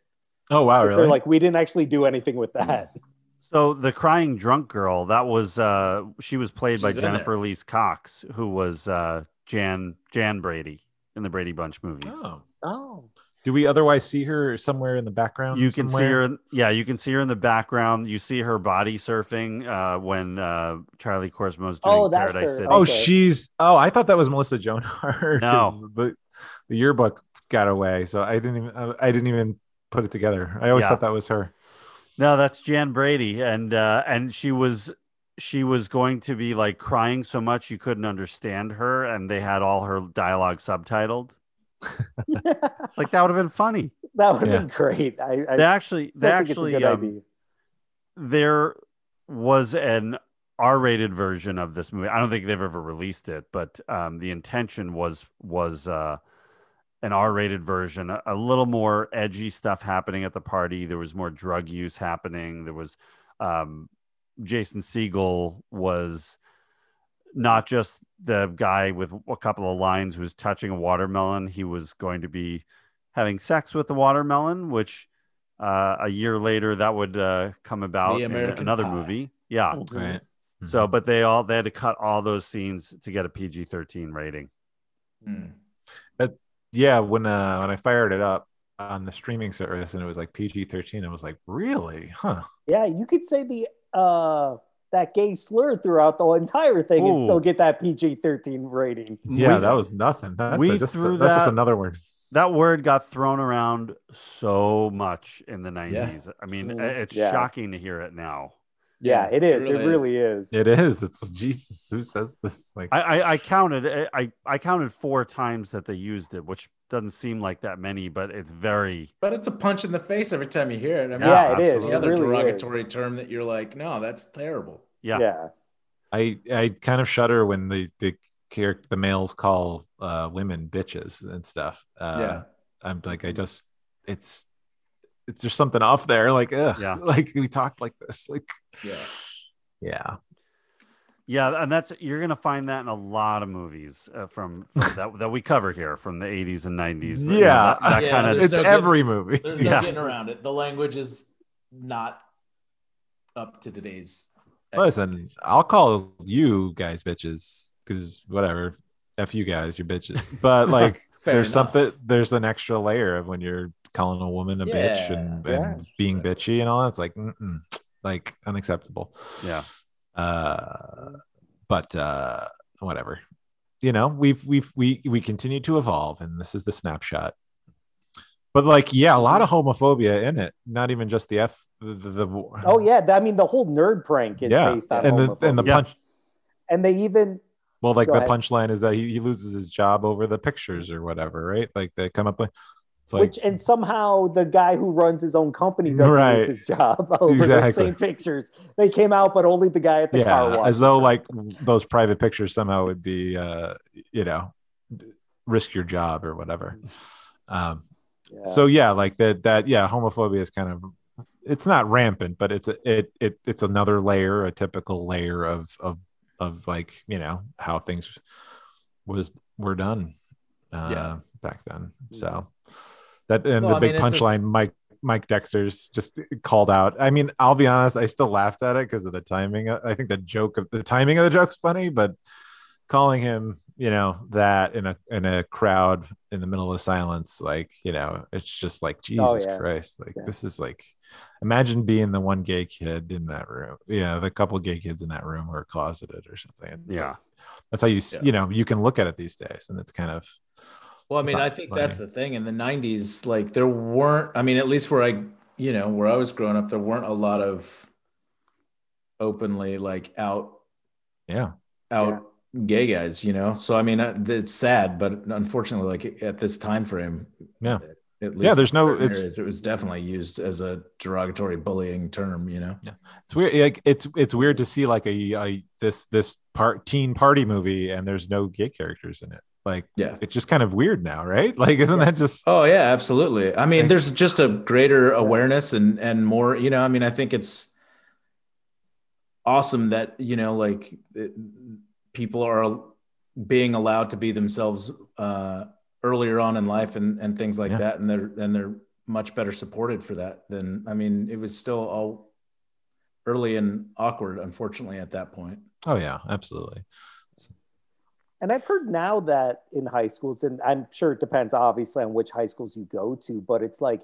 Oh wow, really? They're like, we didn't actually do anything with that. *laughs* So the crying drunk girl, that was uh she was played by She's in there. Jennifer Elise Cox, who was uh Jan Jan Brady in the Brady Bunch movies. oh. Oh, Do we otherwise see her somewhere in the background? You can see her yeah, you can see her in the background. You see her body surfing uh when uh Charlie Korsmo's doing Oh, Paradise her. City. Oh, Okay. she's. Oh, I thought that was Melissa Joan Hart. 'cause No. the the yearbook got away, so I didn't even. I didn't even put it together. I always Yeah. thought that was her. No, that's Jan Brady, and uh, and she was she was going to be like crying so much you couldn't understand her, and they had all her dialogue subtitled. *laughs* Like that would have been funny. that would have Yeah. been great. I, I They actually, they think a actually, good um, idea. there was an R-rated version of this movie. I don't think they've ever released it, but um, the intention was was uh, an R-rated version, a, a little more edgy stuff happening at the party. There was more drug use happening. There was um, Jason Segel was not just the guy with a couple of lines who was touching a watermelon. He was going to be having sex with the watermelon, which uh, a year later that would uh, come about in another Pie. movie. Yeah. Mhm. Right. So, but they all they had to cut all those scenes to get a PG thirteen rating. Hmm. yeah, when uh when I fired it up on the streaming service and it was like PG thirteen, I was like, really, huh? Yeah, you could say the uh that gay slur throughout the entire thing and Ooh. still get that PG thirteen rating. Yeah, We- that was nothing. That's we a- just threw that's just that- another word. that word got thrown around so much in the 90s. I mean, Mhm. it's Yeah. shocking to hear it now. Yeah, it is. It really really, is. It is. It's Jesus. Who says this? Like, I, I, I counted I, I counted four times that they used it, which doesn't seem like that many, but it's very But it's a punch in the face every time you hear it. I mean, Yeah, it's it is. The It other really is. derogatory term that you're like, no, that's terrible. yeah. yeah. I I kind of shudder when the the character the males call uh women bitches and stuff. Uh, yeah. I'm like, I just it's it's there's something off there. Like, ugh, Yeah. *laughs* like we talked like this. Like, Yeah. yeah, Yeah, and that's you're gonna find that in a lot of movies uh, from, from that that we cover here from the 80s and 90s. You know, Yeah. that, that Yeah, kind of it's no good- every movie. There's no Yeah. getting around it. The language is not up to today's. Listen, I'll call you guys bitches because whatever. F you guys, you're bitches. But like, *laughs* Fair there's enough. something. There's an extra layer of when you're calling a woman a bitch and, Yeah. and being bitchy and all that's like, mm-mm, like unacceptable. yeah. uh but uh whatever you know we've we've we we continue to evolve and this is the snapshot but like yeah a lot of homophobia in it not even just the f the, the, the Oh yeah, I mean the whole nerd prank is yeah based on and the and the homophobia. Yeah. punch and they even well like Go the ahead. punchline is that he, he loses his job over the pictures or whatever right like they come up with it's like which and somehow the guy who runs his own company doesn't Right. lose his job *laughs* over the Exactly. same pictures. They came out, but only the guy at the car wash. as though like those private pictures somehow would be uh you know risk your job or whatever um Yeah. so yeah like that that yeah homophobia is kind of it's not rampant but it's a, it it it's another layer a typical layer of of of like you know how things was were done uh Yeah. back then. So that and Well, the I big mean, just- punchline mike mike dexter's just called out. I mean i'll be honest i still laughed at it because of the timing i think the joke of the timing of the joke's funny but calling him you know that in a in a crowd in the middle of silence like you know it's just like jesus Oh, yeah. christ like Yeah. this is like imagine being the one gay kid in that room yeah the couple gay kids in that room who are closeted or something It's Yeah. like- that's how you s Yeah. you know you can look at it these days and it's kind of Well, I mean, I think funny. that's the thing. In the '90s, like there weren't. I mean, at least where I, you know, where I was growing up, there weren't a lot of openly like out yeah out gay guys. You know, so I mean, uh, it's sad, but unfortunately, like at this time frame, Yeah. at least Yeah, there's no- it's- it was definitely used as a derogatory bullying term. You know, Yeah, it's weird like it's it's weird to see like a, a this this part teen party movie and there's no gay characters in it like yeah. it's just kind of weird now right *laughs* like isn't that just Oh yeah, absolutely. I mean, there's just a greater awareness and and more. You know, I mean, I think it's awesome that you know, like it, people are being allowed to be themselves uh, earlier on in life and and things like Yeah. that, and they're and they're much better supported for that than. I mean, it was still all early and awkward, unfortunately, at that point. oh yeah absolutely And I've heard now that in high schools, and I'm sure it depends obviously on which high schools you go to, but it's like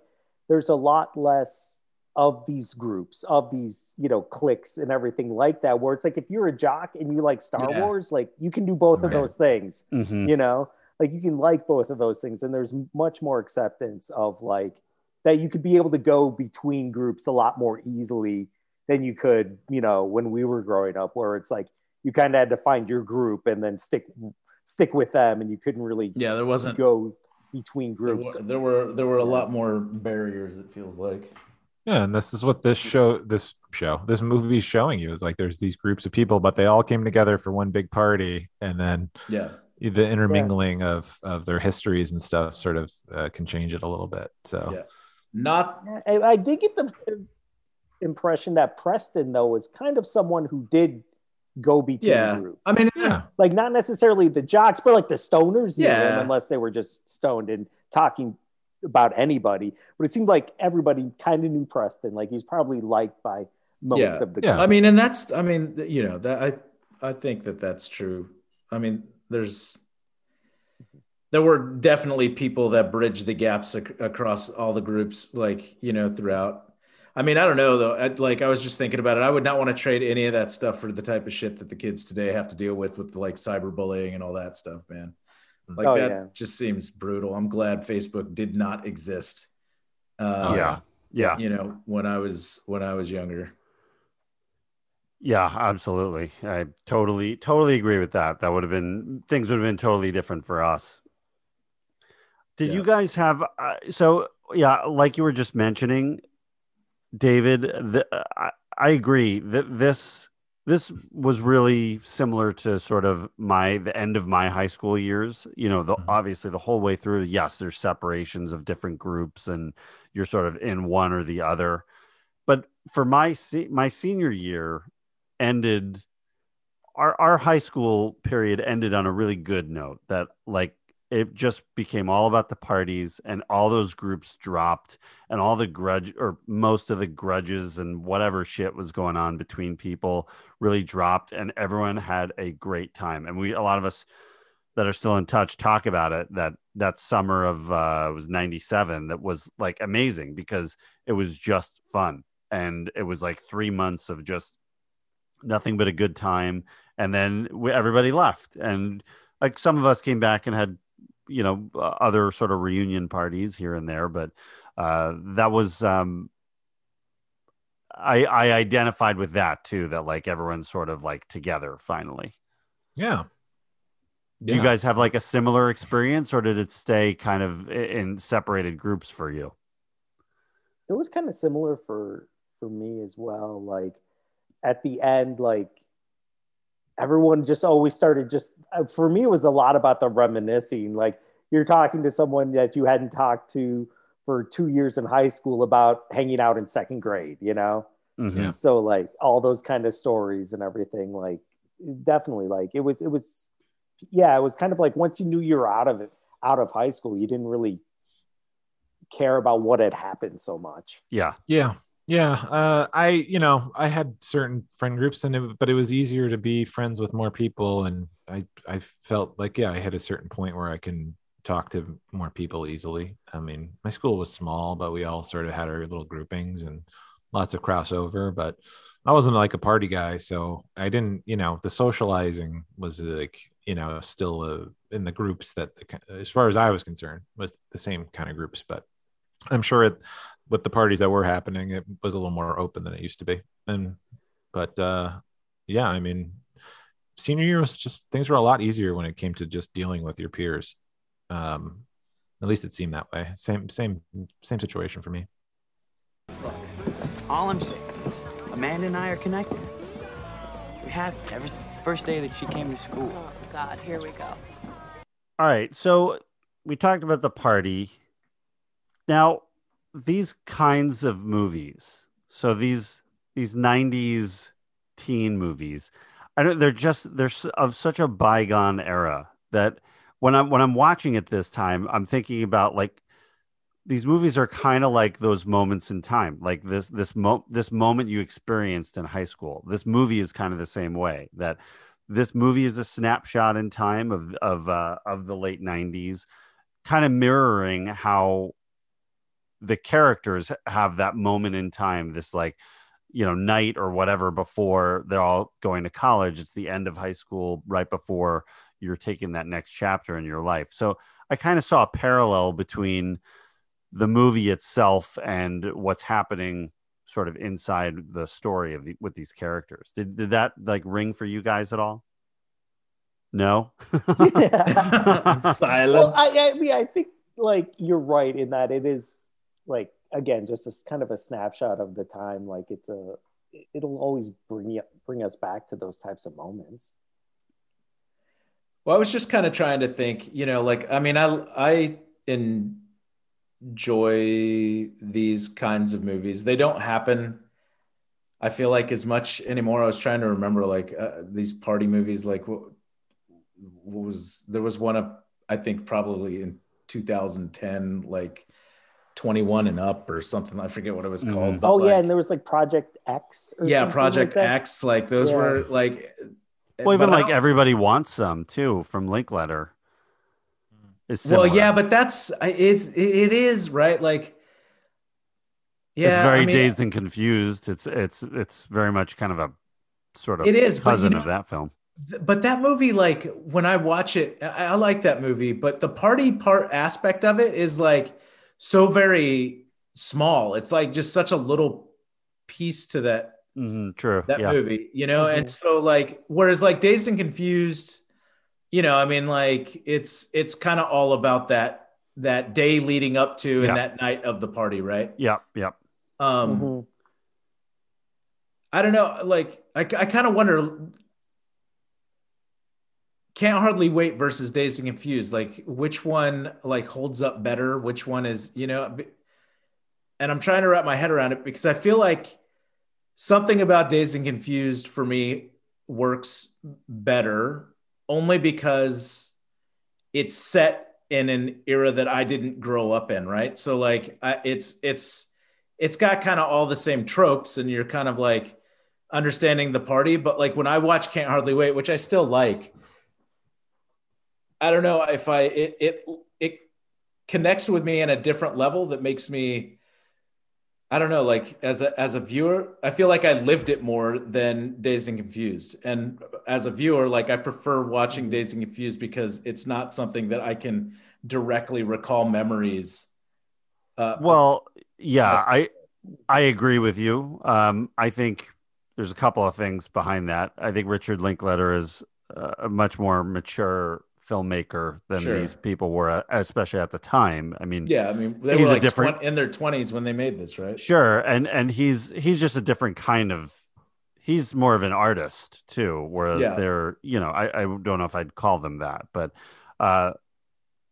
there's a lot less of these groups, of these, you know, cliques and everything like that, where it's like if you're a jock and you like Star Yeah. Wars, like you can do both of those things, Mhm. you know, like you can like both of those things. And there's much more acceptance of like that you could be able to go between groups a lot more easily than you could, you know, when we were growing up, where it's like you kind of had to find your group and then stick stick with them, and you couldn't really Yeah, there wasn't. go between There groups. were, there were there were a lot more barriers. It feels like. Yeah and this is what this show this show this movie is showing you is like there's these groups of people but they all came together for one big party and then Yeah. the intermingling of of their histories and stuff sort of uh, can change it a little bit so Yeah. Not I, I did get the impression that Preston, though, is kind of someone who did go between yeah. groups. I mean, yeah like not necessarily the jocks, but like the stoners Yeah. unless they were just stoned and talking about anybody. But it seemed like everybody kind of knew Preston. Like he's probably liked by most Yeah. of the Yeah. I mean, and that's, I mean, you know, that I, I think that that's true. I mean, there's, there were definitely people that bridged the gaps ac- across all the groups, like you know, throughout. I mean, I don't know though. I, like I was just thinking about it. I would not want to trade any of that stuff for the type of shit that the kids today have to deal with, with like cyberbullying and all that stuff, man. Like Oh, that yeah. just seems brutal. I'm glad Facebook did not exist. Uh, yeah. Yeah. You know, when I was when I was younger. Yeah, absolutely. I totally, totally agree with that. That would have been things would have been totally different for us. Did you guys have uh, so yeah, like you were just mentioning, David? The, I, I agree that this this was really similar to sort of my the end of my high school years. You know, the Mhm. obviously the whole way through. Yes, there's separations of different groups, and you're sort of in one or the other. But for my my senior year, ended our our high school period ended on a really good note that like it just became all about the parties and all those groups dropped and all the grudge or most of the grudges and whatever shit was going on between people really dropped and everyone had a great time. And we a lot of us that are still in touch talk about it that that summer of uh was 97 that was like amazing because it was just fun. And it was like 3 months of just nothing but a good time. And then we, everybody left. And like some of us came back and had you know uh, other sort of reunion parties here and there but uh that was um i i identified with that too that like everyone's sort of like together finally. Yeah. do you guys have like a similar experience or did it stay kind of in separated groups for you? It was kind of similar for for me as well like at the end like everyone just always started just uh, for me it was a lot about the reminiscing. Like you're talking to someone that you hadn't talked to for two years in high school about hanging out in second grade you know? Mhm. So like all those kind of stories and everything like definitely like it was it was yeah it was kind of like once you knew you were out of it out of high school you didn't really care about what had happened so much. Yeah. Yeah. Yeah. Uh, I, you know, I had certain friend groups and it, but it was easier to be friends with more people. And I, I felt like, yeah, I had a certain point where I can talk to more people easily. I mean, my school was small, but we all sort of had our little groupings and lots of crossover, but I wasn't like a party guy. So I didn't, you know, the socializing was like, you know, still uh, in the groups that, the, as far as I was concerned, was the same kind of groups, but I'm sure it, with the parties that were happening, it was a little more open than it used to be. And, but, uh, yeah, I mean, senior year was just things were a lot easier when it came to just dealing with your peers. Um, at least it seemed that way. Same, same, same situation for me. All I'm saying is, Amanda and I are connected. We have been ever since the first day that she came to school. Oh, God, here we go. All right. So we talked about the party. Now, these kinds of movies, so these these 90s teen movies, I don't they're just they're of such a bygone era that when I'm when I'm watching it this time, I'm thinking about like these movies are kind of like those moments in time, like this this mo- this moment you experienced in high school. This movie is kind of the same way that this movie is a snapshot in time of of uh, of the late 90s kind of mirroring how the characters have that moment in time this like you know night or whatever before they're all going to college it's the end of high school right before you're taking that next chapter in your life. So i kind of saw a parallel between the movie itself and what's happening sort of inside the story of the, with these characters. Did, did that like ring for you guys at all? No? *laughs* *laughs* Silence. well, I, I mean, I think like you're right in that it is like again just a s- kind of a snapshot of the time. Like it's a, it'll always bring you bring us back to those types of moments. Well, I was just kind of trying to think, you know, like I mean, I I enjoy these kinds of movies. They don't happen. I feel like as much anymore. I was trying to remember like uh, these party movies. Like what, what was there was one of I think probably in 2010, like 21 and up or something. I forget what it was called. Mm-hmm. but, oh yeah, like- and there was like Project X. Or yeah, Project like. X. Like those Yeah. were like. well even like everybody wants some too from linklater is Well, yeah, but that's it's it it is right. Like, yeah, it's very I mean, dazed and confused. It's it's it's very much kind of a sort of It is, but you cousin know- of that film. But that movie, like when I watch it, I, I like that movie. But the party part aspect of it is like so very small. It's like just such a little piece to that Mhm, true. that yeah. movie, you know? And so like whereas like Dazed and Confused, you know, I mean like it's it's kind of all about that that day leading up to Yeah. and that night of the party, right? Yeah. Yeah. Um Mhm. I don't know, like I I kind of wonder can't hardly wait versus Dazed and Confused, like which one like holds up better, which one is, you know, and I'm trying to wrap my head around it because I feel like something about Dazed and Confused for me works better only because it's set in an era that I didn't grow up in, right? So like I, it's it's it's got kind of all the same tropes and you're kind of like understanding the party, but like when I watch Can't Hardly Wait, which I still like, I don't know if I it it it connects with me in a different level that makes me I don't know, like as a as a viewer, I feel like I lived it more than Dazed and Confused. And as a viewer, like I prefer watching Dazed and Confused because it's not something that I can directly recall memories. Uh, Well, yeah, Yes. I I agree with you. Um, I think there's a couple of things behind that. I think Richard Linklater is uh, a much more mature filmmaker than Sure. these people were, especially at the time. I mean, yeah, I mean, they were like different- 20 in their twenties when they made this, right? Sure, and and he's he's just a different kind of. He's more of an artist too, whereas Yeah. they're you know I I don't know if I'd call them that, but uh,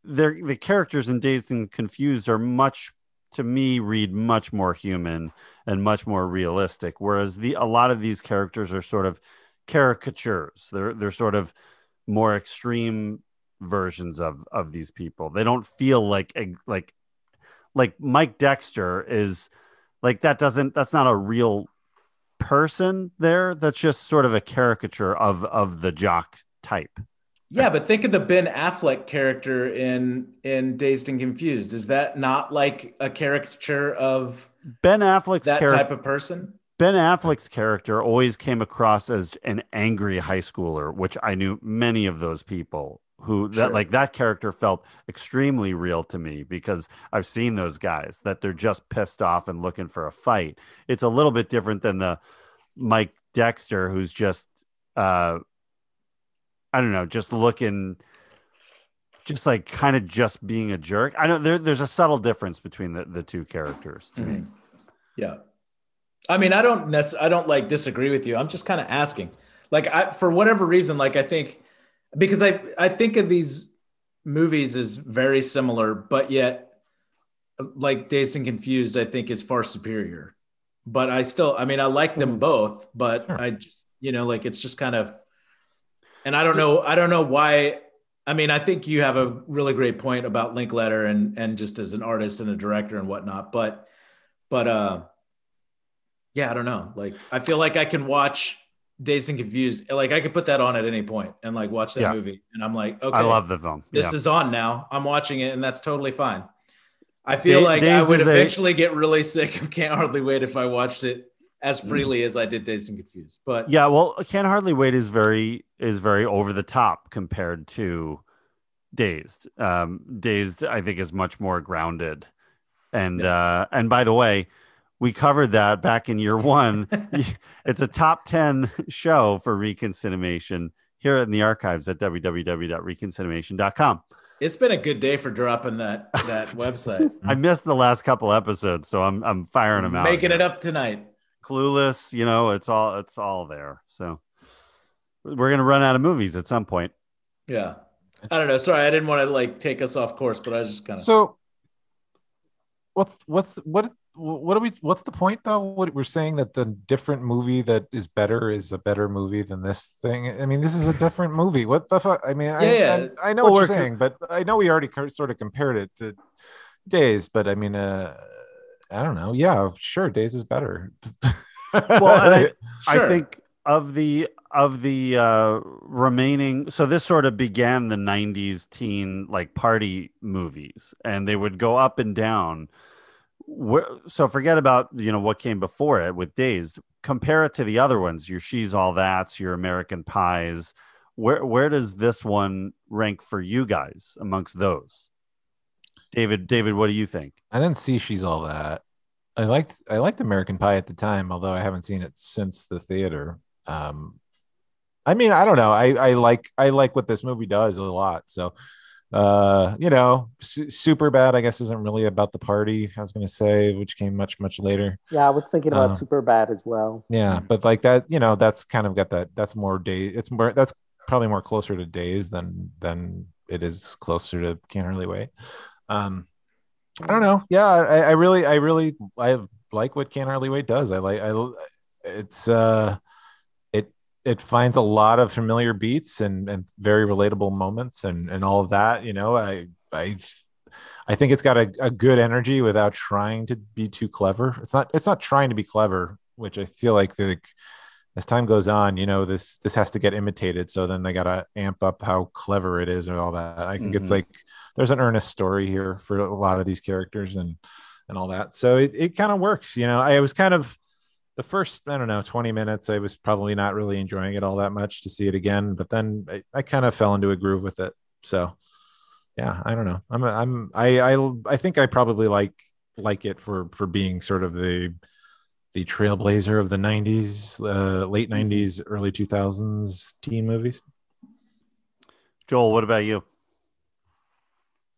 they're the characters in Dazed and Confused are much to me read much more human and much more realistic, whereas the a lot of these characters are sort of caricatures. They're they're sort of more extreme versions of of these people. They don't feel like like like Mike Dexter is like that doesn't that's not a real person there that's just sort of a caricature of of the jock type Yeah, but think of the Ben Affleck character in in Dazed and Confused. Is that not like a caricature of Ben Affleck's that character type of person? Ben Affleck's character always came across as an angry high schooler which I knew many of those people who that like that character felt extremely real to me because I've seen those guys that they're just pissed off and looking for a fight. It's a little bit different than the Mike Dexter who's just uh I don't know, just looking just like kind of just being a jerk. I know there, there's a subtle difference between the, the two characters to me. Mhm. Yeah. I mean, I don't necess- I don't like disagree with you. I'm just kind of asking. Like I for whatever reason, like I think because I I think of these movies as very similar, but yet like Dazed and Confused, I think is far superior. But I still, I mean, I like them both, but Sure. I just, you know, like it's just kind of, and I don't know, I don't know why. I mean, I think you have a really great point about Linklater and and just as an artist and a director and whatnot, but but uh, yeah, I don't know. Like, I feel like I can watch Dazed and Confused, like I could put that on at any point and like watch that Yeah. movie, and I'm like, okay, I love the film. this yeah. is on now. I'm watching it, and that's totally fine. I feel Da- like I would is a- eventually get really *laughs* sick of Can't Hardly Wait if I watched it as freely as I did Dazed and Confused. But Yeah, well, Can't Hardly Wait is very is very over the top compared to Dazed. Um, Dazed, I think, is much more grounded. And uh, and by the way, we covered that back in year one. *laughs* it's a top ten show for reconcinimation here in the archives at www.reconcinimation.com. it's been a good day for dropping that that *laughs* website, I missed the last couple episodes, so I'm I'm firing them out. making here. it up tonight. Clueless, you know, it's all it's all there. So we're gonna run out of movies at some point. Yeah, I don't know. Sorry, I didn't want to like take us off course, but I was just kind of. So what's what's what what are we what's the point though? What we're saying that the different movie that is better is a better movie than this thing. I mean, this is a different movie. What the fuck? I mean, I, Yeah, yeah. I, I know Well, what you're we're co- saying, but I know we already co- sort of compared it to Dazed, but I mean, uh, I don't know. Yeah, sure, Dazed is better. *laughs* Well, I, Sure. I think of the of the uh, remaining, so this sort of began the '90s teen like party movies, and they would go up and down. Where, so forget about you know what came before it with Dazed. Compare it to the other ones. Your She's All That's, your American Pies. Where where does this one rank for you guys amongst those? David, David, what do you think? I didn't see She's All That. I liked I liked American Pie at the time, although I haven't seen it since the theater. Um, I mean, I don't know. I I like I like what this movie does a lot. So, uh, you know, su- Superbad. I guess isn't really about the party. I was gonna say, which came much much later. Yeah, I was thinking about Um, Superbad as well. Yeah, but like that, you know, that's kind of got that. That's more day. It's more. That's probably more closer to Dazed than than it is closer to can't hardly wait. Um, I don't know. Yeah, I, I really, I really, I like what Can't Hardly Wait does. I like, I, it's, uh, it, finds a lot of familiar beats and and very relatable moments and and all of that. You know, I, I, I think it's got a, a good energy without trying to be too clever. It's not, it's not trying to be clever, which I feel like the as time goes on, you know, this this has to get imitated. So then they gotta amp up how clever it is and all that. I think it's Mhm. like there's an earnest story here for a lot of these characters and and all that. So it, it kind of works. You know, I was kind of the first, I don't know, 20 minutes, I was probably not really enjoying it all that much to see it again. But then I, I kind of fell into a groove with it. So yeah, I don't know. I'm I'm I I I think I probably like like it for for being sort of the the trailblazer of the 90s uh, late 90s early 2000s teen movies Joel, what about you?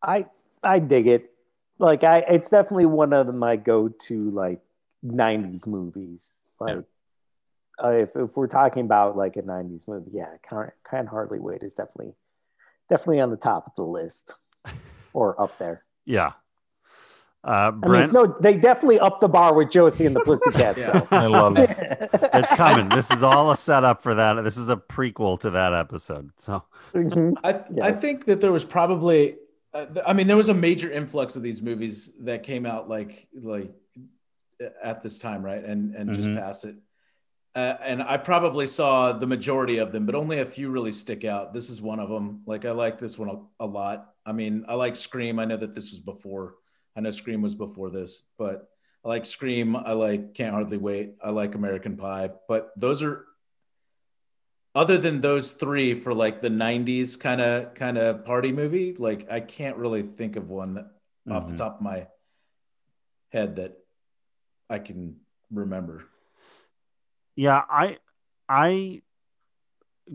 I I dig it. Like I, it's definitely one of my go-to like '90s movies. Like, uh, if if we're talking about like a '90s movie, yeah, can't can't hardly wait is definitely definitely on the top of the list *laughs* or up there. Yeah. Uh, I mean, it's no, they definitely up the bar with Josie and the Pussycats. Yeah. i love it *laughs* it's coming. This is all a setup for that. This is a prequel to that episode. So Mhm. I I think that there was probably uh, I mean there was a major influx of these movies that came out like like at this time right and and just Mhm. past it. Uh, and I probably saw the majority of them, but only a few really stick out. This is one of them. Like I like this one a, a lot. I mean, I like Scream. I know that this was before. I know Scream was before this, but I like Scream. I like Can't Hardly Wait. I like American Pie. But those are other than those three for like the 90s kind of kind of party movie like i can't really think of one that off the Mhm. top of my head that i can remember. Yeah, I I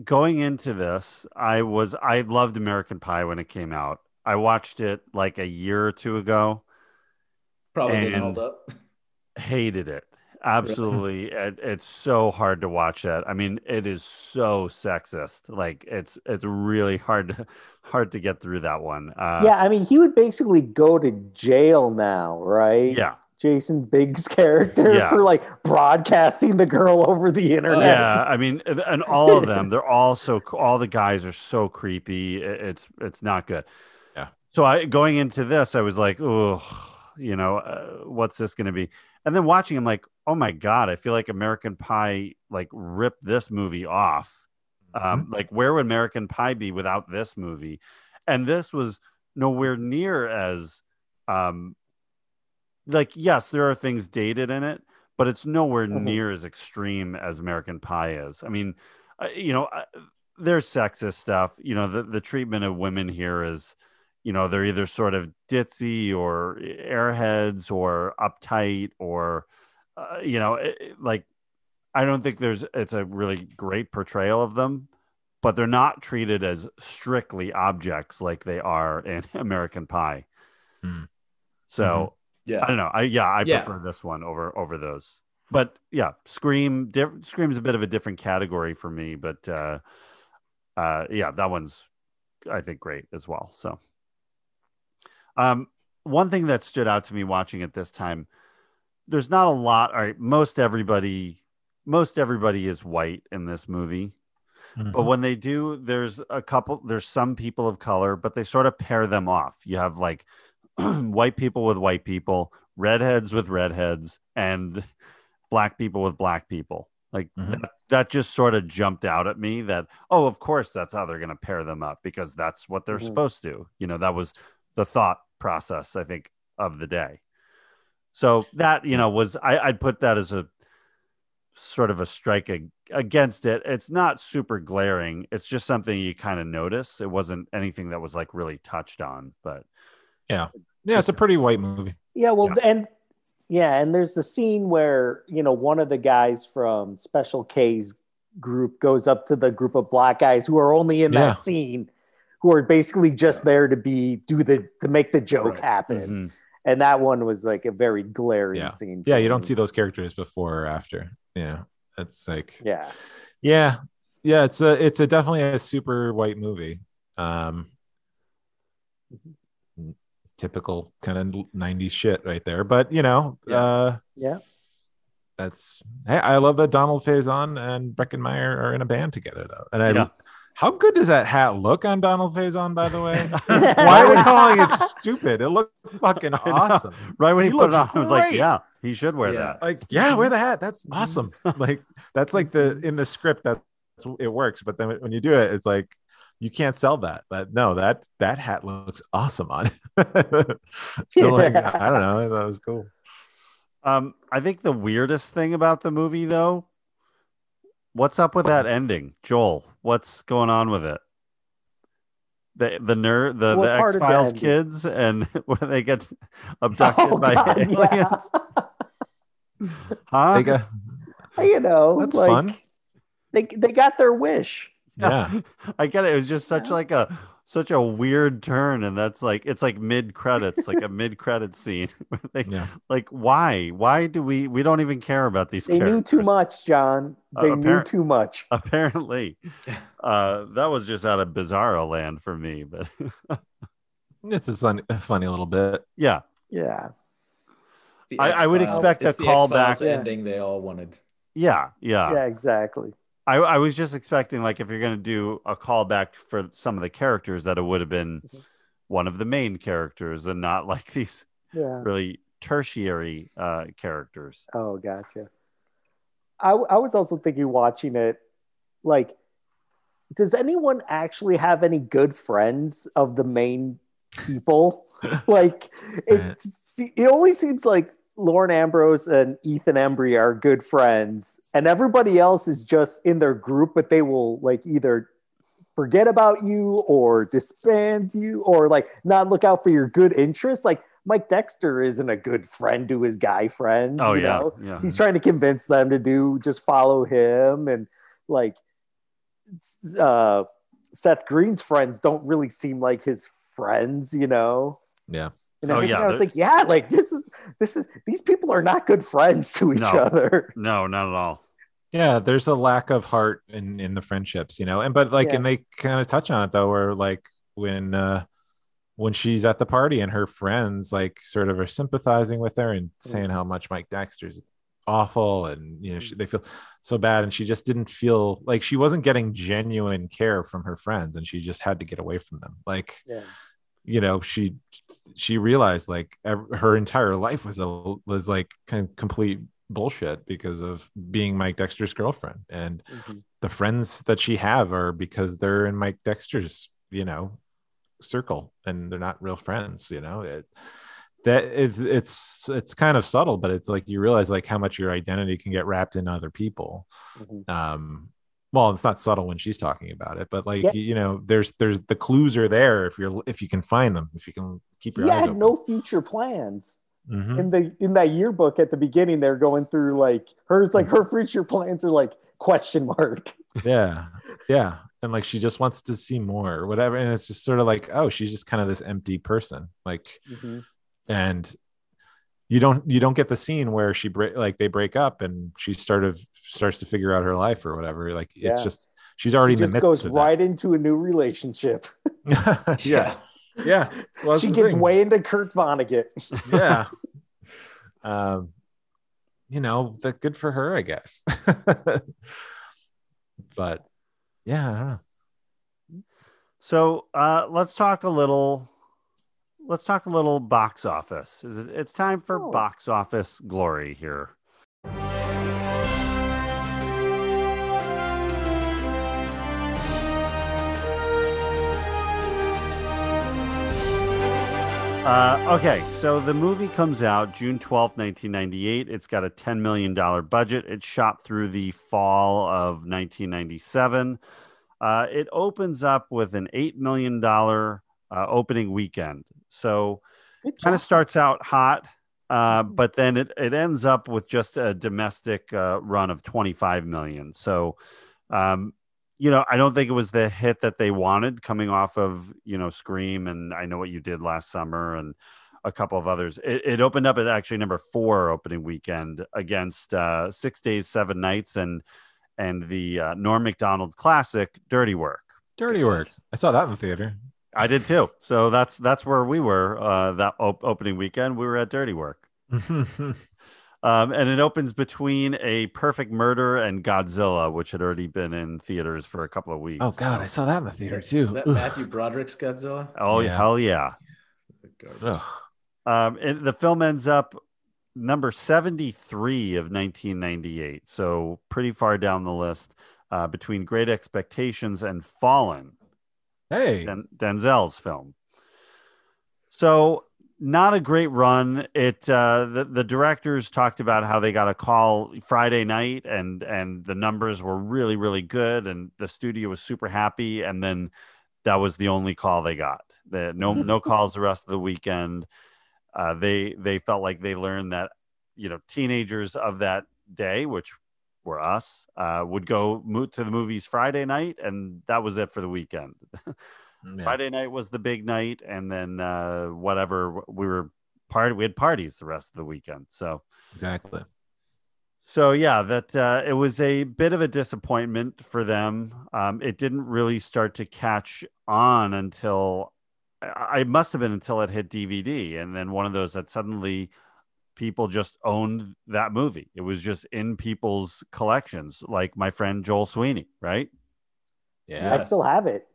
going into this, I was I loved American Pie when it came out. I watched it like a year or two ago. probably doesn't hold up hated it. *laughs* Absolutely. It, it's so hard to watch that. I mean it is so sexist. Like it's it's really hard to hard to get through that one. Uh yeah, I mean, he would basically go to jail now, right? yeah Jason Biggs' *laughs* character Yeah. for like broadcasting the girl over the internet. yeah i mean *laughs* and and all of them they're all so all the guys are so creepy it's it's not good Yeah. so i going into this i was like oh you know uh, what's this going to be and then watching i'm like oh my god i feel like american pie like ripped this movie off um like where would american pie be without this movie and this was nowhere near as um like yes there are things dated in it but it's nowhere Mhm. near as extreme as american pie is i mean uh, you know uh, there's sexist stuff you know the, the treatment of women here is you know they're either sort of ditzy or airheads or uptight or uh, you know it, it- like i don't think there's it's a really great portrayal of them but they're not treated as strictly objects like they are in *laughs* american pie Hmm. so yeah I don't know. I yeah, I Yeah. prefer this one over over those. But yeah, Scream diff- Scream's a bit of a different category for me, but uh uh yeah, that one's I think great as well. So um one thing that stood out to me watching it this time, there's not a lot all right, most everybody most everybody is white in this movie. But when they do, there's a couple, there's some people of color, but they sort of pair them off. You have like *clears throat* white people with white people, redheads with redheads, and black people with black people. Like Mhm. that, that just sort of jumped out at me that, oh, of course, that's how they're going to pair them up because that's what they're Mhm. supposed to. You know, that was the thought process, I think, of the day. So that, you know, was, I, I'd put that as a sort of a strike ag- against it. It's not super glaring. It's just something you kind of notice. It wasn't anything that was like really touched on, but Yeah, Yeah, it's a pretty white movie. Yeah, well, and yeah, and there's the scene where you know one of the guys from Special K's group goes up to the group of black guys who are only in Yeah. that scene, who are basically just there to be do the to make the joke Right. happen, Mhm. and that one was like a very glaring Yeah. scene. Yeah, for you don't see those characters before or after. Yeah, it's like Yeah, yeah, yeah. It's a it's a definitely a super white movie. Um, typical kind of '90s shit right there. But you know, Yeah. uh, yeah. that's hey, I love that Donald Faison and Breckin Meyer are in a band together though. And I, Yeah. how good does that hat look on Donald Faison? By the way, *laughs* *laughs* why are we calling it stupid? It looked fucking awesome. right when he, He put it on, looks I was like, yeah, he should wear Yeah. that. like yeah wear the hat that's awesome *laughs* like that's like the in the script that's it works but then when you do it it's like you can't sell that that no that that hat looks awesome on it *laughs* so like i don't know that was cool Um, I think the weirdest thing about the movie, though, what's up with that ending, Joel? What's going on with it? The the nerd, the, What the X Files kids, and *laughs* when they get abducted Oh, by God, aliens, yeah. huh? they got, you know, that's like, fun They they got their wish. *laughs* yeah I get it. It was just such like a such a weird turn, and that's like it's like mid credits, like a mid credit scene. *laughs* they- yeah Like, why? Why do we? We don't even care about these. They knew too much, John. Uh, They knew too much. *laughs* apparently uh that was just out of bizarro land for me but it's a funny, a funny little bit yeah Yeah. I- I would expect a it's the X-Files callback. Yeah. ending they all wanted. yeah yeah, Yeah, exactly. I, I was just expecting like if you're going to do a callback for some of the characters that it would have been Mhm. one of the main characters and not *laughs* like these Yeah. really tertiary uh characters Oh, gotcha. I, I was also thinking watching it, like, does anyone actually have any good friends of the main people? *laughs* *laughs* like, it, it only seems like Lauren Ambrose and Ethan Embry are good friends, and everybody else is just in their group, but they will like either forget about you or disband you or like not look out for your good interests. Like Mike Dexter isn't a good friend to his guy friends. oh you yeah know? yeah he's trying to convince them to do just follow him and like uh seth green's friends don't really seem like his friends you know yeah and Oh, yeah, i was like yeah like this is this is these people are not good friends to each No. other. No not at all. Yeah there's a lack of heart in in the friendships you know? And but like Yeah. and they kind of touch on it though where like when uh when she's at the party and her friends like sort of are sympathizing with her and saying how much mike dexter's awful and you know she, they feel so bad and she just didn't feel like she wasn't getting genuine care from her friends and she just had to get away from them. Like yeah you know she she realized like her entire life was a was like kind of complete bullshit because of being Mike Dexter's girlfriend and Mhm. the friends that she have are because they're in Mike Dexter's you know circle and they're not real friends you know it that it's it's it's kind of subtle but it's like you realize like how much your identity can get wrapped in other people Mhm. um well it's not subtle when she's talking about it but like Yeah. you know there's there's the clues are there if you're if you can find them if you can keep your he eyes had open no future plans Mhm. in the in that yearbook at the beginning they're going through like hers like her future plans are like question mark *laughs* yeah yeah and like she just wants to see more or whatever and it's just sort of like oh she's just kind of this empty person like Mhm. and you don't you don't get the scene where she break like they break up and she sort of starts to figure out her life or whatever like Yeah. it's just she's already she in the just midst goes of right into a new relationship *laughs* that. yeah yeah Well, she gets thing. way into kurt vonnegut *laughs* yeah um you know that good for her i guess *laughs* but yeah I don't know. So uh, let's talk a little. Let's talk a little box office. Is it, it's time for Oh. box office glory here. Uh, okay, so the movie comes out June twelfth, 1998. It's got a $10 million budget. It's shot through the fall of 1997. Uh, it opens up with an $8 million uh, opening weekend. So Good kind of starts out hot, uh, but then it, it ends up with just a domestic uh, run of 25 million. So, um, you know, I don't think it was the hit that they wanted coming off of, you know, Scream and I Know What You Did Last Summer and a couple of others. It, it opened up at actually number four opening weekend against uh, Six Days, Seven Nights and and the uh, Norm Macdonald classic Dirty Work. Dirty work. I saw that in the theater. I did too. So that's that's where we were uh, that op- opening weekend. We were at Dirty Work. *laughs* Um, and it opens between a perfect murder and Godzilla, which had already been in theaters for a couple of weeks. oh God, I saw that in the theater too. Is that Ugh. Matthew Broderick's Godzilla? Oh Yeah. hell yeah! Um, and the film ends up number seventy-three of nineteen ninety-eight, so pretty far down the list. Uh, between Great Expectations and Fallen, Hey, Den- Denzel's film. So not a great run. It uh, the the directors talked about how they got a call Friday night and and the numbers were really really good and the studio was super happy and then that was the only call they got. The, no *laughs* no calls the rest of the weekend. Uh, they they felt like they learned that you know teenagers of that day, which were us, uh, would go to the movies Friday night and that was it for the weekend. *laughs* Yeah. Friday night was the big night, and then uh, whatever we were part we had parties the rest of the weekend. So exactly. so yeah, that uh, it was a bit of a disappointment for them. Um, it didn't really start to catch on until I I must have been until it hit DVD, and then one of those that suddenly people just owned that movie. It was just in people's collections, like my friend Joel Sweeney, right? Yeah, I still have it.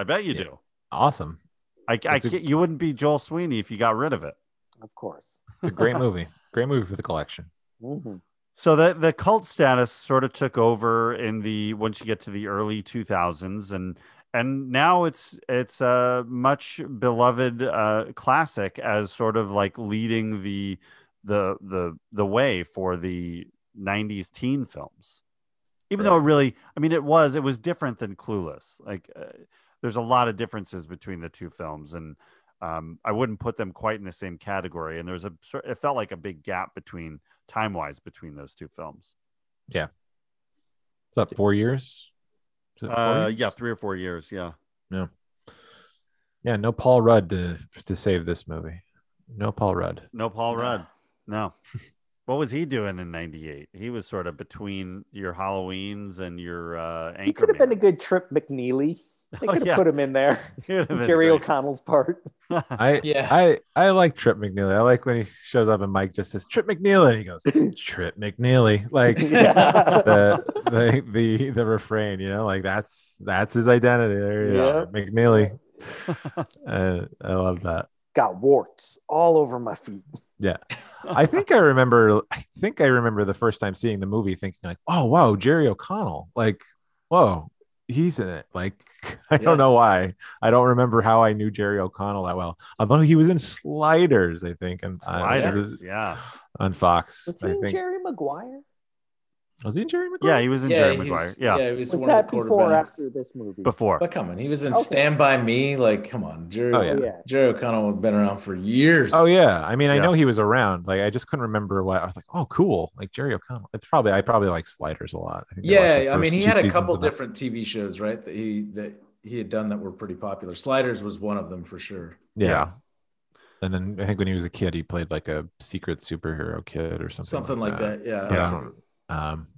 I bet you Yeah. do. awesome. I, I It's a- can't- you wouldn't be Joel Sweeney if you got rid of it. Of course. It's a great *laughs* movie. Great movie for the collection. Mhm. So the the cult status sort of took over in the once you get to the early 2000s and and now it's it's a much beloved uh, classic as sort of like leading the the the the way for the 90s teen films. Even though it really I mean it was it was different than Clueless. Like uh, there's a lot of differences between the two films and um, I wouldn't put them quite in the same category and there's a it felt like a big gap between time wise between those two films. Yeah, is that four years? Is it four Uh, years? yeah, three or four years. Yeah. Yeah, yeah. no Paul Rudd to to save this movie. No Paul Rudd. No Paul Rudd. No. *laughs* what was he doing in 98? He was sort of between your Halloweens and your uh, He could have been a good Trip McNeely. *laughs* They Oh, could have yeah. put him in there. *laughs* He would have been Jerry great. O'Connell's part. *laughs* I Yeah. I I like Trip McNeely. I like when he shows up and Mike just says Trip McNeely and he goes Trip McNeely. Like Yeah. the, the the the refrain, you know, like that's that's his identity. There he is, Yeah. Trip McNeely. Uh, I love that. Got warts all over my feet. Yeah. I think I remember I think I remember the first time seeing the movie thinking like, oh wow, Jerry O'Connell. Like, whoa, he's in it. Like, *laughs* I Yeah. don't know why. I don't remember how I knew Jerry O'Connell that well. Although he was in Sliders, I think, and uh, Sliders. Yeah. on Fox. Was I he in think Jerry Maguire? Was he in Jerry Maguire? Yeah, he was in yeah, Jerry he Maguire. was, Yeah. yeah, he was Was one of that the before after this movie? Before. But come on, he was in Okay. Stand By Me. Like, come on, Jerry. Oh, yeah. Yeah. Jerry O'Connell had been around for years. Oh yeah, I mean, I Yeah. know he was around. Like, I just couldn't remember what I was like. Oh, cool, like Jerry O'Connell. It's probably I probably like Sliders a lot. I think I watched the Yeah, I mean, he had a couple of that. different TV shows, right? That he that he had done that were pretty popular. Sliders was one of them for sure. Yeah. Yeah. And then I think when he was a kid, he played like a secret superhero kid or something. Something like that. Yeah. Yeah. Um.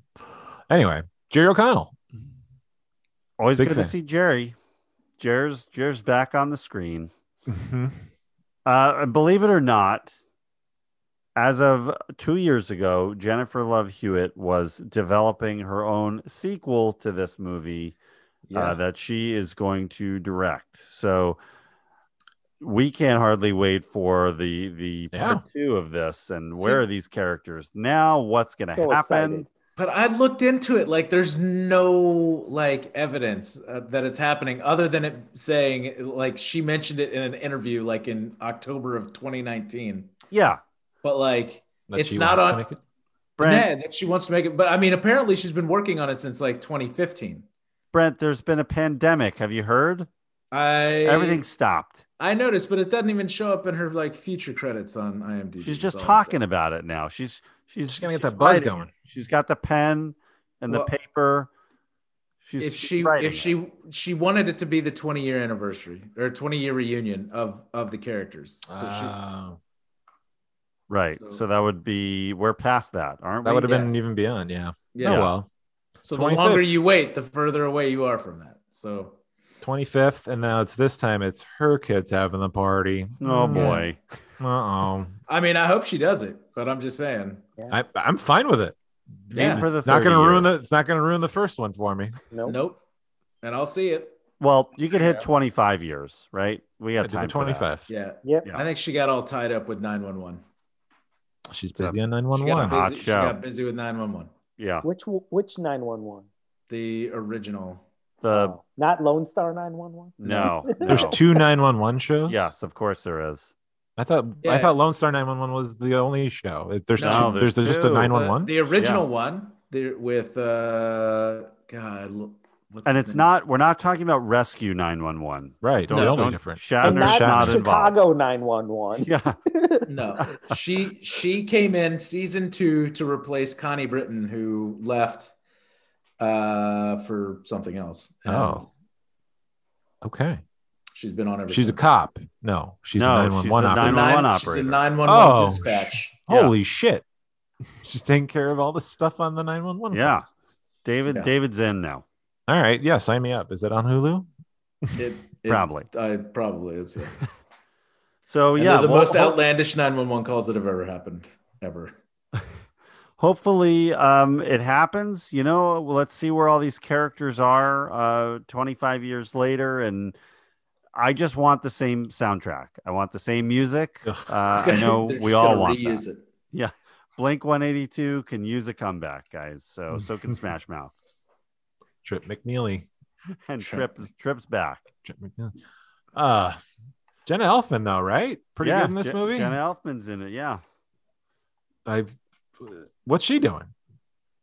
Anyway, Jerry O'Connell. Always Big good fan. to see Jerry. Jerry's Jerry's back on the screen. Mm-hmm. Uh, believe it or not, as of two years ago, Jennifer Love Hewitt was developing her own sequel to this movie Yeah. uh, that she is going to direct. So we can't hardly wait for the the part two of this. And where are these characters now? What's going to So happen? excited. But I looked into it. Like, there's no like evidence uh, that it's happening, other than it saying like she mentioned it in an interview, like in October of 2019. Yeah, But like, That it's not on. make it? Brent. Yeah, that she wants to make it. But I mean, apparently she's been working on it since like 2015. Brent, there's been a pandemic. Have you heard? I Everything stopped. I noticed, but it doesn't even show up in her like future credits on IMDb. She's just talking about it now. She's she's, She's gonna get she's that buzz writing going. She's got the pen and Well, the paper. She's if she writing if it. she she wanted it to be the 20 year anniversary or 20 year reunion of of the characters so she Oh. right, so, so- that would be we're past that, aren't that we? That would have been even beyond. Yeah. Yeah. Oh well. so the longer you wait the further away you are from that so 25th, and now it's this time it's her kids having the party. Oh boy. *laughs* Uh oh. i mean i hope she does it but i'm just saying I I'm fine with it. Yeah. Aim for the It's not 30 gonna ruin the. It's not gonna ruin the first one for me. Nope. nope and i'll see it Well, you could hit Yeah. 25 years, right? We I got did time the for that. 25. yeah Yep. Yeah. i think she got all tied up with 911 She's It's a- busy on she 911. got, Hot busy, she show. got busy with 911 Yeah. Which which nine one one? the original The Not Lone Star nine one one. no, *laughs* There's no. two 911 shows. Yes, of course there is. I thought I Yeah. thought Lone Star 911 was the only show. There's No, two, there's there's, just a two. 911. the, the original one the, with uh god what's And it's name? not we're not talking about rescue 911. right. Don't, the don't only different. Shatner's not, not, involved. Chicago nine one one. Yeah. *laughs* No, she she came in season two to replace Connie Britton, who left uh, for something else. And Oh. Okay. she's been on ever. She's a cop. No, she's No, a 911 operator. 911 operator. She's a nine one one Oh, dispatch. Yeah. Holy shit. *laughs* She's taking care of all the stuff on the 911. Yeah. calls. David Yeah. David's in now. All right. Yeah. Sign me up. Is it on Hulu? It, it- Probably. I probably is. Yeah. *laughs* So yeah, the well, most outlandish nine one one calls that have ever happened ever. *laughs* hopefully um it happens you know well, let's see where all these characters are uh 25 years later and i just want the same soundtrack i want the same music uh, *laughs* i *laughs* gonna- know we all want reuse that. it. Yeah. Blink 182 can use a comeback guys so *laughs* so can smash mouth Trip McNeely. and trip trips back Trip McNeely. Uh, Jenna Elfman, though, right? Pretty yeah good in this Je- movie. jenna elfman's in it yeah I, what's she doing?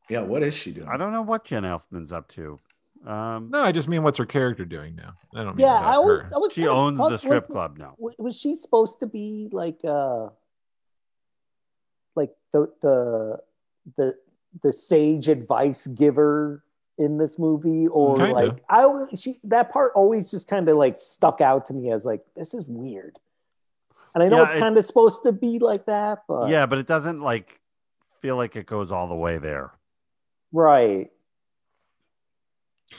Yeah, what is she doing? i don't know what Jen elfman's up to um No, I just mean what's her character doing now. I don't mean Yeah, I was. her. I was she owns the strip like, club now Was she supposed to be like uh like the the the the sage advice giver in this movie or Kinda. like I always- she that part always just kind of like stuck out to me as like this is weird. And I know Yeah, it's kind of supposed to be like that, but yeah but it doesn't like feel like it goes all the way there right.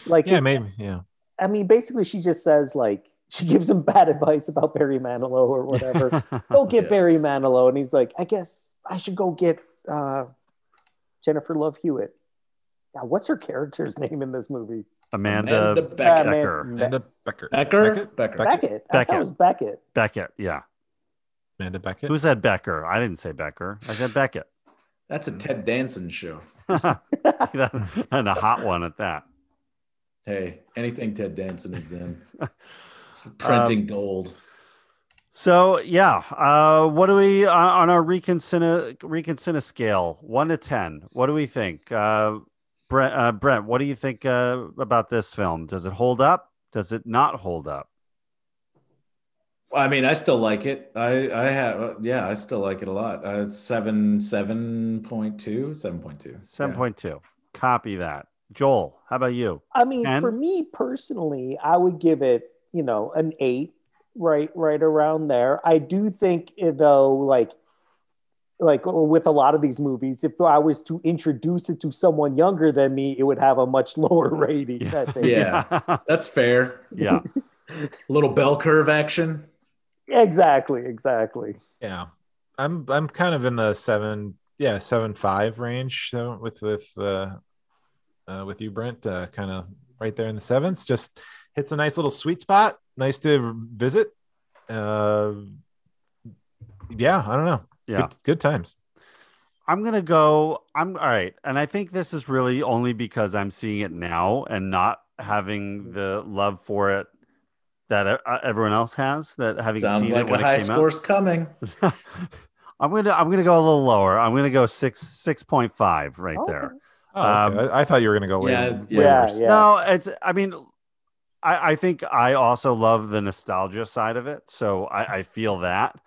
Like Yeah, it- maybe. Yeah. I mean, basically, she just says like *laughs* she gives him bad advice about Barry Manilow or whatever. *laughs* go get Yeah. Barry Manilow, and he's like, I guess I should go get uh, Jennifer Love Hewitt. Now, what's her character's *laughs* name in this movie? amanda, Amanda Beckett. Man- Becker. Amanda Becker. Becker. Beckett? Becker. Beckett. I thought Beckett. it was Beckett. beckett yeah Amanda Beckett. Who said Becker? I didn't say Becker. I said Beckett. That's a Ted Danson show. *laughs* and a hot one at that. Hey, anything Ted Danson is in, it's *laughs* Um, printing gold. So yeah, uh, what do we on, on our reconsider reconsider scale, one to ten? What do we think, uh, Brent? Uh, Brent, what do you think uh, about this film? Does it hold up? Does it not hold up? I mean, I still like it. I I have yeah, I still like it a lot. Uh, it's seven seven point two, seven point two, Seven point two. Copy that. Joel, how about you? I mean, Ken? for me personally, I would give it, you know, an eight, right, right around there. I do think, eh, though, like, like with a lot of these movies, if I was to introduce it to someone younger than me, it would have a much *laughs* lower rating. I think. Yeah. *laughs* That's fair. yeah. A *laughs* little bell curve action. Exactly, exactly. Yeah, I'm I'm kind of in the seven, yeah, seven five range. So with with uh, uh with you, Brent, uh, kind of right there in the sevens. Just hits a nice little sweet spot. Nice to visit. Uh, yeah, I don't know. Yeah. Good, good times. I'm gonna go. I'm all right, and I think this is really only because I'm seeing it now and not having the love for it that uh, everyone else has. That having Sounds seen like it when a high it came score's coming. *laughs* I'm gonna I'm gonna go a little lower. I'm gonna go six six point five right Okay. there. Oh, okay. Um, I, I thought you were going to go way, Yeah, way yeah, worse. yeah. No, it's. I mean, I, I think I also love the nostalgia side of it, so I, I feel that.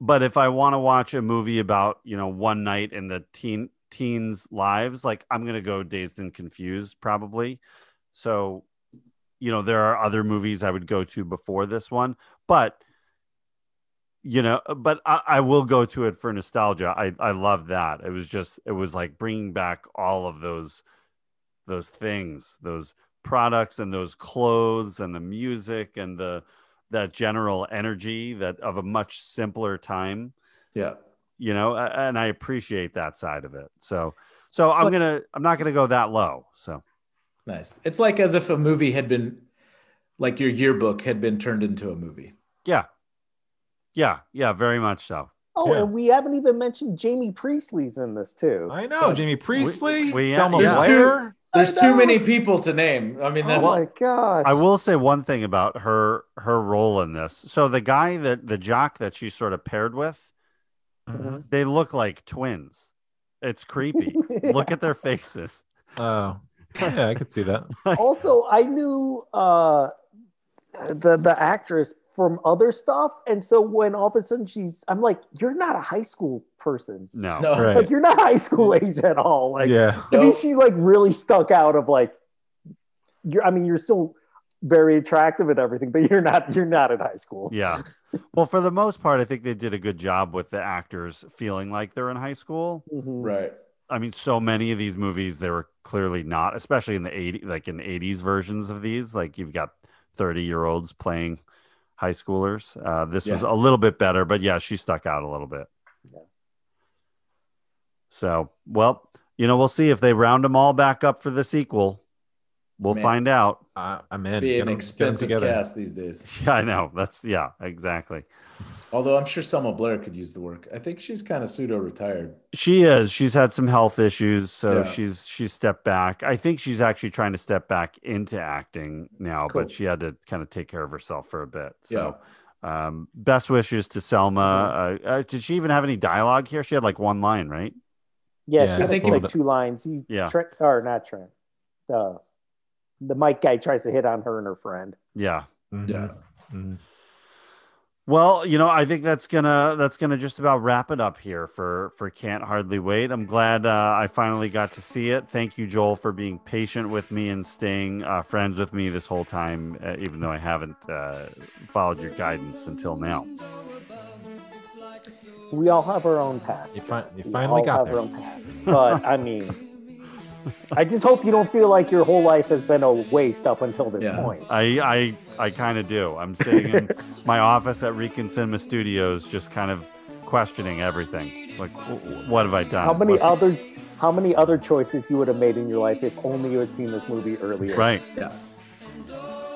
But if I want to watch a movie about you know one night in the teen teens' lives, like I'm gonna go Dazed and Confused probably. So, you know, there are other movies I would go to before this one, but you know, but I, I will go to it for nostalgia. I I love that. It was just it was like bringing back all of those those things, those products and those clothes and the music and the that general energy that of a much simpler time, Yeah. you know, and I appreciate that side of it. So so It's I'm like- gonna I'm not gonna go that low. So Nice. It's like as if a movie had been, like your yearbook had been turned into a movie. yeah. Yeah, yeah, very much so. Oh, Yeah. and we haven't even mentioned Jaime Pressly's in this too. I know. Jaime Pressly, we- Selma yeah. Blair. There's I too many people to name. I mean, Oh my gosh! I will say one thing about her her role in this. So the guy that the jock that she sort of paired with, Mhm. they look like twins. It's creepy. *laughs* Look at their faces. Oh, yeah, I could see that. *laughs* also, I knew uh, the the actress from other stuff, and so when all of a sudden she's, I'm like, you're not a high school person. No. no. Right. Like you're not high school age at all. Like yeah. I mean, Nope. she like really stuck out of like, you're. I mean, you're still very attractive and everything, but you're not. You're not in high school. Yeah. Well, for the most part, I think they did a good job with the actors feeling like they're in high school. Mhm. Right. I mean, so many of these movies they were clearly not, especially in the 80 like in 80s versions of these. Like you've got 30 year olds playing high schoolers. Uh, this was a little bit better, but yeah, she stuck out a little bit. Yeah. So, well, you know, we'll see if they round them all back up for the sequel. We'll Man. find out. Uh, I'm in. Be Get an 'em- get 'em expensive cast these days. *laughs* Yeah, I know. That's yeah, exactly. Although I'm sure Selma Blair could use the work. I think she's kind of pseudo retired. She is. She's had some health issues, so Yeah. she's she's stepped back. I think she's actually trying to step back into acting now, Cool. but she had to kind of take care of herself for a bit. So, um, best wishes to Selma. Uh, uh, did she even have any dialogue here? She had like one line, right? Yeah, Yeah, she I has think like if- two lines. He, Yeah. Trent, or not Trent. The the Mike guy tries to hit on her and her friend. Yeah. Mhm. Yeah. Mhm. Well, you know, I think that's gonna that's gonna just about wrap it up here for for can't hardly wait. I'm glad uh, I finally got to see it. Thank you, Joel, for being patient with me and staying uh, friends with me this whole time, uh, even though I haven't uh, followed your guidance until now. We all have our own path. You, fi- you We finally got have there. our own path. But I mean, I just hope you don't feel like your whole life has been a waste up until this Yeah. point. I I, I kind of do. I'm sitting in *laughs* my office at Recon Cinema Studios, just kind of questioning everything. Like, what have I done? How many What- other how many other choices you would have made in your life if only you had seen this movie earlier? Right. Yeah.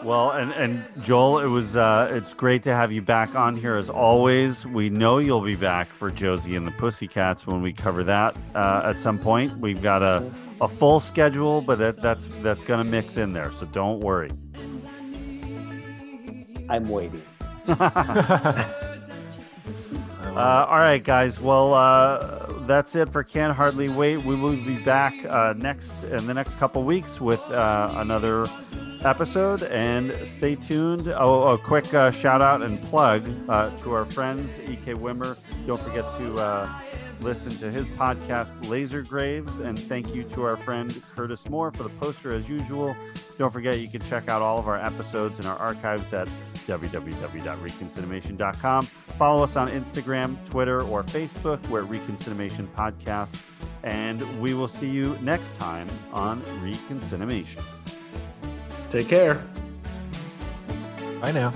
Well, and and Joel, it was uh, it's great to have you back on here as always. We know you'll be back for Josie and the Pussycats when we cover that uh, at some point. We've got a, a full schedule, but that, that's that's gonna mix in there, so don't worry. I'm waiting. *laughs* Uh, all right, guys. Well, uh, that's it for Can't Hardly Wait. We will be back uh, next in the next couple weeks with uh, another episode, and stay tuned. Oh, a quick uh, shout out and plug uh, to our friends Ek Wimmer. Don't forget to uh, listen to his podcast Laser Graves, and thank you to our friend Curtis Moore for the poster as usual. Don't forget you can check out all of our episodes in our archives at www.reconciliation.com. Follow us on Instagram, Twitter, or Facebook. We're at Reconciliation Podcast. And we will see you next time on Reconciliation. Take care. Bye now.